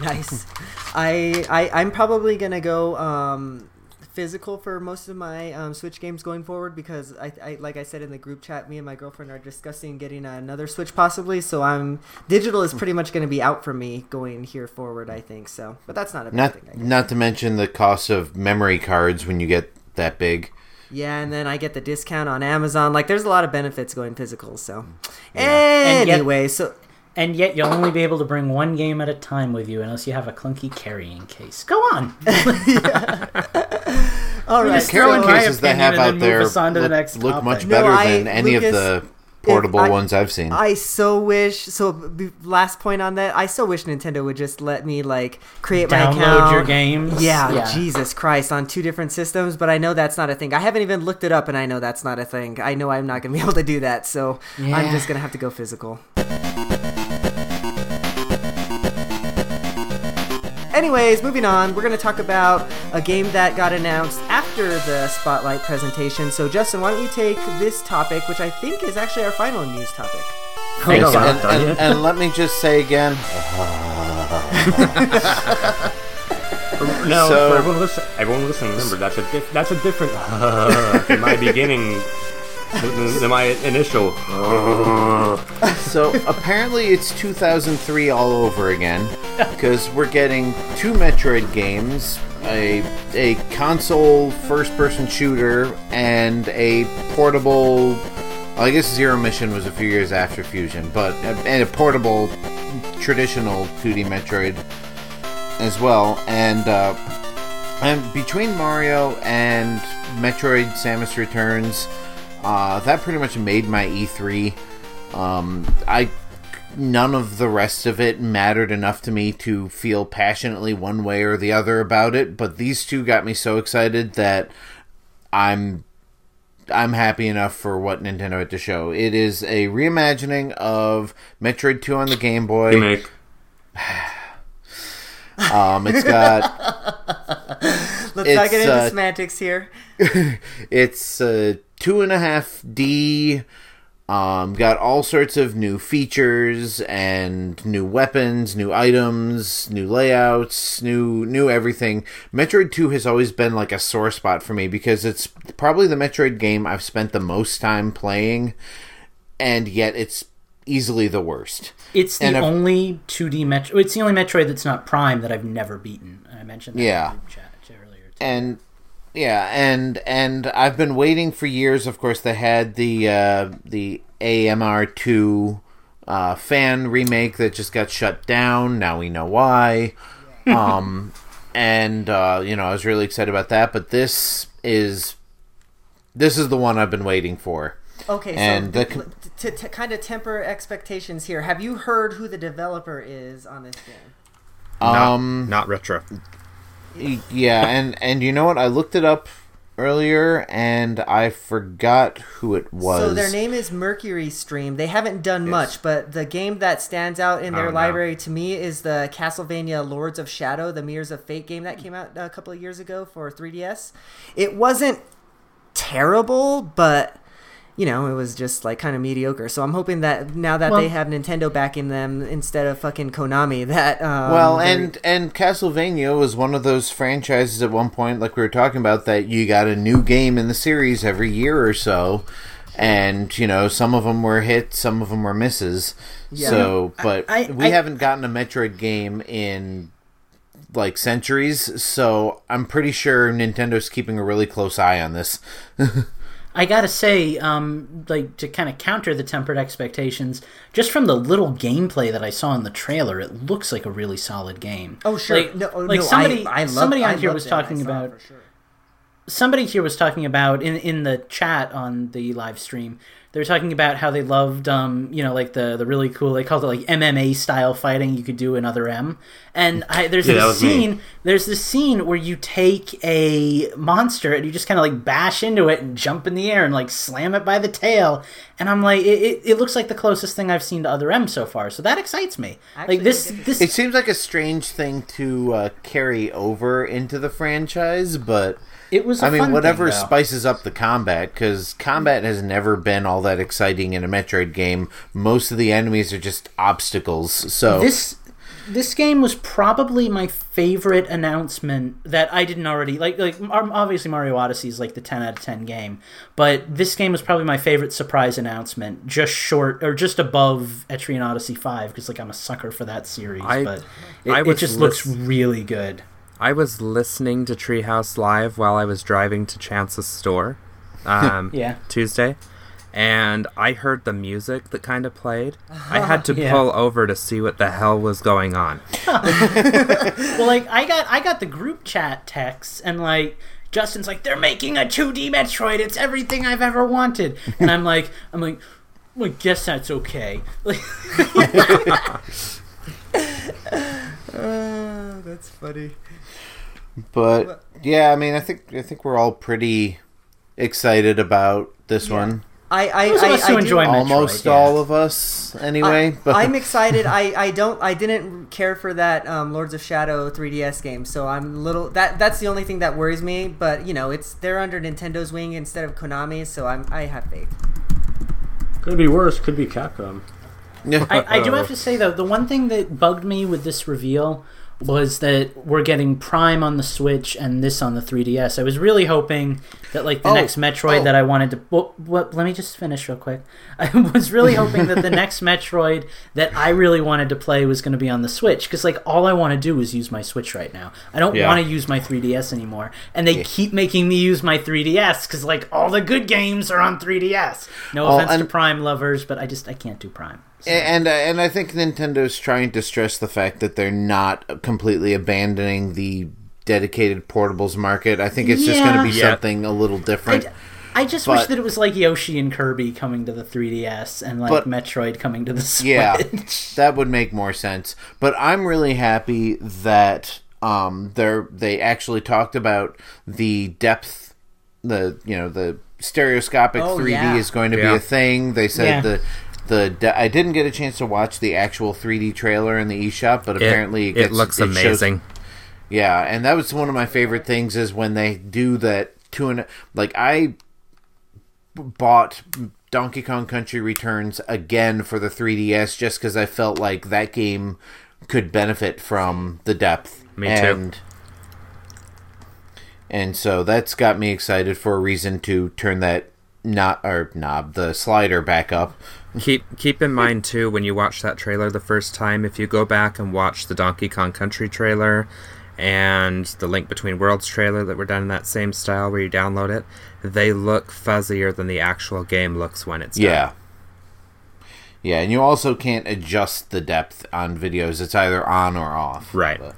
Nice. I, I I'm probably gonna go um, physical for most of my um, Switch games going forward because I, I like I said in the group chat, me and my girlfriend are discussing getting another Switch possibly. So I'm digital is pretty much gonna be out for me going here forward. I think so, but that's not a bad Not thing. I guess. not to mention the cost of memory cards when you get that big. Yeah, and then I get the discount on Amazon. Like, there's a lot of benefits going physical. So, And yet- anyway, so And yet you'll only be able to bring one game at a time with you unless you have a clunky carrying case. Go on. [LAUGHS] all right. just so- Carrying cases they have out there us on to the look, next look topic. much No, better I- than any Lucas, of the portable I- ones I've seen. I so wish. So, b- last point on that, I so wish Nintendo would just let me like create my Download account. your games. Yeah, Jesus Christ, on two different systems, but I know that's not a thing. I haven't even looked it up, and I know that's not a thing. I know I'm not gonna be [LAUGHS] able to do that, so I'm just gonna have to go physical. Anyways, moving on, we're going to talk about a game that got announced after the Spotlight presentation. So, Justin, why don't you take this topic, which I think is actually our final news topic? Oh, Thanks, and, Not done and- and let me just say again, [LAUGHS] no, So- for everyone listen, everyone listening, remember that's a diff, that's a different [LAUGHS] in my beginning than than my initial. So apparently it's 2003 all over again because we're getting two Metroid games, a a console first-person shooter, and a portable. I guess Zero Mission was a few years after Fusion, but and a portable traditional 2D Metroid as well, and uh, and between Mario and Metroid: Samus Returns, uh, that pretty much made my E3. Um, I none of the rest of it mattered enough to me to feel passionately one way or the other about it, but these two got me so excited that I'm I'm happy enough for what Nintendo had to show. It is a reimagining of Metroid 2 on the Game Boy. Remake. [SIGHS] Um, it's got [LAUGHS] Let's not It's, get into uh, semantics here. [LAUGHS] it's uh, two and a half D. Um, got all sorts of new features and new weapons, new items, new layouts, new new everything. Metroid Two has always been like a sore spot for me because it's probably the Metroid game I've spent the most time playing, and yet it's easily the worst. It's the if- only 2D Metroid. It's the only Metroid that's not Prime that I've never beaten. I mentioned that Yeah. in the chat chat earlier. Too. and yeah and and i've been waiting for years. Of course they had the uh the AM2R uh fan remake that just got shut down. Now we know why. [LAUGHS] Um and uh you know i was really excited about that but this is this is the one i've been waiting for. Okay, so and the to, to kind of temper expectations here, have you heard who the developer is on this game? um Not retro. Yeah and and you know what i looked it up earlier and i forgot who it was So their name is MercurySteam. They haven't done much, but the game that stands out in their Oh, no. library to me is the Castlevania Lords of Shadow, the Mirrors of Fate game that came out a couple of years ago for 3DS. It wasn't terrible, but you know, it was just like kind of mediocre. So I'm hoping that now that Well- they have Nintendo backing them instead of fucking Konami, [LAUGHS] that um, Well, they're- and and Castlevania was one of those franchises at one point, like we were talking about, that you got a new game in the series every year or so, and you know some of them were hits, some of them were misses. Yeah. So, but I- we I- haven't gotten a Metroid game in like centuries, so I'm pretty sure Nintendo's keeping a really close eye on this. [LAUGHS] I gotta say, um, like to kind of counter the tempered expectations, just from the little gameplay that I saw in the trailer, it looks like a really solid game. oh sure, like, no, like no, somebody, I, I love, somebody on I here was talking about sure. somebody here was talking about in in the chat on the live stream they were talking about how they loved um you know like the the really cool they called it like MMA style fighting you could do in other M. And I there's Yeah, this was me. scene there's this scene where you take a monster and you just kind of like bash into it and jump in the air and like slam it by the tail. And I'm like it, it, it looks like the closest thing I've seen to other M so far. So that excites me. Actually, like this this It seems like a strange thing to uh, carry over into the franchise, but it was I I mean, whatever spices up the combat, because combat has never been all that exciting in a Metroid game. Most of the enemies are just obstacles. So this this game was probably my favorite announcement that I didn't already like. Like um, obviously Mario Odyssey is like the ten out of ten game, but this game was probably my favorite surprise announcement, just short or just above Etrian Odyssey Five because like I'm a sucker for that series. I- but it, I it was just looks really good. I was listening to Treehouse Live while I was driving to Chance's store um, [LAUGHS] Yeah. Tuesday, and I heard the music that kind of played. I had to Yeah. pull over to see what the hell was going on. [LAUGHS] Well, like I got I got the group chat texts and like. Justin's like, they're making a 2D Metroid. It's everything I've ever wanted. And I'm like, I'm like, well, I guess that's okay. Like, [LAUGHS] Oh, that's funny. But yeah, I mean, I think I think we're all pretty excited about this one. I I Those of I, us I do- enjoy Metroid, Almost yeah. all of us, anyway. I, but I'm excited. [LAUGHS] I, I don't I didn't care for that um, Lords of Shadow 3DS game, so I'm a little that that's the only thing that worries me. But you know, it's they're under Nintendo's wing instead of Konami's, so I'm I have faith. Could be worse. Could be Capcom. I, I do [LAUGHS] have to say though, the one thing that bugged me with this reveal was that we're getting Prime on the Switch and this on the 3DS. I was really hoping that like the Oh, next Metroid oh. that I wanted to. Well, well, let me just finish real quick. [LAUGHS] I was really hoping that the [LAUGHS] next Metroid that I really wanted to play was going to be on the Switch because like all I want to do is use my Switch right now. I don't Yeah. want to use my 3DS anymore, and they keep making me use my 3DS because like all the good games are on 3DS. No Oh, offense to Prime lovers, but I just I can't do Prime. And uh, and I think Nintendo's trying to stress the fact that they're not completely abandoning the dedicated portables market. I think it's just going to be Yeah. something a little different. I just wish that it was like Yoshi and Kirby coming to the 3DS and like But- Metroid coming to the Switch. Yeah, [LAUGHS] that would make more sense. But I'm really happy that um they're they actually talked about the depth the you know the stereoscopic Oh, 3D yeah. is going to be a thing. They said Yeah. the the I didn't get a chance to watch the actual 3D trailer in the eShop, but It, apparently it, gets- looks shows- amazing. yeah, and that was one of my favorite things is when they do that two and like I bought Donkey Kong Country Returns again for the 3DS just because I felt like that game could benefit from the depth. Me too. and, And so that's got me excited for a reason to turn that not or knob the slider back up. Keep keep in mind too when you watch that trailer the first time, if you go back and watch the Donkey Kong Country trailer and the Link Between Worlds trailer that were done in that same style where you download it, they look fuzzier than the actual game looks when it's done. Yeah. Yeah, and you also can't adjust the depth on videos. It's either on or off. Right. But-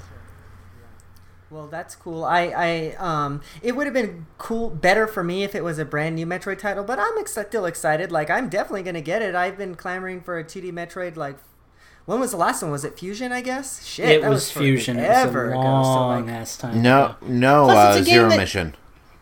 Well, that's cool. I, I, um, it would have been cool, better for me if it was a brand new Metroid title. But I'm ex- still excited. Like, I'm definitely gonna get it. I've been clamoring for a 2D Metroid. Like, when was the last one? Was it Fusion? I guess. Shit, It that was Fusion. It was Forever a ago. So, long like, ass time. No, ago. no, Plus, uh, it's a game Zero that- Mission.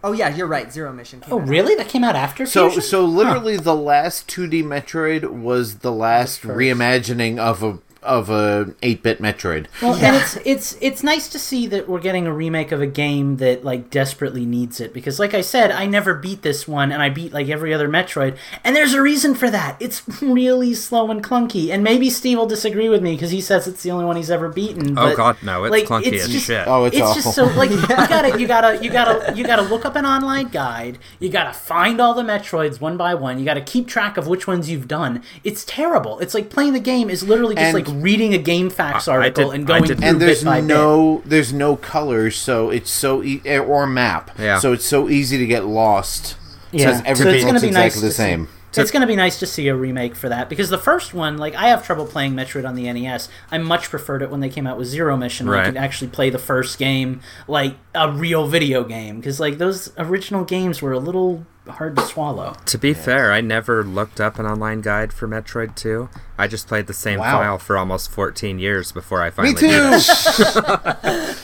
oh yeah, you're right. Zero Mission. Came Oh, out. really? That came out after So, Fusion? so literally, the last 2D Metroid was the last first. reimagining of a of a 8-bit Metroid. Well, and it's it's it's nice to see that we're getting a remake of a game that like desperately needs it because, like I said, I never beat this one, and I beat like every other Metroid, and there's a reason for that. It's really slow and clunky, and maybe Steve will disagree with me because he says it's the only one he's ever beaten. Oh god, no, it's like, clunky it's as just- shit. Oh, it's, It's, awful. just so like you [LAUGHS] gotta you gotta you gotta you gotta look up an online guide. You gotta find all the Metroids one by one. You gotta keep track of which ones you've done. It's terrible. It's like playing the game is literally just And- like reading a GameFAQs I- I article did- and going through and there's bit by bit. no there's no colors, so it's so e- eh, or map. Yeah. So it's so easy to get lost. Yeah. Says So everything it's gonna looks be exactly nice the to see. same. it's going to be nice to see a remake for that because the first one, like I have trouble playing Metroid on the NES. I much preferred it when they came out with Zero Mission, where I Right. could actually play the first game like a real video game because like those original games were a little hard to swallow. To be fair, I never looked up an online guide for Metroid 2. I just played the same Wow. file for almost 14 years before I finally Me beat too. it.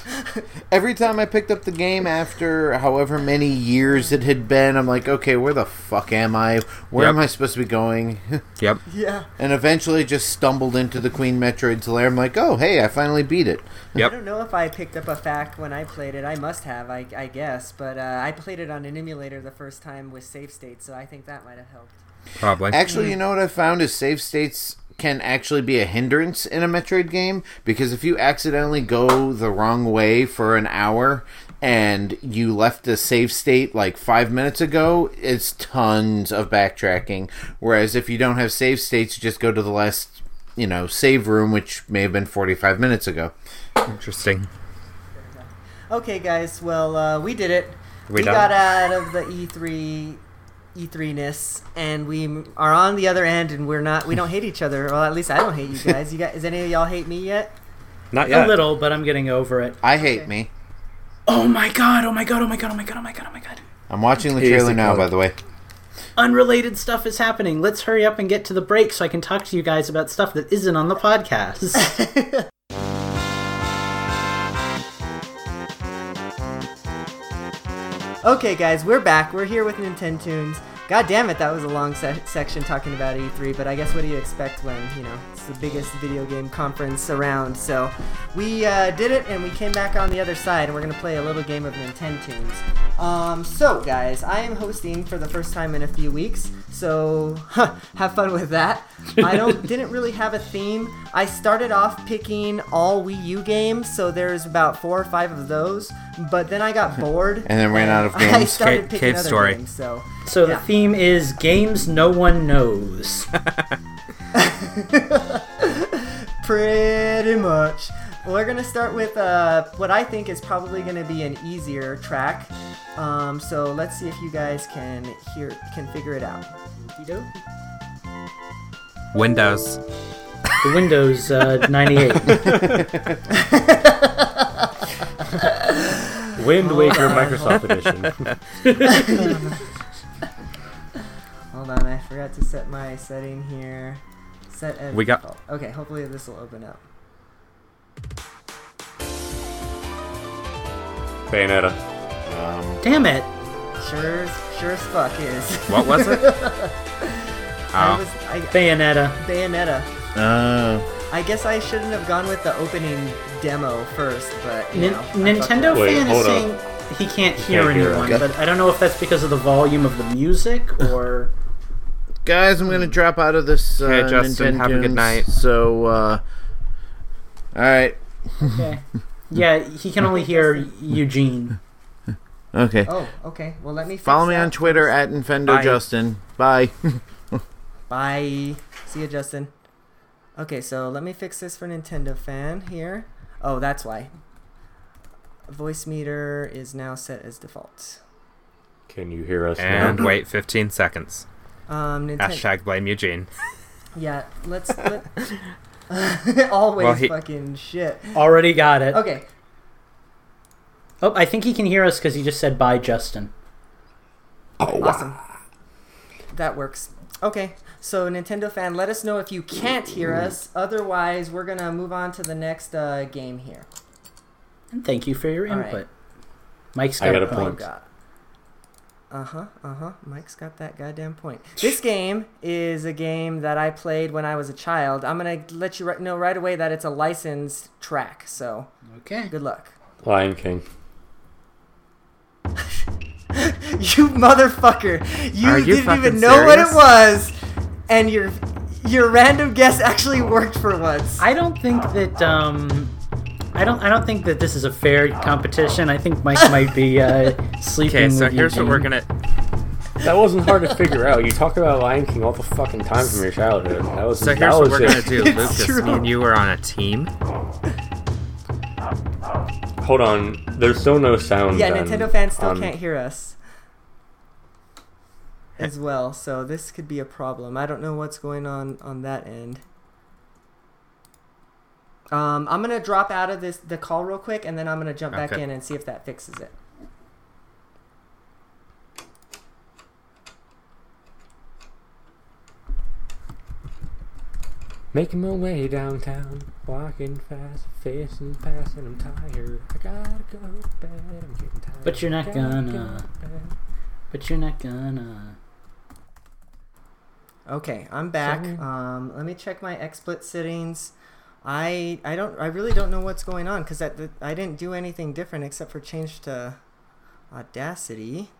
[LAUGHS] Every time I picked up the game after however many years it had been, I'm like, okay, where the fuck am I? Where Yep. am I supposed to be going? [LAUGHS] Yep. Yeah. and eventually just stumbled into the Queen Metroid's lair. I'm like, oh, hey, I finally beat it. I don't know if I picked up a fact when I played it. I must have, I, I guess. But uh, I played it on an emulator the first time with save state, so I think that might have helped. Probably. Actually, you know what I found is save states can actually be a hindrance in a Metroid game because if you accidentally go the wrong way for an hour and you left the save state like five minutes ago, it's tons of backtracking. Whereas if you don't have save states, you just go to the last, you know, save room, which may have been 45 minutes ago. Interesting. Okay, guys. Well, uh, we did it. We done? got out of the E E3 E3ness, and we are on the other end, and we're not. We don't hate each other. Well, at least I don't hate you guys. You guys, is any of y'all hate me yet? Not A yet. little, but I'm getting over it. I hate me. Oh my god! Oh my god! Oh my god! Oh my god! Oh my god! Oh my god! I'm watching the trailer now, by the way. Unrelated stuff is happening. Let's hurry up and get to the break so I can talk to you guys about stuff that isn't on the podcast. [LAUGHS] Okay, guys, we're back. We're here with Nintendo Tunes. God damn it, that was a long se- section talking about E3, but I guess what do you expect when, you know, it's the biggest video game conference around. So, we uh, did it and we came back on the other side and we're going to play a little game of Nintendo Tunes. Um, so, guys, I am hosting for the first time in a few weeks, so have fun with that. I don't [LAUGHS] didn't really have a theme. I started off picking all Wii U games, so there's about four or five of those, but then I got [LAUGHS] bored And then ran out of games. [LAUGHS] I games. started Cave- picking Cave other Story. games, so so the theme is games no one knows. pretty much. We're gonna start with uh, what I think is probably gonna be an easier track. Um, so let's see if you guys can hear can figure it out. Windows. The Windows uh, 98. [LAUGHS] Wind Waker Microsoft Edition. [LAUGHS] Hold on, I forgot to set my setting here. Set as We got- Okay, hopefully this will open up. Bayonetta. Um, Damn it! Sure, as- sure as fuck is. What was it? [LAUGHS] I Oh. was I, Bayonetta. Bayonetta. uh, I guess I shouldn't have gone with the opening demo first, but you Nin- know, I Nintendo fucked Wait, fan is saying up. he can't hear can't hear anyone, us. but I don't know if that's because of the volume of the music or. guys, I'm gonna drop out of this. Uh, Okay, Justin, have a good night. So, uh, all right. Okay. yeah, he can only hear Eugene. Okay. Oh, okay. Well, let me Follow me that on Twitter at Infendo Bye. Justin. Bye. Bye. See you, Justin. Okay, so let me fix this for Nintendo fan here. Oh, that's why. Voicemeeter is now set as default. Can you hear us And now? wait 15 seconds. Um, Nintendo. Hashtag blame Eugene. Yeah, let's. Let, [LAUGHS] [LAUGHS] always Well, he- fucking shit. Already got it. Okay, Oh, I think he can hear us because he just said bye, Justin. Oh, awesome. That works. Okay, so Nintendo fan, let us know if you can't hear us. Otherwise, we're gonna move on to the next uh, game here. And thank you for your All right. input. Mike's I got, got a a point. point. God. Uh huh. Uh huh. Mike's got that goddamn point. This game is a game that I played when I was a child. I'm gonna let you know right away that it's a licensed track. So Okay. good luck. Lion King. [LAUGHS] You motherfucker! You, Are you didn't even fucking know what it was, and your your random guess actually worked for once. I don't think that um, I don't I don't think that this is a fair competition. I think Mike might be uh, [LAUGHS] sleeping. Okay, so with here's what we're gonna. That wasn't hard to figure out. You talk about Lion King all the fucking time from your childhood. That was So that here's what we're it. gonna do, [LAUGHS] Lucas. true. Me and you are on a team. Hold on. There's still no sound. yeah, then Nintendo fans still on- can't hear us as well, so this could be a problem. I don't know what's going on on that end. Um, I'm gonna drop out of this the call real quick, and then I'm gonna jump back Okay. in and see if that fixes it. Making my way downtown, walking fast, facing past, and I'm tired. I gotta go to bed. I'm getting tired. But you're not gonna. go. But you're not gonna. Okay, I'm back. Sorry. Um, let me check my XSplit settings. I I don't I really don't know what's going on because I didn't do anything different except for change to Audacity.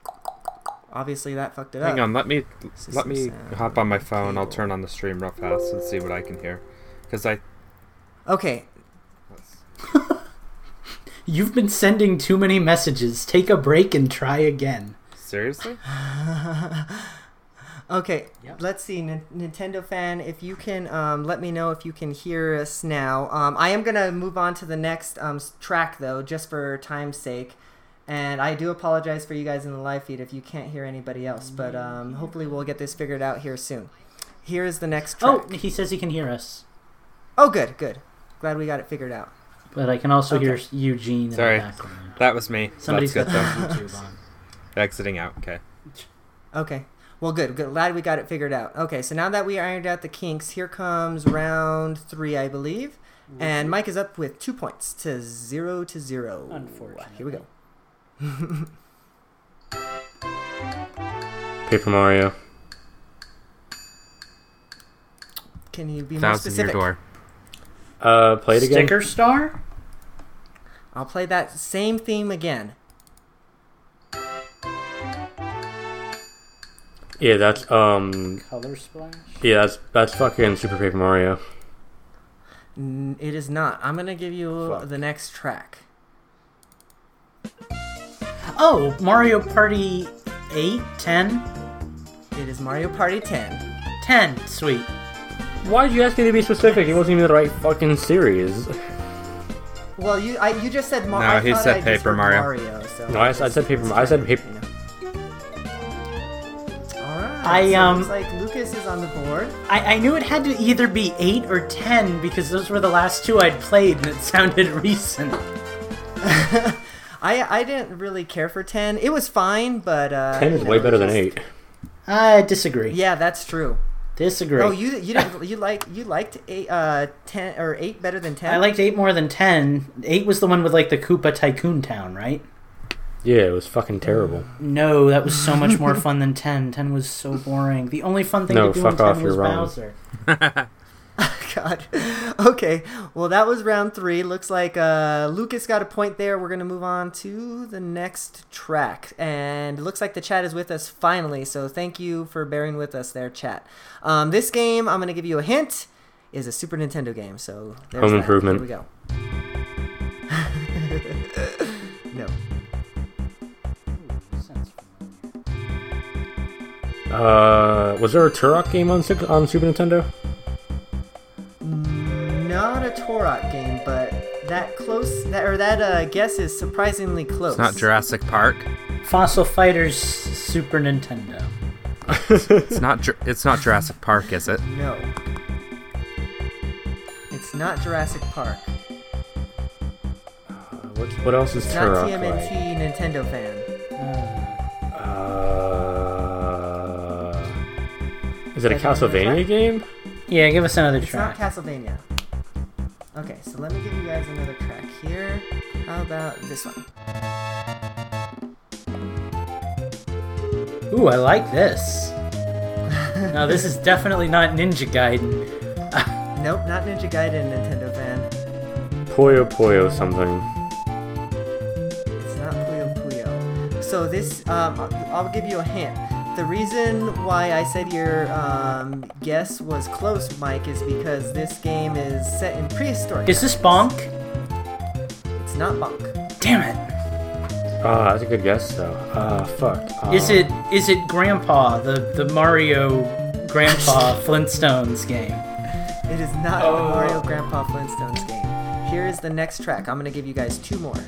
Obviously, that fucked it Hang up. Hang on, let me System let me hop on my phone. I'll turn on the stream real fast and see what I can hear. Because I Okay, [LAUGHS] You've been sending too many messages. Take a break and try again. seriously. [LAUGHS] okay. Yep. Let's see, Nin- Nintendo fan, if you can um, let me know if you can hear us now. Um, I am gonna move on to the next um, track though, just for time's sake. And I do apologize for you guys in the live feed if you can't hear anybody else, but um, hopefully we'll get this figured out here soon. Here is the next track. Oh, he says he can hear us, Oh, good, good. Glad we got it figured out. but I can also hear Eugene Sorry. in the background. That was me. Somebody's That's got good. YouTube on. Exiting out. Okay. Okay. Well, good, good. Glad we got it figured out. Okay, so now that we ironed out the kinks, here comes round three, I believe. And Mike is up with two points to zero to zero. Unfortunately. Here we go. [LAUGHS] Paper Mario. Can you be more Thousand year specific? door. Uh, play it again. Sticker star? I'll play that same theme again. Yeah, that's um. Color splash? Yeah, that's that's fucking Super Paper Mario. N- it is not. I'm gonna give you Fuck. the next track. Oh, Mario Party 8, 10? It is Mario Party 10. 10. Sweet. Why did you ask me to be specific? It wasn't even the right fucking series. Well, you I, you just said Mar- No, I he thought said I just Paper heard Mario. Mario so No, I, I said paper. I said paper. All right. I, so um, looks like Lucas is on the board. I, I knew it had to either be 8 or 10 because those were the last two I'd played and it [LAUGHS] sounded recent. [LAUGHS] I I didn't really care for ten. It was fine, but uh, Ten is you way know, better than eight. I disagree. Yeah, that's true. Disagree. Oh, you you didn't you like you liked eight uh ten or eight better than ten? I liked 8 more than 10. 8 was the one with like the Koopa Tycoon Town, right? Yeah, it was fucking terrible. No, that was so much more fun than 10. [LAUGHS] 10 was so boring. The only fun thing No, to do fuck in 10 off, was you're wrong. Bowser. [LAUGHS] [LAUGHS] God. Okay. Well, that was round three. Looks like uh, Lucas got a point there. We're gonna move on to the next track, and it looks like the chat is with us finally. So thank you for bearing with us there, chat. Um, this game, I'm gonna give you a hint, is a Super Nintendo game. So there's Home that. Improvement. Here we go. Uh, was there a Turok game on on Super Nintendo? Not a Turok game, but that close that or that uh, guess is surprisingly close. It's not Jurassic Park. Fossil Fighters Super Nintendo. [LAUGHS] It's not. It's not Jurassic Park, is it? No. It's not Jurassic Park. What, what else is It's not Turok TMNT like? Nintendo fan. Uh, is it a Guys, Castlevania game? Yeah, give us another try. It's not track. Castlevania. Okay, so let me give you guys another track here. How about this one? Ooh, I like this. [LAUGHS] no, this is definitely not Ninja Gaiden. Nope, not Ninja Gaiden Nintendo fan. Puyo Puyo something. It's not Puyo Puyo. So this, um, I'll- I'll give you a hint. The reason why I said your um, guess was close, Mike, is because this game is set in prehistoric. Is this. Bonk? It's not Bonk. Damn it. Ah, that's a good guess though. Ah, fuck. Ah. Is it is it Grandpa, the, the Mario Grandpa [LAUGHS] Flintstones game? It is not the Mario Grandpa Flintstones game. Here is the next track. I'm gonna give you guys two more.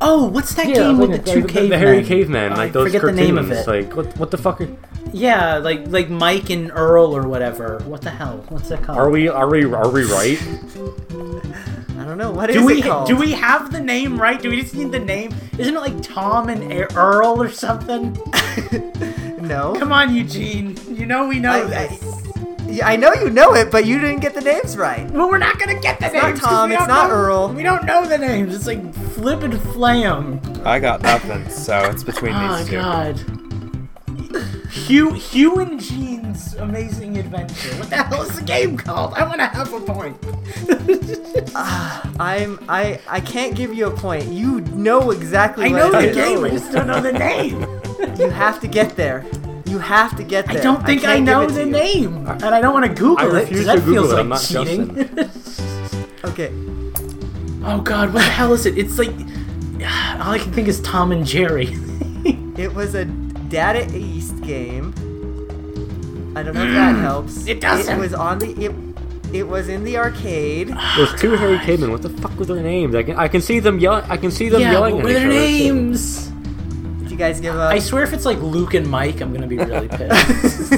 Oh, what's that Yeah, game with like the two cavemen? the hairy caveman, like those forget cartoons. the name of it. Like what? What the fuck? Are, Yeah, like like Mike and Earl or whatever. What the hell? What's that called? are we? Are we? Are we right? [LAUGHS] I don't know what is do we it called. do we have the name right? Do we just need the name? Isn't it like Tom and Earl or something? [LAUGHS] No. Come on, Eugene. You know we know I, this. I, yeah, I know you know it, but you didn't get the names right. Well, we're not gonna get the names. not Tom, it's not know- Earl. We don't know the names. It's like Flip and Flam. I got nothing, so it's between Oh these two. Oh God. Hugh, Hugh and Gene's Amazing Adventure. What the hell is the game called? I want to have a point. [LAUGHS] Ah, I'm I I can't give you a point. You know exactly I what know it the is. game. I just don't know the name. [LAUGHS] You have to get there. You have to get there. I don't think I, can't know the you. name, and I don't want to Google I it refuse because that to Google feels it. like I'm not cheating. [LAUGHS] Okay. Oh God, what the hell is it? It's like all I can think is Tom and Jerry. [LAUGHS] It was a Data East game. I don't know if that mm. helps. It doesn't. It was on the it, it was in the arcade. Oh, There's two hairy cavemen. What the fuck were their names? I can I can see them yelling. I can see them yeah, yelling what were their other, too. names? Did you guys give up? I swear, if it's like Luke and Mike, I'm gonna be really [LAUGHS] pissed.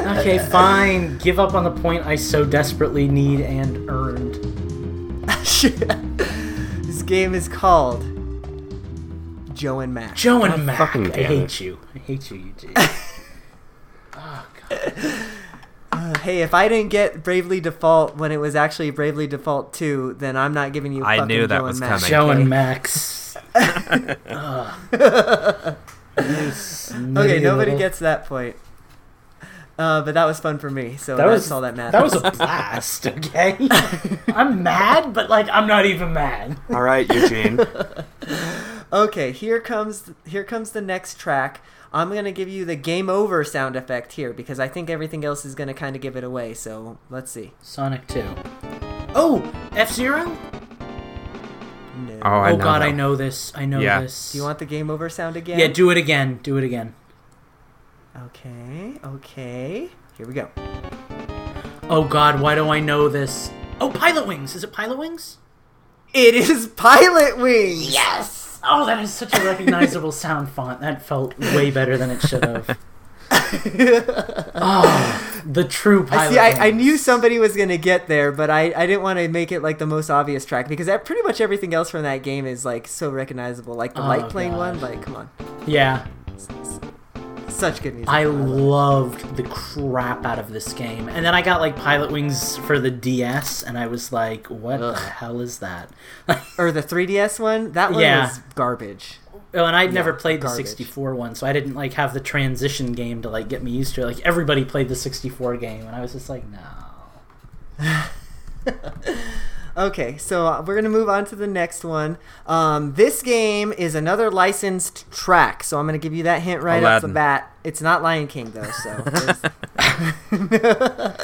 okay, fine. Give up on the point I so desperately need and earned. This game is called Joe and Max. Joe and Mac. fucking I hate it. you. I hate you, Eugene. [LAUGHS] Uh, hey, if I didn't get Bravely Default when it was actually Bravely Default 2, then I'm not giving you I fucking knew that Joe was and Max. coming. Joe and Max. [LAUGHS] Ugh. [LAUGHS] You snotty Okay, nobody little- gets that point. Uh, but that was fun for me, so That that's was all that matters. That was a blast. Okay, [LAUGHS] I'm mad, but like I'm not even mad. All right, Eugene. [LAUGHS] Okay, here comes here comes the next track. I'm gonna give you the game over sound effect here because I think everything else is gonna kind of give it away. So let's see. Sonic Two. Oh, F Zero. No. Oh, I Oh know God, that I know this. I know Yeah. this. Do you want the game over sound again? Yeah, do it again. Do it again. Okay, okay. Here we go. Oh God, why do I know this? Oh, Pilotwings. Is it Pilotwings? It is Pilotwings. Yes. Oh, that is such a recognizable [LAUGHS] sound font. That felt way better than it should have. oh, [LAUGHS] the true I pilot. see. I, I knew somebody was gonna get there, but I, I didn't want to make it like the most obvious track because that, pretty much everything else from that game is like so recognizable. Like the Oh, light plane God. one, like come on, Yeah, such good music. I loved the crap out of this game. And then I got like Pilotwings for the DS, and I was like, what the hell is that? or the 3DS one. That one Yeah. was garbage. Oh, and I'd never Yeah, played the 64 one, so I didn't like have the transition game to like get me used to it. Like everybody played the 64 game, and I was just like, no. [LAUGHS] [LAUGHS] Okay, so uh, we're gonna move on to the next one. Um, this game is another licensed track, so I'm gonna give you that hint right off the bat. It's not Lion King though, so [LAUGHS] [LAUGHS]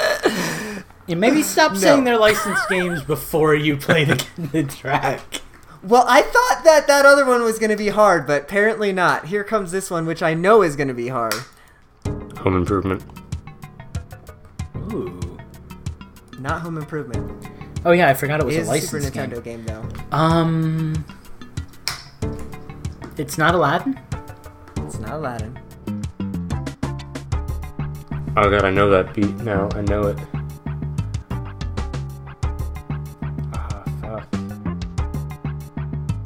Yeah, maybe stop saying they're licensed games before you play the, the track. well, I thought that that other one was gonna be hard, but apparently not. Here comes this one, which I know is gonna be hard. Home Improvement. Ooh. Not Home Improvement. Oh yeah, I forgot it was It a is a Super licensed Nintendo game. game though. Um, it's not Aladdin. It's not Aladdin. Oh god, I know that beat now. I know it. Ah, fuck.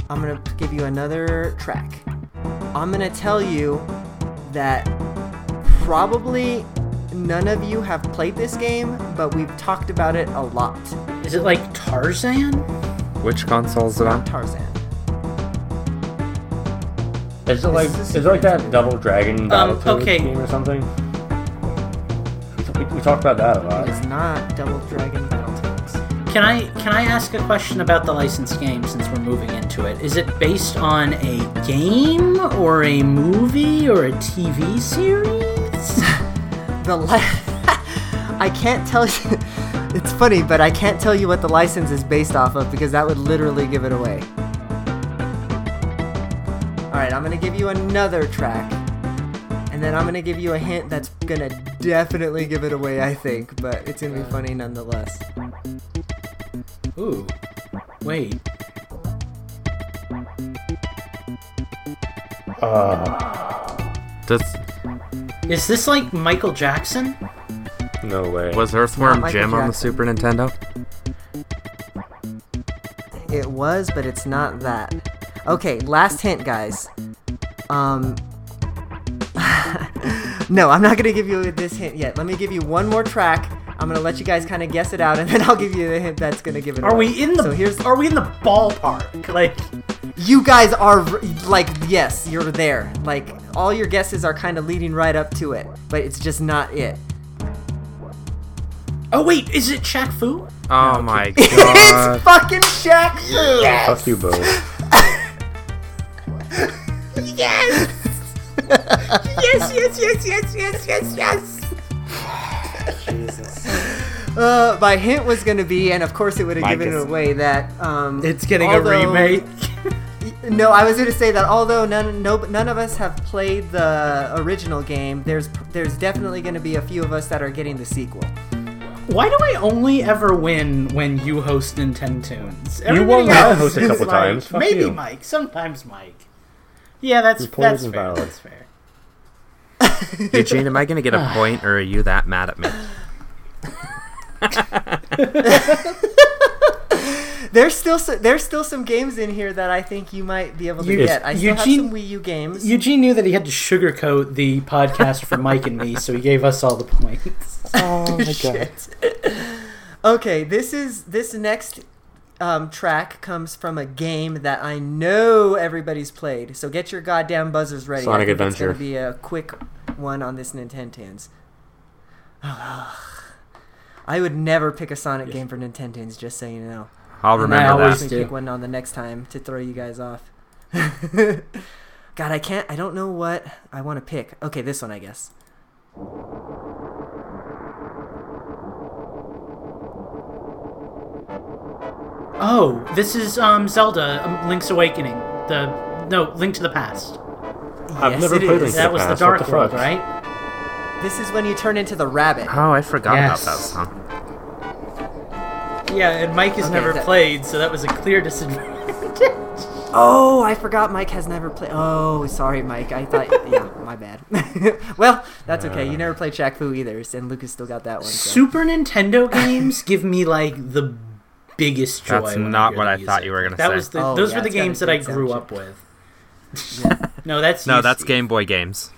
I'm gonna give you another track. I'm gonna tell you that probably none of you have played this game, but we've talked about it a lot. Is it like Tarzan? Which console is it on? Tarzan. Is it like is is it like that Double Dragon Battletoads Um, okay. game or something? We, we, we talked about that a lot. It's not Double Dragon Battletoads. Can I can I ask a question about the licensed game since we're moving into it? Is it based on a game or a movie or a TV series? [LAUGHS] The li- I can't tell you. [LAUGHS] It's funny, but I can't tell you what the license is based off of because that would literally give it away. Alright, I'm gonna give you another track. And then I'm gonna give you a hint that's gonna definitely give it away, I think, but it's gonna be funny nonetheless. Ooh, wait. Uh. Does Is this like Michael Jackson? No way. was Earthworm Michael Jim on the Jackson. Super Nintendo? It was, but it's not that. Okay, last hint, guys. Um. [LAUGHS] no, I'm not gonna give you this hint yet. Let me give you one more track. I'm gonna let you guys kind of guess it out, and [LAUGHS] then I'll give you the hint that's gonna give it Are away. we in the So here's. Are we in the ballpark? Like, You guys are like, yes, you're there. Like, all your guesses are kind of leading right up to it, but it's just not it. Oh wait, is it Shaq Fu? Oh my [LAUGHS] god! it's fucking Shaq Fu. Fuck you both. Yes, yes, yes, yes, yes, yes, yes. Yes. Jesus. Uh, my hint was gonna be, and of course it would have given it away that um, It's getting although- a remake. [LAUGHS] No, I was going to say that although none no, none of us have played the original game, there's there's definitely going to be a few of us that are getting the sequel. Why do I only ever win when you host Nintendo Tunes? You won Everybody my else host a couple like- times. Fuck maybe you. Mike. Sometimes Mike. Yeah, that's Your point that's fair. invalid. That's fair. [LAUGHS] Eugene, am I gonna get a [SIGHS] point or are you that mad at me? [LAUGHS] [LAUGHS] There's still so, there's still some games in here that I think you might be able to You- get. I still have Eugene- some Wii U games. Eugene knew that he had to sugarcoat the podcast for Mike and me, so he gave us all the points. [LAUGHS] Oh my [LAUGHS] Shit. okay, this is this next um, track comes from a game that I know everybody's played. So get your goddamn buzzers ready. Sonic I think It's Adventure. gonna be a quick one on this Nintendo's. [SIGHS] I would never pick a Sonic game for Nintendo's, just so you know. I'll And remember I always always that. do. pick one on the next time to throw you guys off. [LAUGHS] God, I can't. I don't know what I want to pick. Okay, this one, I guess. Oh, this is um Zelda um, Link's Awakening. The no Link to the Past. I've Yes, never it played is. Link That was the Past, what Dark the World, right? This is when you turn into the rabbit. Oh, I forgot Yes. about that song. Yeah, and Mike has Okay, never that- played, so that was a clear disadvantage. [LAUGHS] Oh, I forgot Mike has never played. Oh, sorry, Mike. I thought. [LAUGHS] yeah, my bad. [LAUGHS] well, that's okay. You uh. never played Shaq Fu either, and Lucas still got that one. So. Super Nintendo games give me like the biggest joy. That's when I not what the I thought you were gonna That say. was the, Oh, those yeah, were the it's got a games that I grew up with. no, that's No, you, that's Steve. Game Boy games.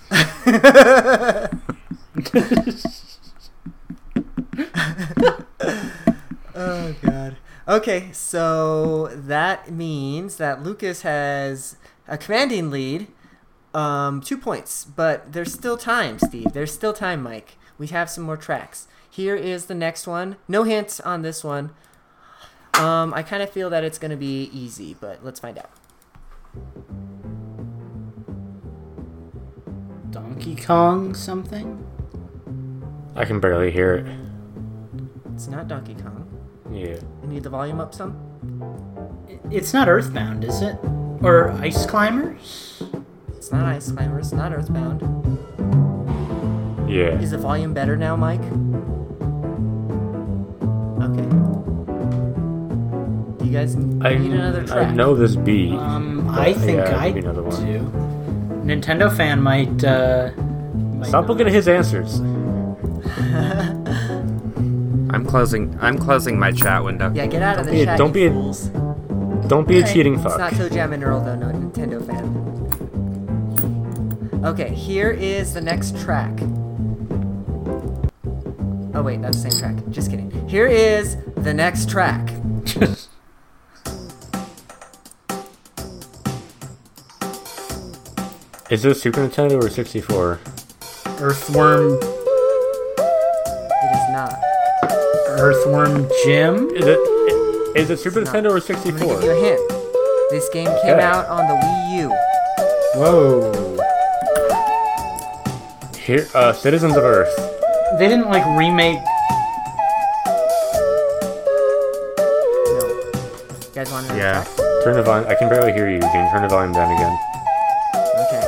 Oh god. Okay, so that means that Lucas has a commanding lead, um, two points, but there's still time, Steve. There's still time, Mike. We have some more tracks. Here is the next one. No hints on this one. Um, I kind of feel that it's gonna be easy, but let's find out. Donkey Kong something. I can barely hear it. It's not Donkey Kong. Yeah. You need the volume up some. It's not Earthbound, is it? Or Ice Climbers? It's not Ice Climbers. It's not Earthbound. Yeah. Is the volume better now, Mike? Okay. Do you guys I, need another track? I know this beat. Um, I think yeah, I maybe another one. do. Nintendo fan might. Uh, might Stop looking at his answers. [LAUGHS] I'm closing. I'm closing my chat window. Yeah, get out of the be chat. don't you be a- fools. Don't be a Hey, cheating It's not Toe Jam and Earl though, no Nintendo fan. Okay, here is the next track. Oh wait, that's the same track. Just kidding. Here is the next track. Is this Super Nintendo or 64? Earthworm. Earthworm Jim. Is it? Is it Super Nintendo or I'm gonna give 64? you a hint. This game came Okay. out on the Wii U. Whoa. Here, uh, Citizens of Earth. They didn't like remake. No. You guys want another Yeah. track? Turn the volume. I can barely hear you. Can turn the volume down again? Okay.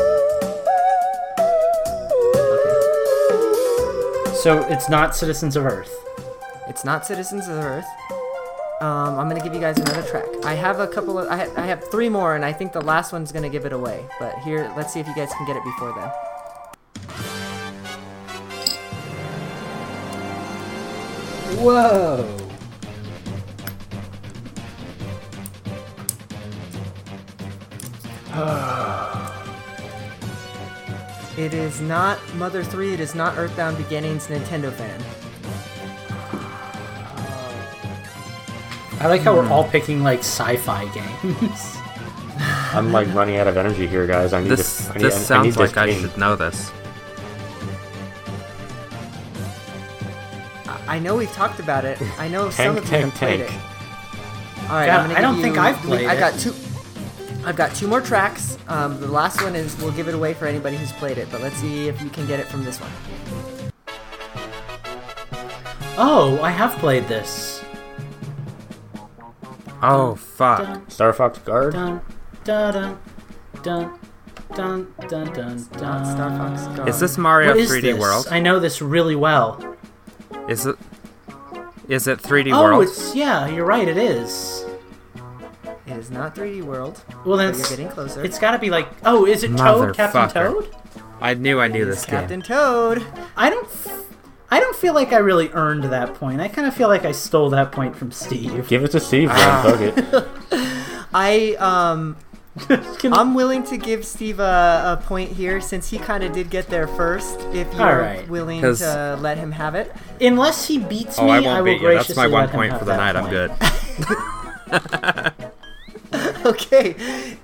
Okay. So it's not Citizens of Earth. It's not Citizens of the Earth. Um, I'm gonna give you guys another track. I have a couple of. I, ha- I have three more, and I think the last one's gonna give it away. But here, let's see if you guys can get it before then. Whoa. [SIGHS] It is not Mother 3. It is not Earthbound Beginnings. Nintendo fan. I like how we're all picking like sci-fi games. [LAUGHS] I'm like running out of energy here, guys. I need This to. I need, this I need sounds this like I game. should know this. I- I know we've talked about it. I know some Tank, of you tank, have played tank. it. All right, God, I'm gonna I don't give think I've played it. I it. got two. I've got two more tracks. Um, the last one is we'll give it away for anybody who's played it. But let's see if you can get it from this one. Oh, I have played this. Oh fuck! Dun, Star Fox Guard. dun, dun, dun, dun, dun, dun, dun, Not dun. Star Fox Guard. Is this Mario What is 3D this? World? I know this really well. Is it? Is it 3D Oh, World? it's yeah. You're right. It is. It is not 3D World. Well, then But you're it's, getting closer. it's got to be like. Oh, is it Toad? Captain Motherfucker. Toad? I knew I knew It is this Captain game. Toad. I don't. F- I don't feel like I really earned that point. I kind of feel like I stole that point from Steve. Give it to Steve, man. Ah. Fuck it. [LAUGHS] I um. [LAUGHS] I'm willing to give Steve a, a point here since he kind of did get there first. If you're Alright. willing 'Cause- to let him have it. Unless he beats Oh, me, I I, won't will beat you. graciously That's my one let point for the that night. I'm good. [LAUGHS] okay.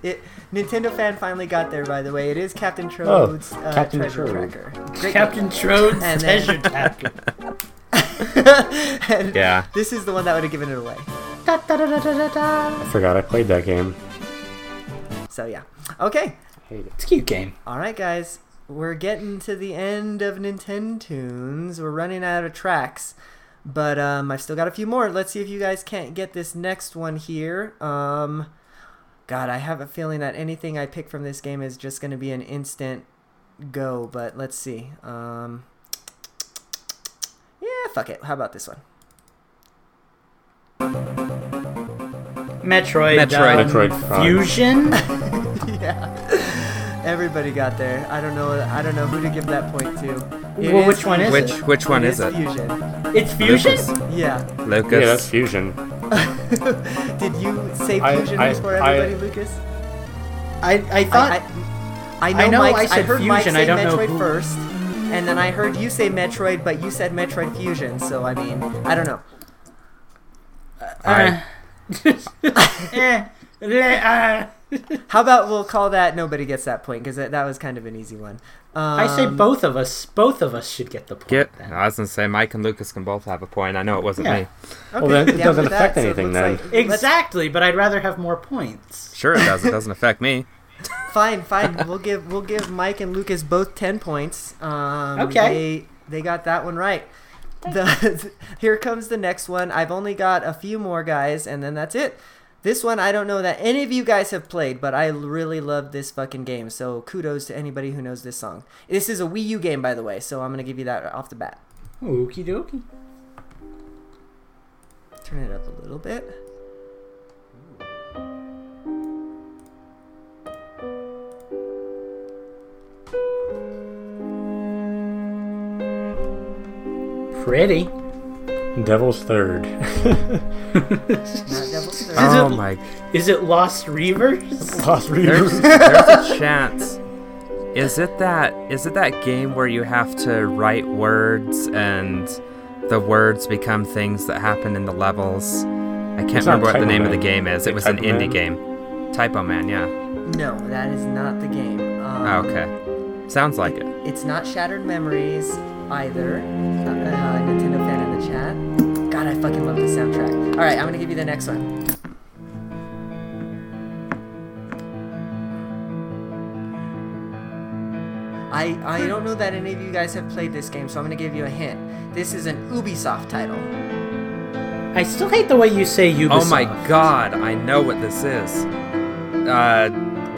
It, Nintendo fan finally got there. By the way, it is Captain Toad's uh, Captain treasure Toad. tracker. Great Captain Toad's And then- treasure [LAUGHS] tracker. And Yeah. This is the one that would have given it away. Da, da, da, da, da, da, da. I forgot I played that game. So yeah. Okay. It. It's a cute game. All right, guys. We're getting to the end of Nintendo Tunes. We're running out of tracks, but um, I've still got a few more. Let's see if you guys can't get this next one here. Um, God, I have a feeling that anything I pick from this game is just going to be an instant go. But let's see. Um, yeah, fuck it. How about this one? Metroid. Metroid. um, Metroid Prime. Fusion. [LAUGHS] Everybody got there. I don't know. I don't know who to give that point to. It Well, which one is Which it? which one It is it? Fusion. it's Fusion. Lucas. Yeah. Lucas. Yeah, that's fusion. [LAUGHS] Did you say Fusion I- before I- everybody, Lucas? I I thought. I, I, I know, I know Mike, I said heard Mike say I don't know Metroid who- first, and then I heard you say Metroid, but you said Metroid Fusion. So I mean, I don't know. uh, [LAUGHS] [LAUGHS] eh, eh, uh, [LAUGHS] How about we'll call that nobody gets that point because that, that was kind of an easy one. Um, I say both of us. Both of us should get the point. Get. then. I was gonna say Mike and Lucas can both have a point. I know it wasn't Yeah. me. Okay, Well, then it down doesn't affect that, anything looks then. like- Exactly, but I'd rather have more points. Sure, it does. It doesn't [LAUGHS] affect me. Fine, fine. we'll give we'll give Mike and Lucas both ten points. Um, Okay. They they got that one right. The [LAUGHS] here comes the next one. I've only got a few more guys, and then that's it. This one I don't know that any of you guys have played, but I really love this fucking game. So kudos to anybody who knows this song. This is a Wii U game, by the way. So I'm gonna give you that off the bat. Okie dokie. Turn it up a little bit. Pretty. Devil's Third. Not [LAUGHS] [LAUGHS] Devil's Third. Oh it- my. Is it Lost Reavers? [LAUGHS] Lost There's, Reavers. there's a chance. Is it that? Is it that game where you have to write words and the words become things that happen in the levels? I can't It's remember what the Typo name of the game is. It Like was an indie Man? game. Typo Man, yeah. No, that is not the game. Um, Oh, okay. Sounds like it. It's not Shattered Memories either. Uh, uh, Nintendo fan in the chat. God, I fucking love the soundtrack. All right, I'm gonna give you the next one. I I don't know that any of you guys have played this game, so I'm gonna give you a hint. This is an Ubisoft title. I still hate the way you say Ubisoft. Oh my god, I know what this is. Uh,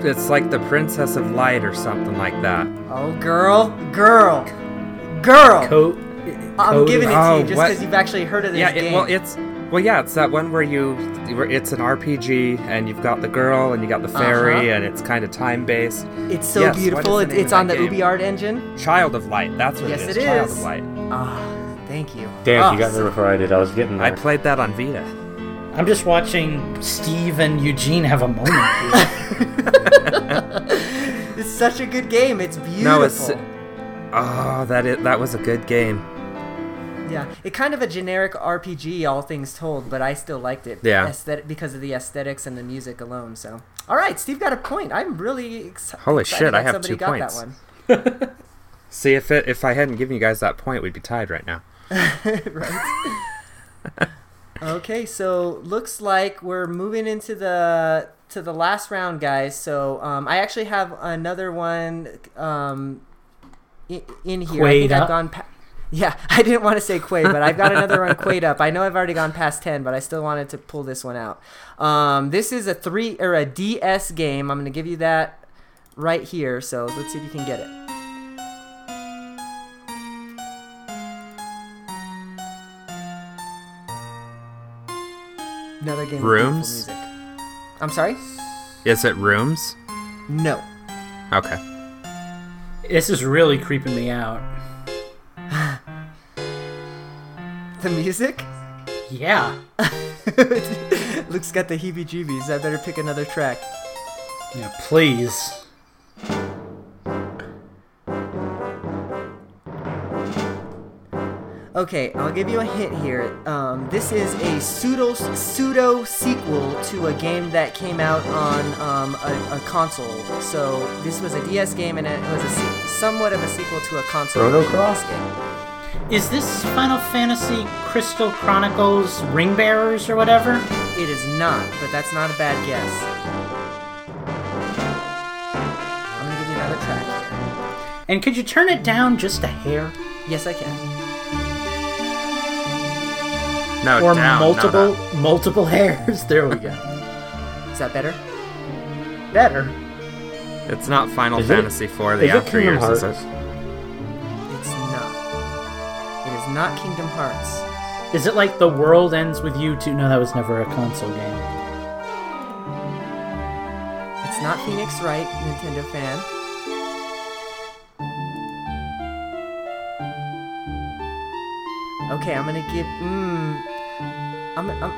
it's like the Princess of Light or something like that. Oh, girl, girl, girl! Co- I'm Code- giving it to Oh, you just what? because you've actually heard of this yeah, it, game. well, it's well, yeah, it's that one where you, where it's an RPG and you've got the girl and you got the fairy Uh-huh. and it's kind of time based. It's so Yes, beautiful. is It, it's on the that game? UbiArt engine. Child of Light, that's what Yes, it is. it Child is. of Light. Ah, thank you. Damn, Ah, you got there before I did. I was getting there. I played that on Vita. I'm just watching Steve and Eugene have a moment. [LAUGHS] [LAUGHS] It's such a good game. It's beautiful. No, it's oh, that it that was a good game. Yeah, it kind of a generic RPG, all things told, but I still liked it. Yeah. aesthetic because of the aesthetics and the music alone. So, all right, Steve got a point. I'm really ex- Holy excited shit, I have two got points. That one. [LAUGHS] See if it if I hadn't given you guys that point, we'd be tied right now. [LAUGHS] right. [LAUGHS] okay, so looks like we're moving into the to the last round, guys. So um, I actually have another one um, in, in here. I think Quaid I've gone. Pa- yeah, [LAUGHS] I didn't want to say Quaid, but I've got another one Quaid up. I know I've already gone past ten, but I still wanted to pull this one out. Um, this is a three or a DS game. I'm going to give you that right here. So let's see if you can get it. Another game. Rooms? music. I'm sorry. Is it Rooms? No. Okay. this is really creeping me out. The music? Yeah. [LAUGHS] Luke's got the heebie-jeebies. I better pick another track. Yeah, please. Okay, I'll give you a hint here. Um, this is a pseudo pseudo sequel to a game that came out on um, a, a console. So this was a DS game, and it was a se- somewhat of a sequel to a console Chrono Cross? game. Is this Final Fantasy Crystal Chronicles Ring Bearers or whatever? It is not, but that's not a bad guess. I'm gonna give you another track here. And could you turn it down just a hair? Yes, I can. No, or down, no, multiple no. multiple hairs? [LAUGHS] There we go. Is that better? Better. It's not Final Is it- Fantasy IV. The Is it after Kingdom Hearts, is it? It's not. It is not Kingdom Hearts. Is it like the world ends with you two? No, that was never a console game. It's not Phoenix Wright, Nintendo fan. Okay, I'm gonna give. Mmm. I'm, I'm.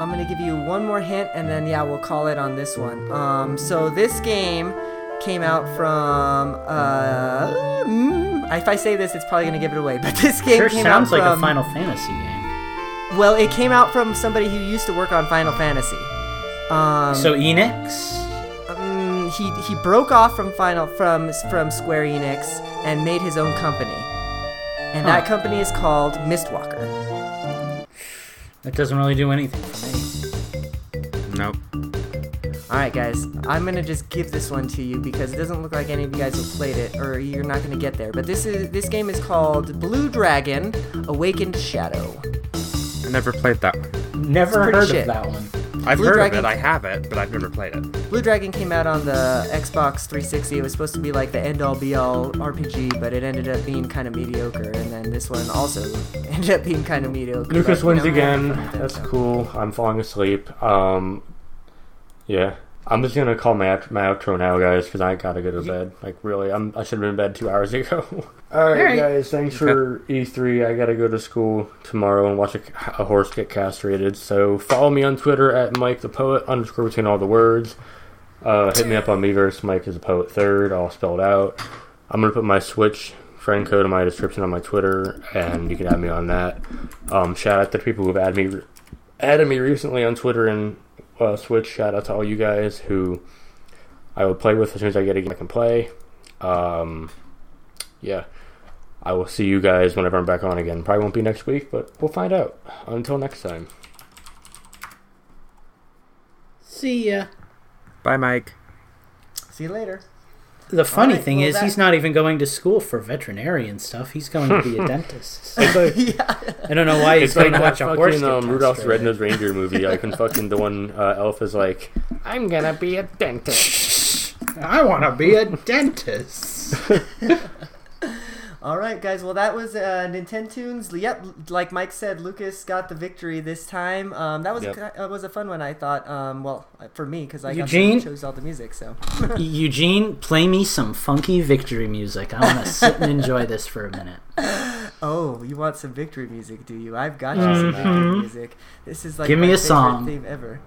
I'm gonna give you one more hint, and then yeah, we'll call it on this one. Um, so this game came out from. Uh, mm, if I say this, it's probably gonna give it away. [LAUGHS] But this game Sure came sounds out like a Final Fantasy game. Well, it came out from somebody who used to work on Final Fantasy. Um, So Enix. um, he he broke off from Final from from Square Enix and made his own company, and that company is called Mistwalker. That doesn't really do anything for me. Nope. All right, guys, I'm gonna just give this one to you because it doesn't look like any of you guys have played it, or you're not gonna get there. But this is this game is called Blue Dragon: Awakened Shadow. I never played that one. Never heard shit. of that one. I've Blue heard Dragon- of it. I have it, but I've never played it. Blue Dragon came out on the Xbox 360. It was supposed to be like the end all be all RPG, but it ended up being kind of mediocre. And then this one also [LAUGHS] ended up being kind of mediocre. Lucas wins again. That's cool. I'm falling asleep. Um, yeah. I'm just gonna call my out- my outro now, guys, because I gotta go to bed. Like, really, I'm I should have been in bed two hours [LAUGHS] ago. All right, Alright. guys. Thanks for E3. I gotta go to school tomorrow and watch a, a horse get castrated. So follow me on Twitter at Mike the Poet underscore between all the words. Uh, hit me up on Miiverse. Mike is a poet third, all spelled out. I'm gonna put my Switch friend code in my description on my Twitter, and you can add me on that. Um, shout out to the people who've added me added me recently on Twitter and uh, Switch. Shout out to all you guys who I will play with as soon as I get a game I can play. Um, yeah, I will see you guys whenever I'm back on again. Probably won't be next week, but we'll find out. Until next time. See ya. Bye, Mike. See you later. The funny Alright, thing well, is, that- he's not even going to school for veterinarian stuff. He's going to be a [LAUGHS] dentist. [LAUGHS] So yeah. I don't know why he's It's like going to that watch a horse fucking get um, Rudolph's castrated. Red-Nosed Reindeer movie. I can fucking the one uh, elf is like, I'm gonna be a dentist. [LAUGHS] I want to be a dentist. All right, guys. Well, that was uh, Nintendo Tunes. Yep, like Mike said, Lucas got the victory this time. Um, that was Yep. a, uh, was a fun one. I thought. Um, well, for me, because I got Eugene? to chose all the music. So. [LAUGHS] Eugene, play me some funky victory music. I want to sit and enjoy this for a minute. [LAUGHS] Oh, you want some victory music, do you? I've got you some victory music. This is like Give my me a song. theme ever.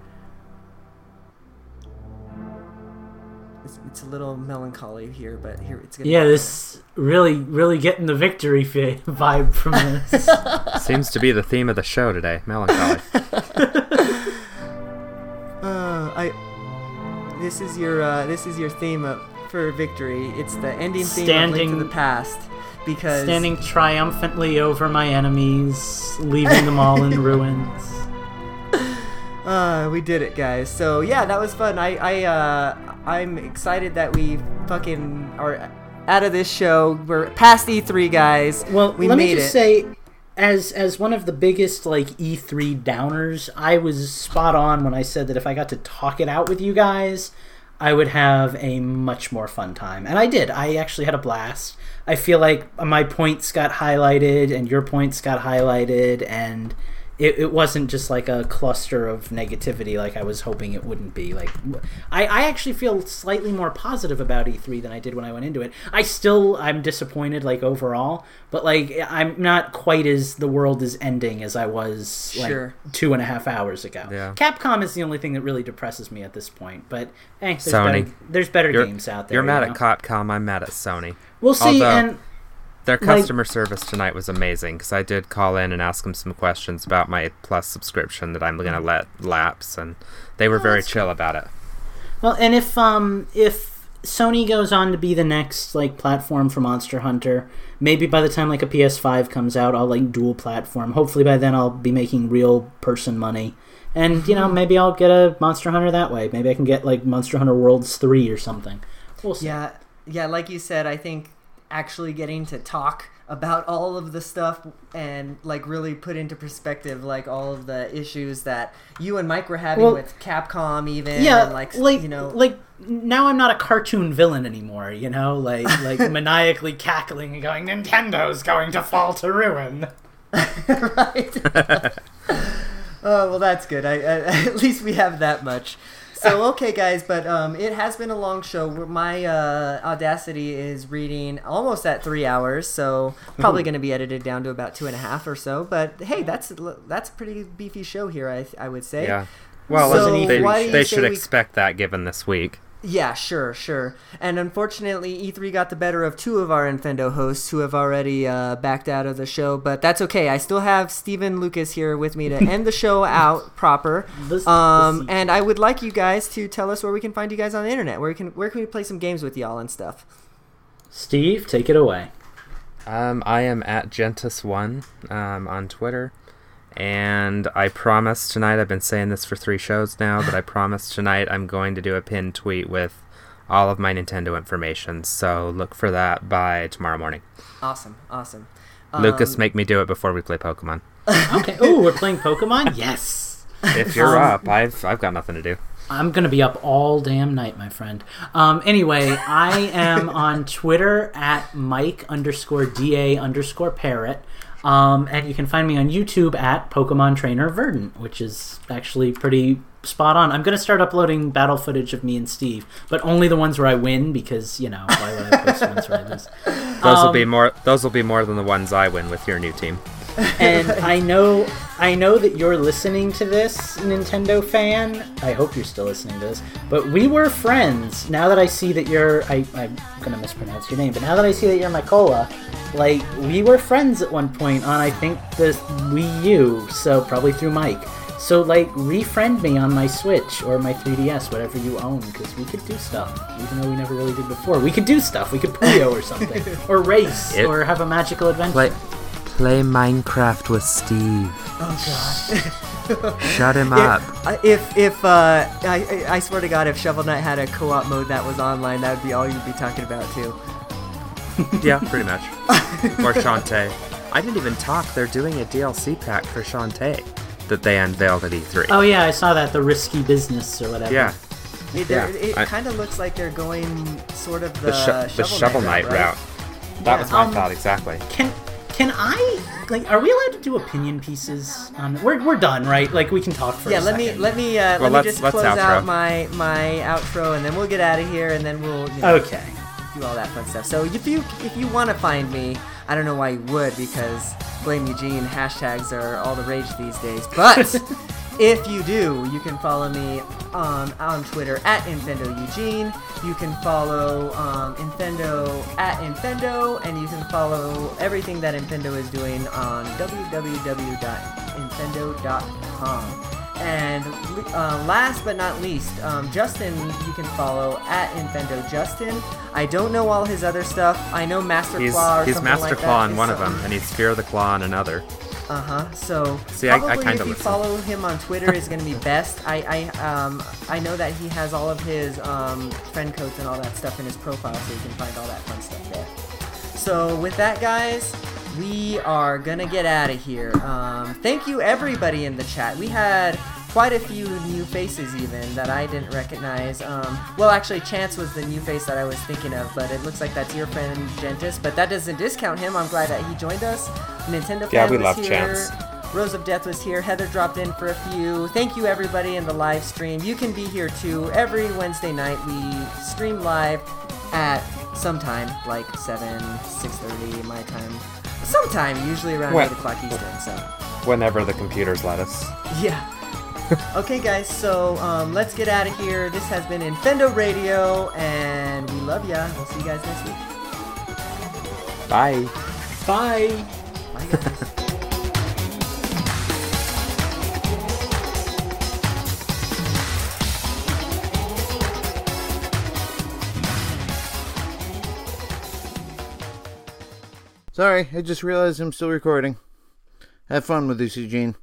It's, it's a little melancholy here, but here it's gonna. Yeah, be- this really, really getting the victory fi- [LAUGHS] vibe from this. [LAUGHS] Seems to be the theme of the show today. Melancholy. [LAUGHS] Uh, I. This is your uh, this is your theme of, for victory. It's the ending theme of Link to the Past because Standing triumphantly over my enemies, leaving them all in ruins. Uh, we did it, guys. So yeah, that was fun. I I uh, I'm excited that we fucking are out of this show. We're past E3, guys. Well, we let me just it. say, as as one of the biggest like E3 downers, I was spot on when I said that if I got to talk it out with you guys, I would have a much more fun time, and I did. I actually had a blast. I feel like my points got highlighted and your points got highlighted, and it, it wasn't just like a cluster of negativity like I was hoping it wouldn't be. Like, I, I actually feel slightly more positive about E3 than I did when I went into it. I still I'm disappointed like overall, but like I'm not quite as the world is ending as I was like Sure. two and a half hours ago. Yeah. Capcom is the only thing that really depresses me at this point, but hey, there's Sony. better, there's better You're, games out there. you're mad you at? Capcom. I'm mad at Sony. We'll see, Although- and Their Like- customer service tonight was amazing because I did call in and ask them some questions about my Plus subscription that I'm going to let lapse, and they were very chill about it. Well, and if um if Sony goes on to be the next like platform for Monster Hunter, maybe by the time like a PS5 comes out, I'll like dual platform. Hopefully by then I'll be making real person money. And you know, maybe I'll get a Monster Hunter that way. Maybe I can get like Monster Hunter Worlds 3 or something. We'll see. Yeah, yeah. Like you said, I think actually getting to talk about all of the stuff and like really put into perspective like all of the issues that you and Mike were having Well, with Capcom, even yeah, and, like, like you know, like now I'm not a cartoon villain anymore, you know, like like [LAUGHS] maniacally cackling and going, Nintendo's going to fall to ruin. [LAUGHS] [LAUGHS] right? oh well, that's good. I, I, at least we have that much. So okay, guys, but um, it has been a long show. My uh, Audacity is reading almost at three hours, so probably going to be edited down to about two and a half or so. But hey, that's that's a pretty beefy show here. I I would say. Yeah. Well, So they, why do you they should we- expect that given this week. Yeah, sure, sure. And unfortunately, E3 got the better of two of our Infendo hosts who have already uh, backed out of the show, but that's okay. I still have Stephen Lucas here with me to end the show [LAUGHS] out proper. Um, and I would like you guys to tell us where we can find you guys on the internet. Where we can where can we play some games with y'all and stuff? Steve, take it away. Um, I am at Gentis1 um, on Twitter. And I promise tonight, I've been saying this for three shows now, but I [LAUGHS] promise tonight I'm going to do a pinned tweet with all of my Nintendo information. So look for that by tomorrow morning. Awesome, awesome. Lucas, Um, make me do it before we play Pokemon. [LAUGHS] Okay. Oh, we're playing Pokemon? [LAUGHS] Yes. If you're Um, up, I've, I've got nothing to do. I'm gonna be up all damn night, my friend. Um, anyway, I am on Twitter at Mike underscore da underscore parrot, um, and you can find me on YouTube at Pokemon Trainer Verdant, which is actually pretty spot on. I'm gonna start uploading battle footage of me and Steve, but only the ones where I win because you know why would I post ones where I lose? [LAUGHS] Those will Um, be more. Those will be more than the ones I win with your new team. [LAUGHS] and I know I know that you're listening to this, Nintendo fan. I hope you're still listening to this. But we were friends. Now that I see that you're I, I'm gonna mispronounce your name, but now that I see that you're Mykola, like we were friends at one point on I think the Wii U, so probably through Mike. So like refriend me on my Switch or my 3DS, whatever you own, because we could do stuff, even though we never really did before. We could do stuff. We could Puyo or something, [LAUGHS] or race, or have a magical adventure. Play, play Minecraft with Steve. Oh god. [LAUGHS] Shut him god. up. If if, if uh, I, I I swear to God, if Shovel Knight had a co-op mode that was online, that would be all you'd be talking about too. [LAUGHS] Yeah, pretty much. or Shantae. I didn't even talk. They're doing a DLC pack for Shantae that they unveiled at E3. Oh yeah, I saw that the risky business or whatever. yeah, It, Yeah, it kind of looks like they're going sort of the, the, sho- the Shovel Knight right? route. That was my Um, thought exactly. Can can I like? Are we allowed to do opinion pieces? On we're we're done, right? Like we can talk for. Yeah, a let me let me uh, Well, let me let's- just let's close outro. out my my outro, and then we'll get out of here, and then we'll you know, Okay. do all that fun stuff. So if you if you want to find me, I don't know why you would because blame Eugene hashtags are all the rage these days. But [LAUGHS] if you do, you can follow me um, on Twitter at Infendo Eugene. You can follow um, Infendo at Infendo, and you can follow everything that Infendo is doing on www.infendo.com. And uh, last but not least, um, Justin, you can follow at Infendo Justin. I don't know all his other stuff. I know Master He's, Claw or he's something Master like Claw that on is one of them, and he's Fear the Claw on another. Uh huh. So See, I- I probably if you listen. follow him on Twitter is going to be [LAUGHS] best. I I um I know that he has all of his um friend codes and all that stuff in his profile, so you can find all that fun stuff there. So with that, guys, we are gonna get out of here. Um, thank you everybody in the chat. We had quite a few new faces even that I didn't recognize. Um, well, actually, Chance was the new face that I was thinking of, but it looks like that's your friend Gentis. But that doesn't discount him. I'm glad that he joined us. Nintendo fan Yeah, we was love here. Chance. Rose of Death was here. Heather dropped in for a few. Thank you everybody in the live stream. You can be here too. Every Wednesday night we stream live at sometime like 7, 6.30 my time. Sometime, usually around Well- 8 o'clock Eastern, so. Whenever the computers let us. Yeah. [LAUGHS] okay guys, so um, let's get out of here. This has been Infendo Radio, and we love ya. We'll see you guys next week. Bye. Bye. Bye guys. [LAUGHS] Sorry, I just realized I'm still recording. Have fun with this, Eugene.